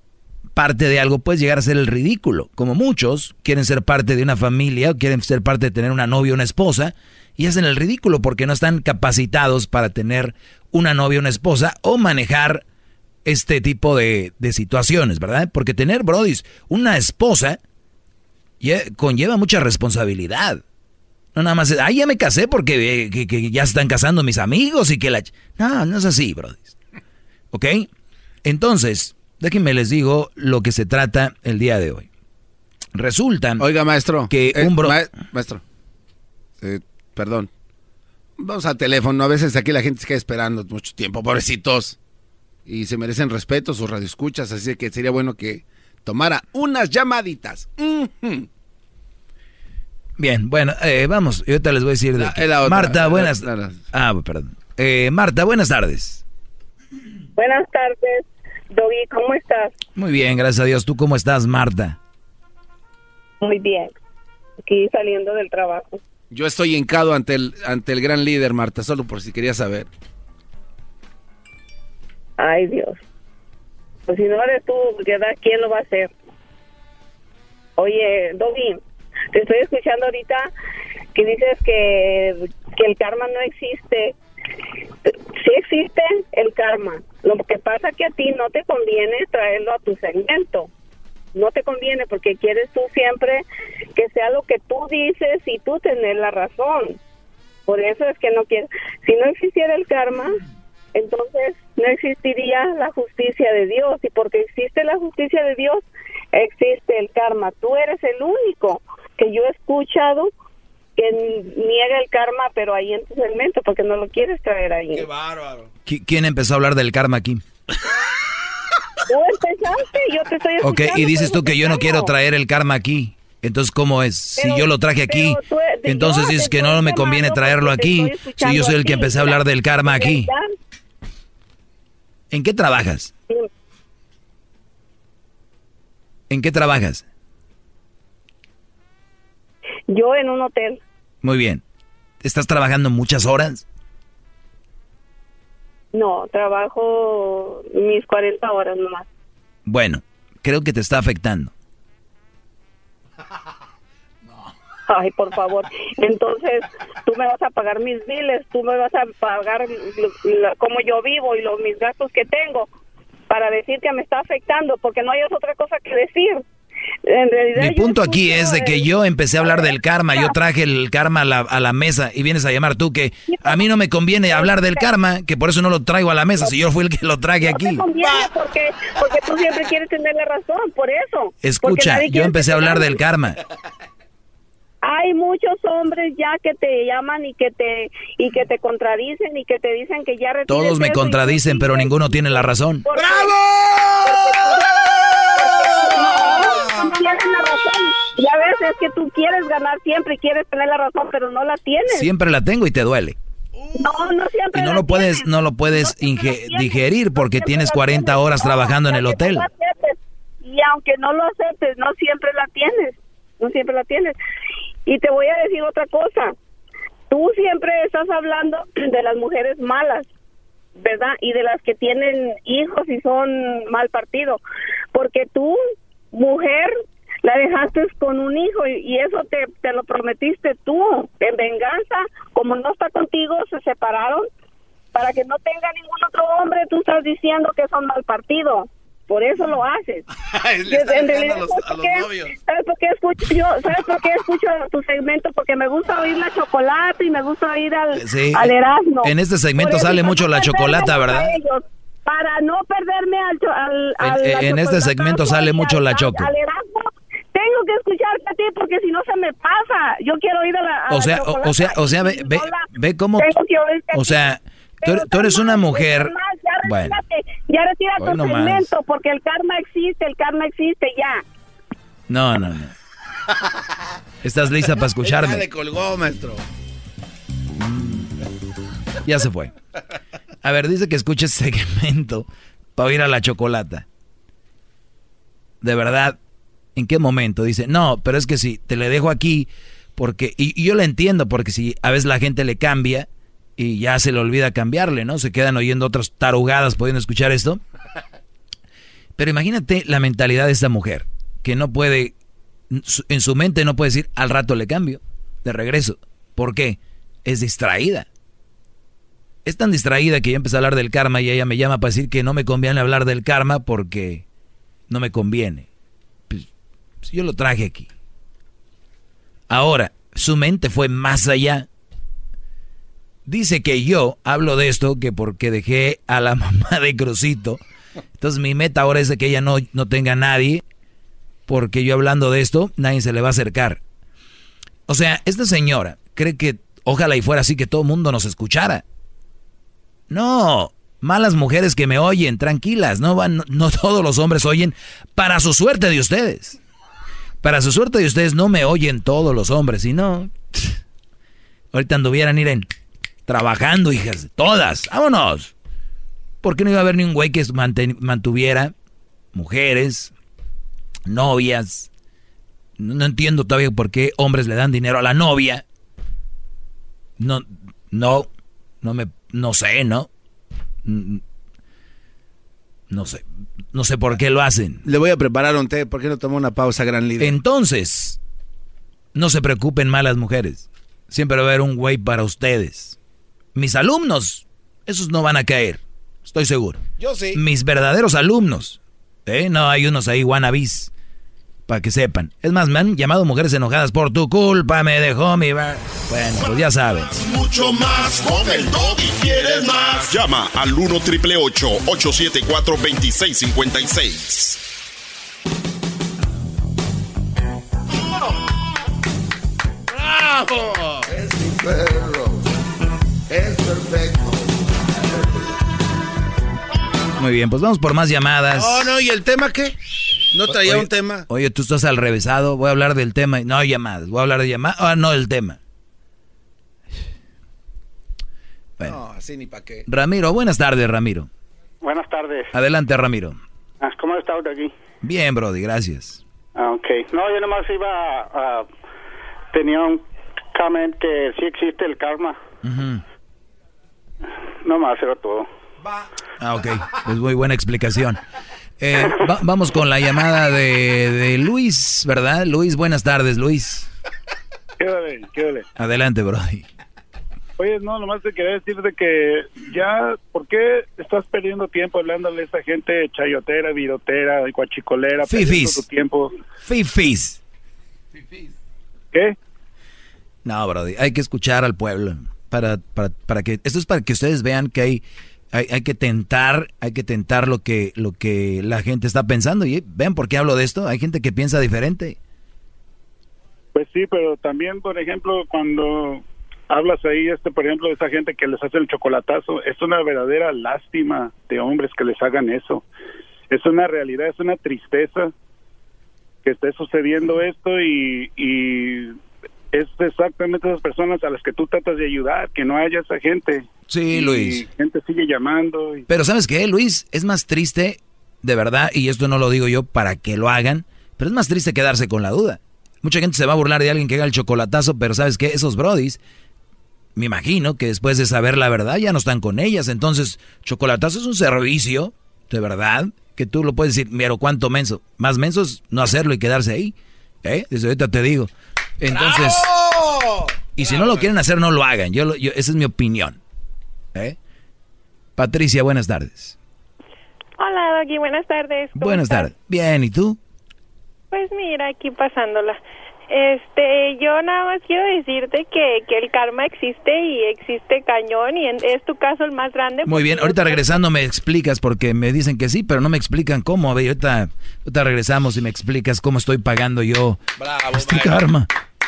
parte de algo puedes llegar a ser el ridículo, como muchos quieren ser parte de una familia o quieren ser parte de tener una novia o una esposa y hacen el ridículo porque no están capacitados para tener una novia o una esposa o manejar este tipo de, situaciones, ¿verdad? Porque tener, brodis, una esposa conlleva mucha responsabilidad. No nada más, ay, ya me casé porque eh, ya están casando mis amigos y que la... No, no es así, brodis. ¿Ok? Entonces, déjenme les digo lo que se trata el día de hoy. Resulta... Oiga, maestro. Que eh, un bro... maestro. Eh, perdón. Vamos al teléfono. A veces aquí la gente se queda esperando mucho tiempo, pobrecitos. Y se merecen respeto sus radioescuchas, así que sería bueno que tomara unas llamaditas. Bien, bueno, eh, vamos, yo ahorita les voy a decir de Marta, buenas. ah, perdón. Eh, Marta, buenas tardes. Buenas tardes, Doggy, ¿cómo estás? Muy bien, gracias a Dios. ¿Tú cómo estás, Marta? Muy bien. Aquí saliendo del trabajo. Yo estoy hincado ante el, ante el gran líder, Marta, solo por si quería saber. Ay, Dios. Pues si no eres tú, ¿quién lo va a hacer? Oye, Doggy, te estoy escuchando ahorita que dices que, que el karma no existe. Sí existe el karma. Lo que pasa que a ti no te conviene traerlo a tu segmento no te conviene porque quieres tú siempre que sea lo que tú dices y tú tener la razón. Por eso es que no quieres. Si no existiera el karma, entonces no existiría la justicia de Dios. Y porque existe la justicia de Dios, existe el karma. Tú eres el único que yo he escuchado que niega el karma, pero ahí en tu segmento, porque no lo quieres traer ahí. Qué bárbaro. ¿Quién empezó a hablar del karma aquí? Tú empezaste, yo te estoy Ok, y dices tú que yo no quiero traer el karma aquí. Entonces, ¿cómo es? si yo lo traje aquí, entonces dices que no me conviene traerlo aquí. Si yo soy el que empecé a hablar del karma aquí. ¿En qué trabajas? ¿En qué trabajas? Yo en un hotel. Muy bien. ¿Estás trabajando muchas horas? No, trabajo mis 40 horas nomás. Bueno, creo que te está afectando. Ay, por favor. Entonces, tú me vas a pagar mis biles, tú me vas a pagar como yo vivo y los mis gastos que tengo para decir que me está afectando, porque no hay otra cosa que decir. Mi punto aquí es de que yo empecé a hablar del karma, yo traje el karma a la, mesa y vienes a llamar tú que a mí no me conviene hablar del karma, que por eso no lo traigo a la mesa, si yo fui el que lo traje aquí. No conviene porque, porque tú siempre quieres tener la razón, por eso. Escucha, yo empecé a hablar del karma. Hay muchos hombres ya que te llaman y que te y que te contradicen y que te dicen que ya Todos me contradicen, pero ninguno tiene la razón. ¡Bravo! Tienes la razón. Ya ves, es que tú quieres ganar siempre y quieres tener la razón, pero no la tienes. Siempre la tengo y te duele. No, no siempre. Y no lo puedes, no lo puedes digerir porque tienes 40 horas trabajando en el hotel. Y aunque no lo aceptes, no siempre la tienes. No siempre la tienes. Y te voy a decir otra cosa. Tú siempre estás hablando de las mujeres malas, ¿verdad? Y de las que tienen hijos y son mal partido. Porque tú mujer la dejaste con un hijo y, eso te, te, lo prometiste tú en venganza como no está contigo se separaron para que no tenga ningún otro hombre tú estás diciendo que son mal partido por eso lo haces. en realidad, ¿sabes, por qué, escucho yo? ¿Sabes por qué escucho tu segmento? Porque me gusta oír la chocolate y me gusta oír al, al Erasmo. En este segmento sale mucho la chocolata, ¿verdad? Para no perderme al... al, en, este segmento sale mucho la choco. tengo que escucharte a ti porque si no se me pasa. Yo quiero ir a la... o, sea, o, sea, o sea, ve, ve, ve cómo... O sea, tú, eres una mujer... ya bueno. Ya retira tu segmento porque el karma existe, el karma existe ya. No, no, no. ¿Estás lista para escucharme? Ya le colgó, maestro. Ya se fue. A ver, dice que escuches segmento para ir a la chocolata. De verdad, ¿en qué momento? Dice, no, pero es que si te le dejo aquí, porque, y, yo lo entiendo, porque si a veces la gente le cambia y ya se le olvida cambiarle, ¿no? Se quedan oyendo otras tarugadas pudiendo escuchar esto. Pero imagínate la mentalidad de esta mujer, que no puede, en su mente no puede decir, al rato le cambio, de regreso. ¿Por qué? Es distraída es tan distraída que ya empecé a hablar del karma y ella me llama para decir que no me conviene hablar del karma porque no me conviene. Pues, pues, yo lo traje aquí. Ahora, su mente fue más allá. Dice que yo hablo de esto que porque dejé a la mamá de Crucito. Entonces mi meta ahora es de que ella no, no tenga nadie. Porque yo hablando de esto, nadie se le va a acercar. O sea, esta señora cree que ojalá y fuera así que todo el mundo nos escuchara. No, malas mujeres que me oyen, tranquilas, no van, no todos los hombres oyen para su suerte de ustedes. Para su suerte de ustedes no me oyen todos los hombres, y no. Ahorita anduvieran iren trabajando, hijas, todas, vámonos. ¿Por qué no iba a haber ni un güey que mantuviera mujeres, novias? No, entiendo todavía por qué hombres le dan dinero a la novia. No, no, no me no sé, ¿no? No sé. No sé por qué lo hacen. Le voy a preparar un té. ¿Por qué no toma una pausa, gran líder? Entonces, no se preocupen más las mujeres. Siempre va a haber un güey para ustedes. Mis alumnos, esos no van a caer. Estoy seguro. Yo sí. Mis verdaderos alumnos. ¿eh? No hay unos ahí wannabis. Para que sepan. Es más, me han llamado mujeres enojadas por tu culpa, me dejó mi... Bueno, pues ya saben. Mucho más, con el y quieres más. Llama al 1 triple 874 2656. ¡Bravo! Es mi perro. Es perfecto. Muy bien, pues vamos por más llamadas. Oh, no, ¿y el tema qué? No traía un tema. Oye, tú estás al revésado, voy a hablar del tema. No, llamadas, voy a hablar de llamadas. Ah, no, el tema. Bueno. No, así ni para qué. Ramiro, buenas tardes, Ramiro. Buenas tardes. Adelante, Ramiro. Ah, ¿Cómo has estado aquí? Bien, Brody, gracias. Ah, ok. No, yo nomás iba a... tenía un comment que sí existe el karma. No más, era todo. Ah, ok. Pues muy buena explicación. Eh, vamos con la llamada de, de, Luis, ¿verdad? Luis, buenas tardes, Luis. Quédale, quédale. Adelante, Brody. Oye, no, nomás te quería decir de que ya, ¿por qué estás perdiendo tiempo hablándole a esa gente chayotera, virotera, guachicolera? Fifis. Tu tiempo? Fifis. ¿Qué? No, Brody, hay que escuchar al pueblo. Para, para, para que, esto es para que ustedes vean que hay hay, que tentar, hay que tentar lo que, lo que la gente está pensando. Y ven por qué hablo de esto. Hay gente que piensa diferente. Pues sí, pero también, por ejemplo, cuando hablas ahí, este, por ejemplo, de esa gente que les hace el chocolatazo, es una verdadera lástima de hombres que les hagan eso. Es una realidad, es una tristeza que esté sucediendo esto y es exactamente esas personas a las que tú tratas de ayudar, que no haya esa gente. Sí, Luis. gente sigue llamando. Pero ¿sabes qué, Luis? Es más triste, de verdad, y esto no lo digo yo para que lo hagan, pero es más triste quedarse con la duda. Mucha gente se va a burlar de alguien que haga el chocolatazo, pero ¿sabes qué? Esos brodis, me imagino que después de saber la verdad ya no están con ellas. Entonces, chocolatazo es un servicio, de verdad, que tú lo puedes decir, pero ¿cuánto menso? Más menso es no hacerlo y quedarse ahí. ¿Eh? Desde ahorita te digo. Entonces, y si no lo quieren hacer, no lo hagan. Yo, esa es mi opinión. ¿Eh? Patricia, buenas tardes. Hola, Doggy, buenas tardes. Buenas tardes. Bien, ¿y tú? Pues mira, aquí pasándola. Este, yo nada más quiero decirte que, que el karma existe y existe cañón y es tu caso el más grande. Muy bien, ahorita regresando me explicas porque me dicen que sí, pero no me explican cómo. A ver, ahorita, ahorita regresamos y me explicas cómo estoy pagando yo este karma.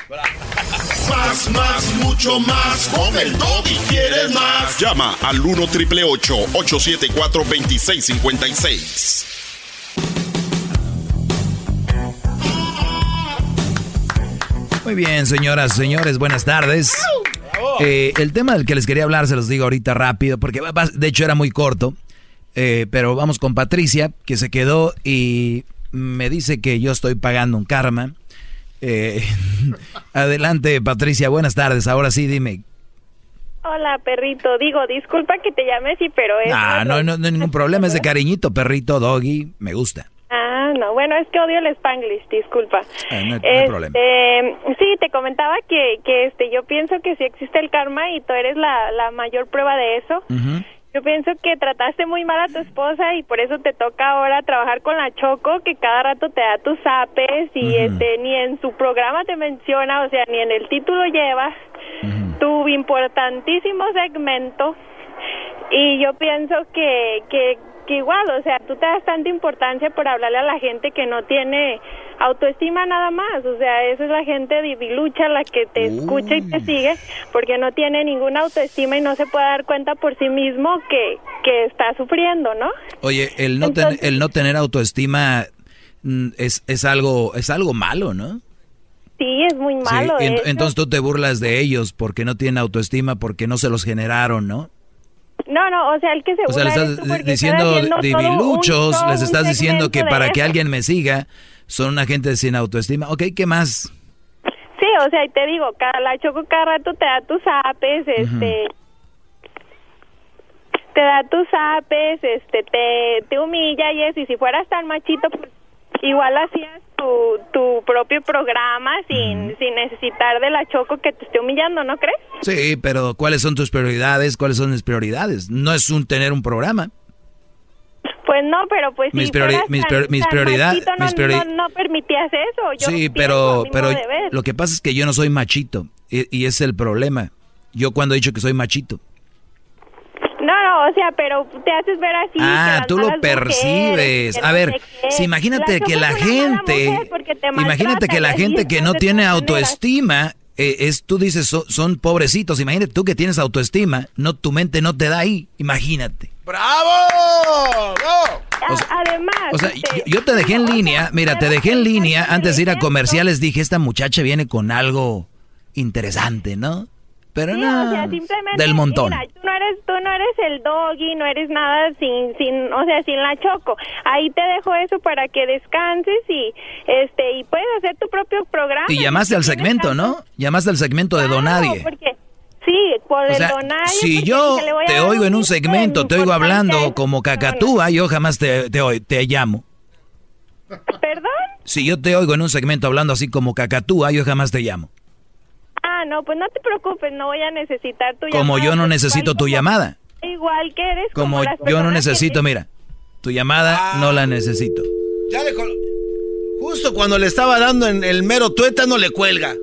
Más, más, mucho más. Con el y quieres más. Llama al 1 triple 874 2656. Muy bien, señoras, señores, buenas tardes. Eh, el tema del que les quería hablar se los digo ahorita rápido, porque de hecho era muy corto. Eh, pero vamos con Patricia, que se quedó y me dice que yo estoy pagando un karma. Eh, adelante, Patricia, buenas tardes. Ahora sí, dime. Hola, perrito. Digo, disculpa que te llame así, pero es... Ah, no, no, no, hay ningún problema, es de cariñito, perrito, doggy, me gusta. Ah, no, bueno, es que odio el spanglish, disculpa. No, hay, problema. Este, sí, te comentaba que, que este, yo pienso que sí existe el karma y tú eres la, la mayor prueba de eso. Yo pienso que trataste muy mal a tu esposa y por eso te toca ahora trabajar con la Choco, que cada rato te da tus apes y este, ni en su programa te menciona, o sea, ni en el título llevas tu importantísimo segmento. Y yo pienso que, que, que igual, o sea, tú te das tanta importancia por hablarle a la gente que no tiene autoestima nada más, o sea, esa es la gente divilucha la que te escucha y te sigue porque no tiene ninguna autoestima y no se puede dar cuenta por sí mismo que, que está sufriendo, ¿no? Oye, el no, el no tener autoestima mm, es, es, algo, es algo malo, ¿no? Sí, es muy malo. entonces tú te burlas de ellos porque no tienen autoestima, porque no se los generaron, ¿no? No, no, o sea, el que se O sea, le estás diciendo diviluchos, les estás diciendo que para que alguien me siga, son una gente sin autoestima. Ok, ¿qué más? Sí, o sea, y te digo, la Choco cada rato te da tus apes, este... Te da tus apes, este, te, te humilla y eso, y si fueras tan machito, pues igual hacías tu, tu propio programa sin, sin necesitar de la Choco que te esté humillando, ¿no crees? Sí, pero ¿cuáles son tus prioridades? ¿Cuáles son mis prioridades? No es un tener un programa. Pues no, pero pues mis, priori mis, priori mis prioridades... no, mis priori- no, no permitías eso. Yo sí, pero, pero lo que pasa es que yo no soy machito. Y, y es el problema. Yo cuando he dicho que soy machito. O sea, pero te haces ver así. Ah, tú lo mujeres, percibes. A no ver, sé si imagínate que la gente, imagínate que la gente que no tiene autoestima, eh, es, tú dices, so- son pobrecitos. Imagínate tú que tienes autoestima, no, tu mente no te da ahí. Imagínate. ¡Bravo! O sea, Además, O sea, yo, yo te dejé en línea, mira, te dejé en línea antes de ir a comerciales, dije, esta muchacha viene con algo interesante, ¿no? Pero Sí, no, o sea, simplemente, del montón. mira, tú no eres, tú no eres el doggy, no eres nada sin, sin, o sea, sin la choco. Ahí te dejo eso para que descanses y, este, y puedes hacer tu propio programa. Y llamaste al segmento, ¿no? Llamaste al segmento de Donadie. Porque, sí, por O el sea, donario. si yo te oigo en un segmento, te oigo hablando como cacatúa, yo jamás te, te, te llamo. ¿Perdón? Si yo te oigo en un segmento hablando así como cacatúa, yo jamás te llamo. Ah, no, pues no te preocupes, no voy a necesitar tu Como llamada, yo no necesito tu como- llamada. Igual que eres Como las yo no que necesito, mira, tu llamada no la necesito. Ya le col- Justo cuando le estaba dando en el mero tuétano le cuelga.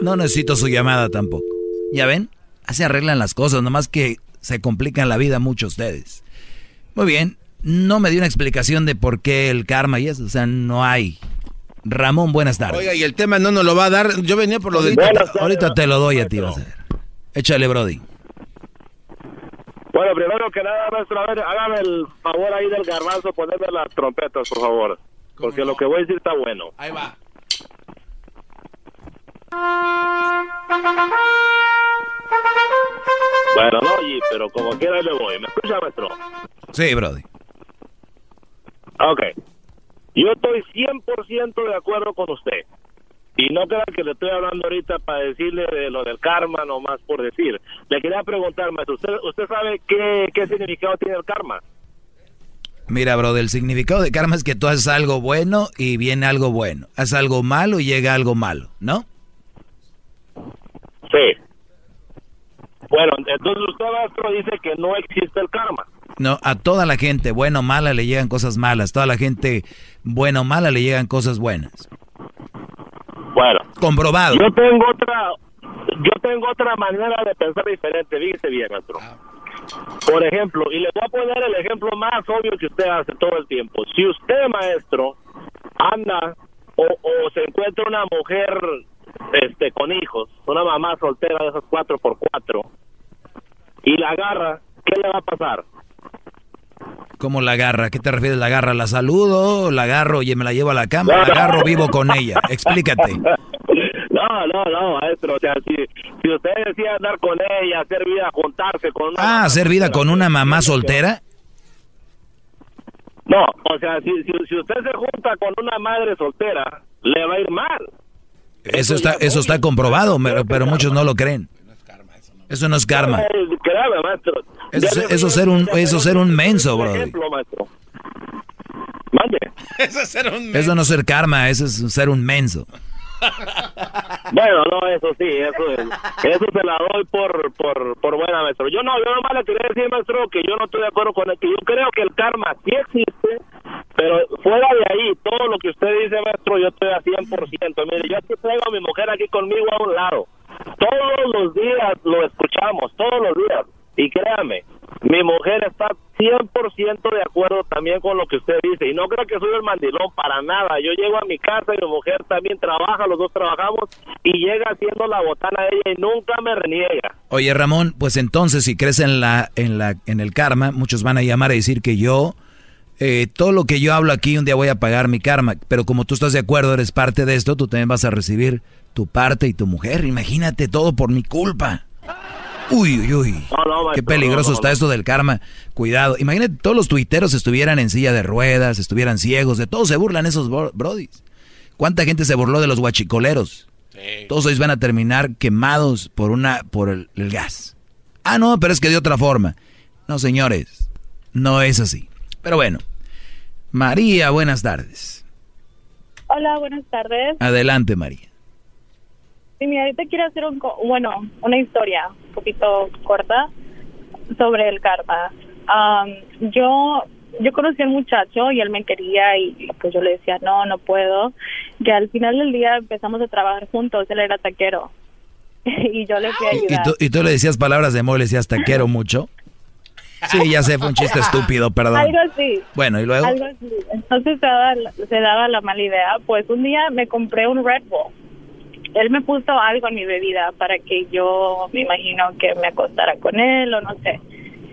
No necesito su llamada tampoco. ¿Ya ven? Así arreglan las cosas, nomás que se complican la vida mucho ustedes. Muy bien, no me dio una explicación de por qué el karma y eso, o sea, no hay. Ramón, buenas tardes. Oiga, y el tema no nos lo va a dar. Yo venía por lo del. Ahorita, ahorita te lo doy a ti, vas a ver. Échale, Brody. Bueno, primero que nada, maestro, a ver, hágame el favor ahí del garbanzo, ponerme las trompetas, por favor. Porque lo que voy a decir está bueno. Ahí va. Bueno, no, oye, pero como quiera le voy. ¿Me escucha, maestro? Sí, Brody. Ok. Yo estoy 100% de acuerdo con usted. Y no crean que le estoy hablando ahorita para decirle de lo del karma, nomás por decir. Le quería preguntar, maestro, ¿usted, usted sabe qué, qué significado tiene el karma? Mira, Brody, el significado de karma es que tú haces algo bueno y viene algo bueno. Haces algo malo y llega algo malo, ¿no? Sí. Bueno, entonces usted, maestro, dice que no existe el karma. No, a toda la gente, buena o mala, le llegan cosas malas. Toda la gente, buena o mala, le llegan cosas buenas. Bueno. Comprobado. Yo tengo otra, yo tengo otra manera de pensar diferente, fíjese bien, maestro. Por ejemplo, y le voy a poner el ejemplo más obvio que usted hace todo el tiempo. Si usted, maestro, anda o, o se encuentra una mujer este con hijos, una mamá soltera de esas cuatro por cuatro, y la agarra, ¿qué le va a pasar? ¿Cómo la agarra? ¿A qué te refieres? ¿La agarra? ¿La saludo? ¿La agarro y me la llevo a la cama? ¿La agarro vivo con ella? Explícate. No, no, no, maestro. O sea, si, si usted decía andar con ella, hacer vida, juntarse con una... Ah, ¿hacer vida con una mamá soltera? No, o sea, si, si, si usted se junta con una madre soltera, le va a ir mal. Eso está, eso está comprobado, pero, pero muchos no lo creen. Eso no es karma. Créame, maestro. Eso, eso ser un, eso ser un menso, un bro. ejemplo, maestro. Mande. Eso es ser un. Eso no es ser karma, eso es ser un menso. Bueno, no, eso sí, eso es- eso se la doy por, por, por buena, maestro. Yo no, yo nomás le quería decir, maestro, que yo no estoy de acuerdo con el que yo creo que el karma sí existe, pero fuera de ahí, todo lo que usted dice, maestro, yo estoy a 100%. Mire, yo aquí traigo a mi mujer aquí conmigo a un lado. Todos los días lo escuchamos, todos los días. Y créame, mi mujer está 100% de acuerdo también con lo que usted dice. Y no creo que soy el mandilón para nada. Yo llego a mi casa y mi mujer también trabaja, los dos trabajamos, y llega haciendo la botana a ella y nunca me reniega. Oye, Ramón, pues entonces si crees en la, en la, en el karma, muchos van a llamar a decir que yo, eh, todo lo que yo hablo aquí un día voy a pagar mi karma. Pero como tú estás de acuerdo, eres parte de esto, tú también vas a recibir tu parte y tu mujer. Imagínate todo por mi culpa. Uy, uy, uy. Qué peligroso está esto del karma. Cuidado. Imagínate, todos los tuiteros estuvieran en silla de ruedas, estuvieran ciegos, de todos se burlan esos bro- brodis. ¿Cuánta gente se burló de los guachicoleros? Todos ellos van a terminar quemados por una por el, el gas. Ah, no, pero es que de otra forma. No, señores, no es así. Pero bueno. María, buenas tardes. Hola, buenas tardes. Adelante, María. Sí, mira, ahorita quiero hacer un, bueno, una historia un poquito corta sobre el karma. Am, yo yo conocí al muchacho y él me quería y pues yo le decía, no, no puedo. Que al final del día empezamos a trabajar juntos, él era taquero. y yo le fui a ayudar. ¿Y tú, ¿Y tú le decías palabras de amor, le decías taquero mucho? Sí, ya sé, fue un chiste estúpido, perdón. Algo así. Bueno, ¿y luego? Algo así. Entonces se daba, se daba la mala idea. Pues un día me compré un Red Bull. Él me puso algo en mi bebida para que yo me imagino que me acostara con él o no sé.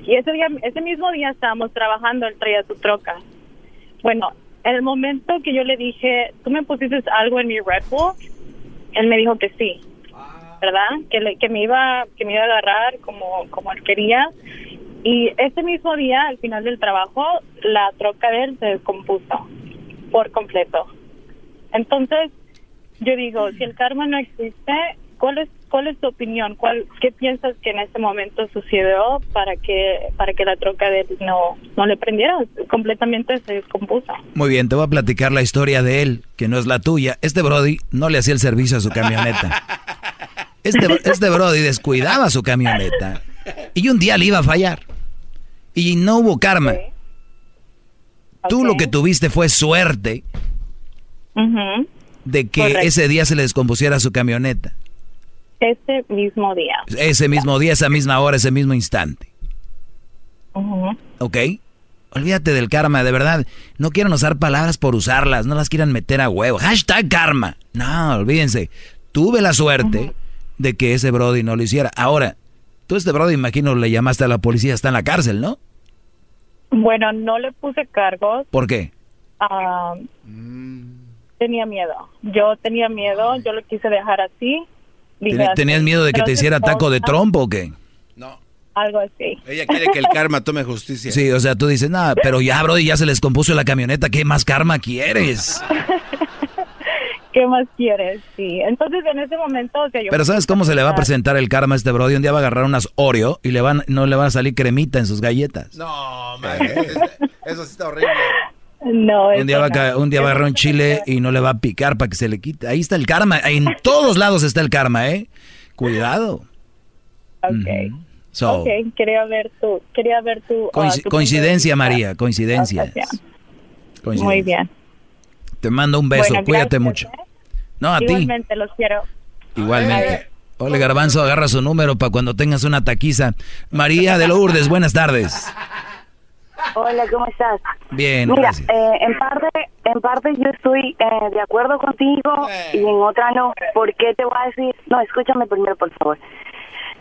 Y ese día, ese mismo día estábamos trabajando, él traía su troca. Bueno, en el momento que yo le dije, tú me pusiste algo en mi Red Bull, él me dijo que sí, ¿verdad? Que, le, que me iba, que me iba a agarrar como, como él quería. Y ese mismo día, al final del trabajo, la troca de él se descompuso por completo. Entonces, yo digo, si el karma no existe, ¿cuál es cuál es tu opinión? ¿Cuál qué piensas que en ese momento sucedió para que para que la troca de él no no le prendiera? Completamente se descompuso. Muy bien, te voy a platicar la historia de él, que no es la tuya. Este Brody no le hacía el servicio a su camioneta. Este, este Brody descuidaba su camioneta y un día le iba a fallar. Y no hubo karma. Tú lo que tuviste fue suerte de que ese día se le descompusiera su camioneta. Ese mismo día. Ese mismo día, esa misma hora, ese mismo instante. ¿Ok? Olvídate del karma, de verdad. No quieren usar palabras por usarlas, no las quieran meter a huevo. Hashtag karma. No, olvídense. Tuve la suerte de que ese Brody no lo hiciera. Ahora, tú este Brody, imagino, le llamaste a la policía, está en la cárcel, ¿no? Bueno, no le puse cargos. ¿Por qué? Ah, tenía miedo. Yo tenía miedo, yo lo quise dejar así. Dije ¿Tenías miedo de que te hiciera taco de trompo o qué? Algo así. Ella quiere que el karma tome justicia. Sí, o sea, tú dices, nada, pero ya, Brody, ya se les compuso la camioneta, ¿qué más karma quieres? ¿Qué más quieres? Sí. Entonces, en ese momento, o sea, yo... Pero ¿sabes cómo se le va a presentar el karma a este Brody? Un día va a agarrar unas Oreo y le van, no le van a salir cremita en sus galletas. No, man, eso sí está horrible. No, Un día, va a, ca- un día va a agarrar un chile y no le va a picar para que se le quite. Ahí está el karma. En todos lados está el karma, ¿eh? Cuidado. Ok. So, ok, quería ver tu... Quería ver tu... ah, coinci- tu coincidencia. María, coincidencia. Muy bien. Te mando un beso, Bueno, cuídate gracias, mucho. No, a ti. Igualmente, los quiero. Igualmente. Ole, Garbanzo, agarra su número para cuando tengas una taquiza. María de Lourdes, buenas tardes. Hola, ¿cómo estás? Bien, Mira, gracias. eh, en parte, en parte yo estoy eh, de acuerdo contigo y en otra no. ¿Por qué te voy a decir? No, escúchame primero, por favor.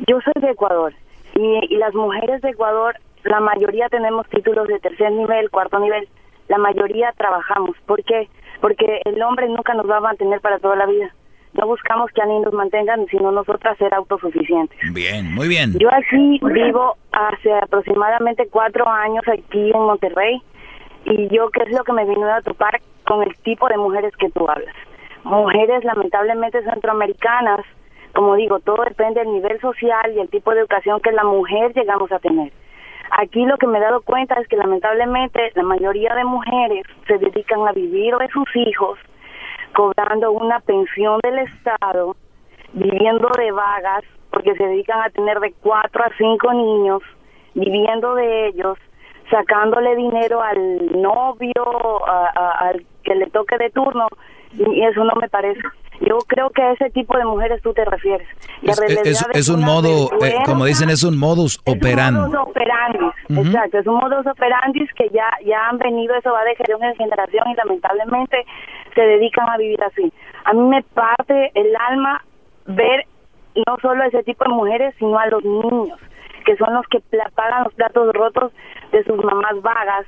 Yo soy de Ecuador y, y las mujeres de Ecuador, la mayoría tenemos títulos de tercer nivel, cuarto nivel. La mayoría trabajamos. ¿Por qué? Porque el hombre nunca nos va a mantener para toda la vida. No buscamos que alguien nos mantengan, sino nosotras ser autosuficientes. Bien, muy bien. Yo aquí vivo hace aproximadamente cuatro años aquí en Monterrey y yo qué es lo que me vino a topar con el tipo de mujeres que tú hablas. Mujeres lamentablemente centroamericanas, como digo, todo depende del nivel social y el tipo de educación que la mujer llegamos a tener. Aquí lo que me he dado cuenta es que lamentablemente la mayoría de mujeres se dedican a vivir de sus hijos, cobrando una pensión del Estado, viviendo de vagas, porque se dedican a tener de cuatro a cinco niños, viviendo de ellos, sacándole dinero al novio, a- al que le toque de turno, y eso no me parece. Yo creo que a ese tipo de mujeres tú te refieres. Es, es- es un modo, eh, como dicen, es un modus operandi. modus operandi, Ujú. exacto, es un modus operandi que ya ya han venido, eso va de generación en generación y lamentablemente se dedican a vivir así. A mí me parte el alma ver no solo a ese tipo de mujeres, sino a los niños, que son los que pagan los platos rotos de sus mamás vagas,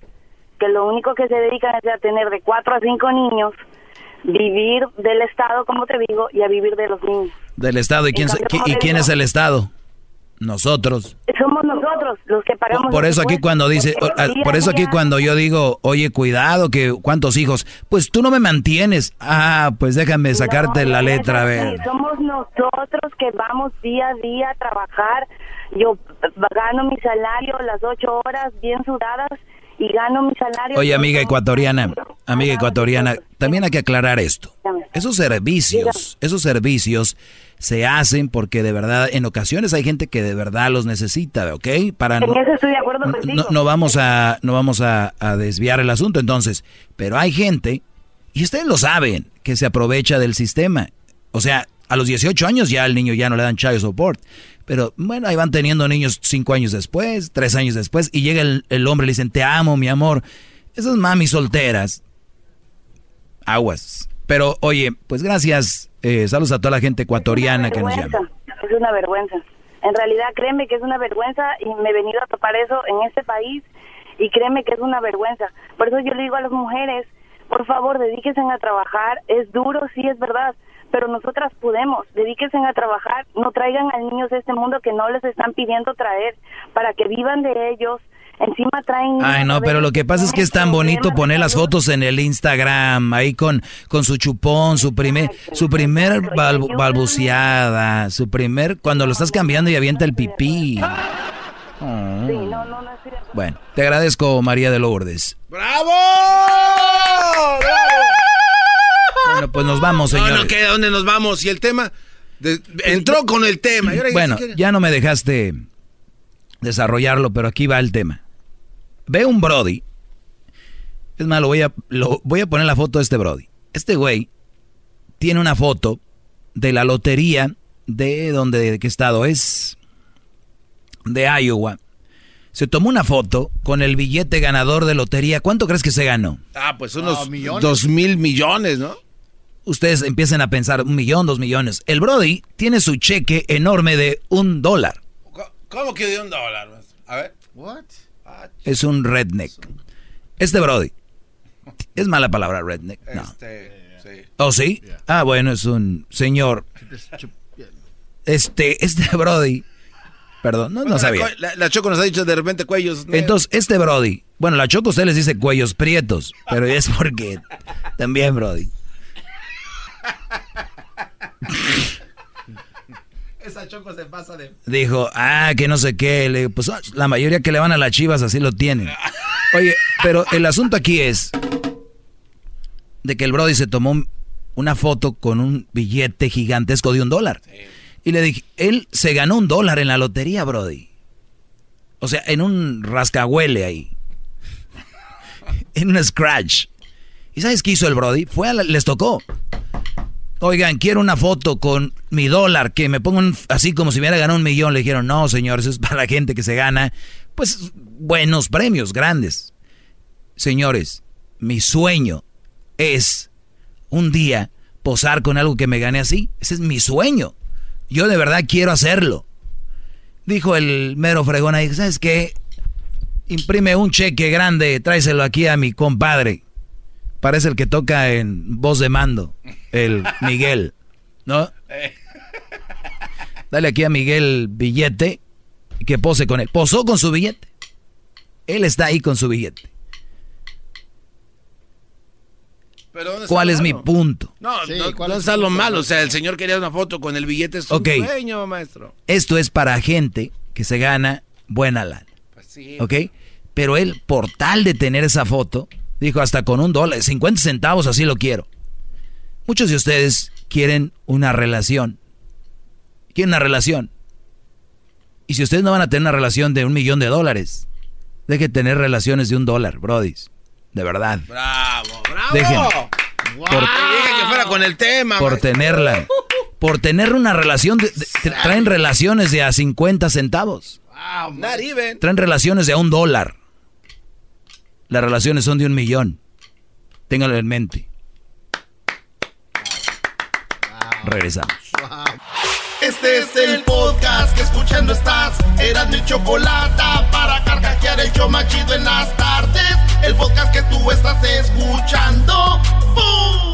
que lo único que se dedican es a tener de cuatro a cinco niños, vivir del Estado, como te digo, y a vivir de los niños. Del Estado. ¿Y quién, cambio, y quién es el Estado? Nosotros. Somos nosotros los que pagamos. Por eso aquí cuando dice, por eso aquí cuando yo digo, oye, cuidado, que cuántos hijos, pues tú no me mantienes. Ah, pues déjame sacarte la letra, a ver. Somos nosotros que vamos día a día a trabajar. Yo gano mi salario las ocho horas bien sudadas y gano mi salario. Oye, amiga ecuatoriana, amiga ecuatoriana, también hay que aclarar esto. Esos servicios, esos servicios se hacen porque de verdad, en ocasiones hay gente que de verdad los necesita, ¿ok? Para en no, eso estoy de acuerdo no, no, vamos a, no vamos a, a desviar el asunto entonces, pero hay gente, y ustedes lo saben, que se aprovecha del sistema. O sea, a los 18 años ya al niño ya no le dan child support. Pero bueno, ahí van teniendo niños 5 años después, 3 años después, y llega el, hombre y le dicen, te amo, mi amor. Esas mami solteras, aguas. Pero oye, pues gracias, eh, saludos a toda la gente ecuatoriana que nos llama. Es una vergüenza. En realidad, créeme que es una vergüenza y me he venido a topar eso en este país y créeme que es una vergüenza. Por eso yo le digo a las mujeres, por favor, dedíquense a trabajar. Es duro, sí, es verdad, pero nosotras podemos, dedíquense a trabajar, no traigan a niños de este mundo que no les están pidiendo traer para que vivan de ellos. Encima traen... Ay, no, pero lo que pasa es que es tan bonito poner las fotos en el Instagram, ahí con, con su chupón, su primer, su primer balbuceada, su primer... Cuando lo estás cambiando y avienta el pipí. Bueno, te agradezco, María de Lourdes. ¡Bravo! Bueno, pues nos vamos, señor. No, no, ¿qué? ¿Dónde nos vamos? Y el tema entró con el tema. bueno, ya no me dejaste desarrollarlo, pero aquí va el tema. Ve un Brody. Es más, lo voy a, lo, voy a poner la foto de este Brody. Este güey tiene una foto de la lotería de donde, de qué estado es, de Iowa. Se tomó una foto con el billete ganador de lotería. ¿Cuánto crees que se ganó? Ah, pues unos dos mil millones, ¿no? ustedes empiecen a pensar un millón, dos millones. El Brody tiene su cheque enorme de un dólar. ¿Cómo que de un dólar? A ver. What? Es un redneck. Este Brody. Es mala palabra redneck. No. Este, sí. ¿Oh, sí? Ah, bueno, es un señor. Este, este Brody. Perdón, no, no sabía. La, Choco nos ha dicho de repente cuellos. Entonces, este Brody. Bueno, la Choco usted les dice cuellos prietos. Pero es porque. También, Brody. Esa choco se pasa de. Dijo, ah, que no sé qué. Le, pues ah, la mayoría que le van a las chivas así lo tienen. Oye, pero el asunto aquí es de que el Brody se tomó una foto con un billete gigantesco de un dólar. Y le dije, él se ganó un dólar en la lotería, Brody. O sea, en un rascahuele ahí. en un scratch. ¿Y sabes qué hizo el Brody? Fue a les tocó. Oigan, quiero una foto con mi dólar, que me pongan así como si me hubiera ganado un millón. Le dijeron, no, señor, eso es para la gente que se gana, pues, buenos premios, grandes. Señores, mi sueño es un día posar con algo que me gane así. Ese es mi sueño. Yo de verdad quiero hacerlo. Dijo el mero fregón ahí, ¿sabes qué? Imprime un cheque grande, tráeselo aquí a mi compadre. Parece el que toca en voz de mando, el Miguel, ¿no? Dale aquí a Miguel billete y que pose con él. Posó con su billete. Él está ahí con su billete. ¿Cuál es mi punto? No, no, está lo malo. O sea, el señor quería una foto con el billete. Es sueño, maestro. Esto es para gente que se gana buena lana. Pues sí. ¿Ok? Pero él, por tal de tener esa foto, Dijo, hasta con un dólar, 50 centavos, así lo quiero. Muchos de ustedes quieren una relación. Quieren una relación. Y si ustedes no van a tener una relación de un millón de dólares, dejen tener relaciones de un dólar, brodis. De verdad. Bravo, bravo. Dejen. Por, que fuera con el tema. Por tenerla. Por tener una relación, traen relaciones de a 50 centavos. Wow, Traen relaciones de a un dólar. Las relaciones son de un millón. Ténganlo en mente. Regresamos. Este es el podcast que escuchando estás. Eran mi chocolate para carcajear el yo machido en las tardes. El podcast que tú estás escuchando. ¡Bum!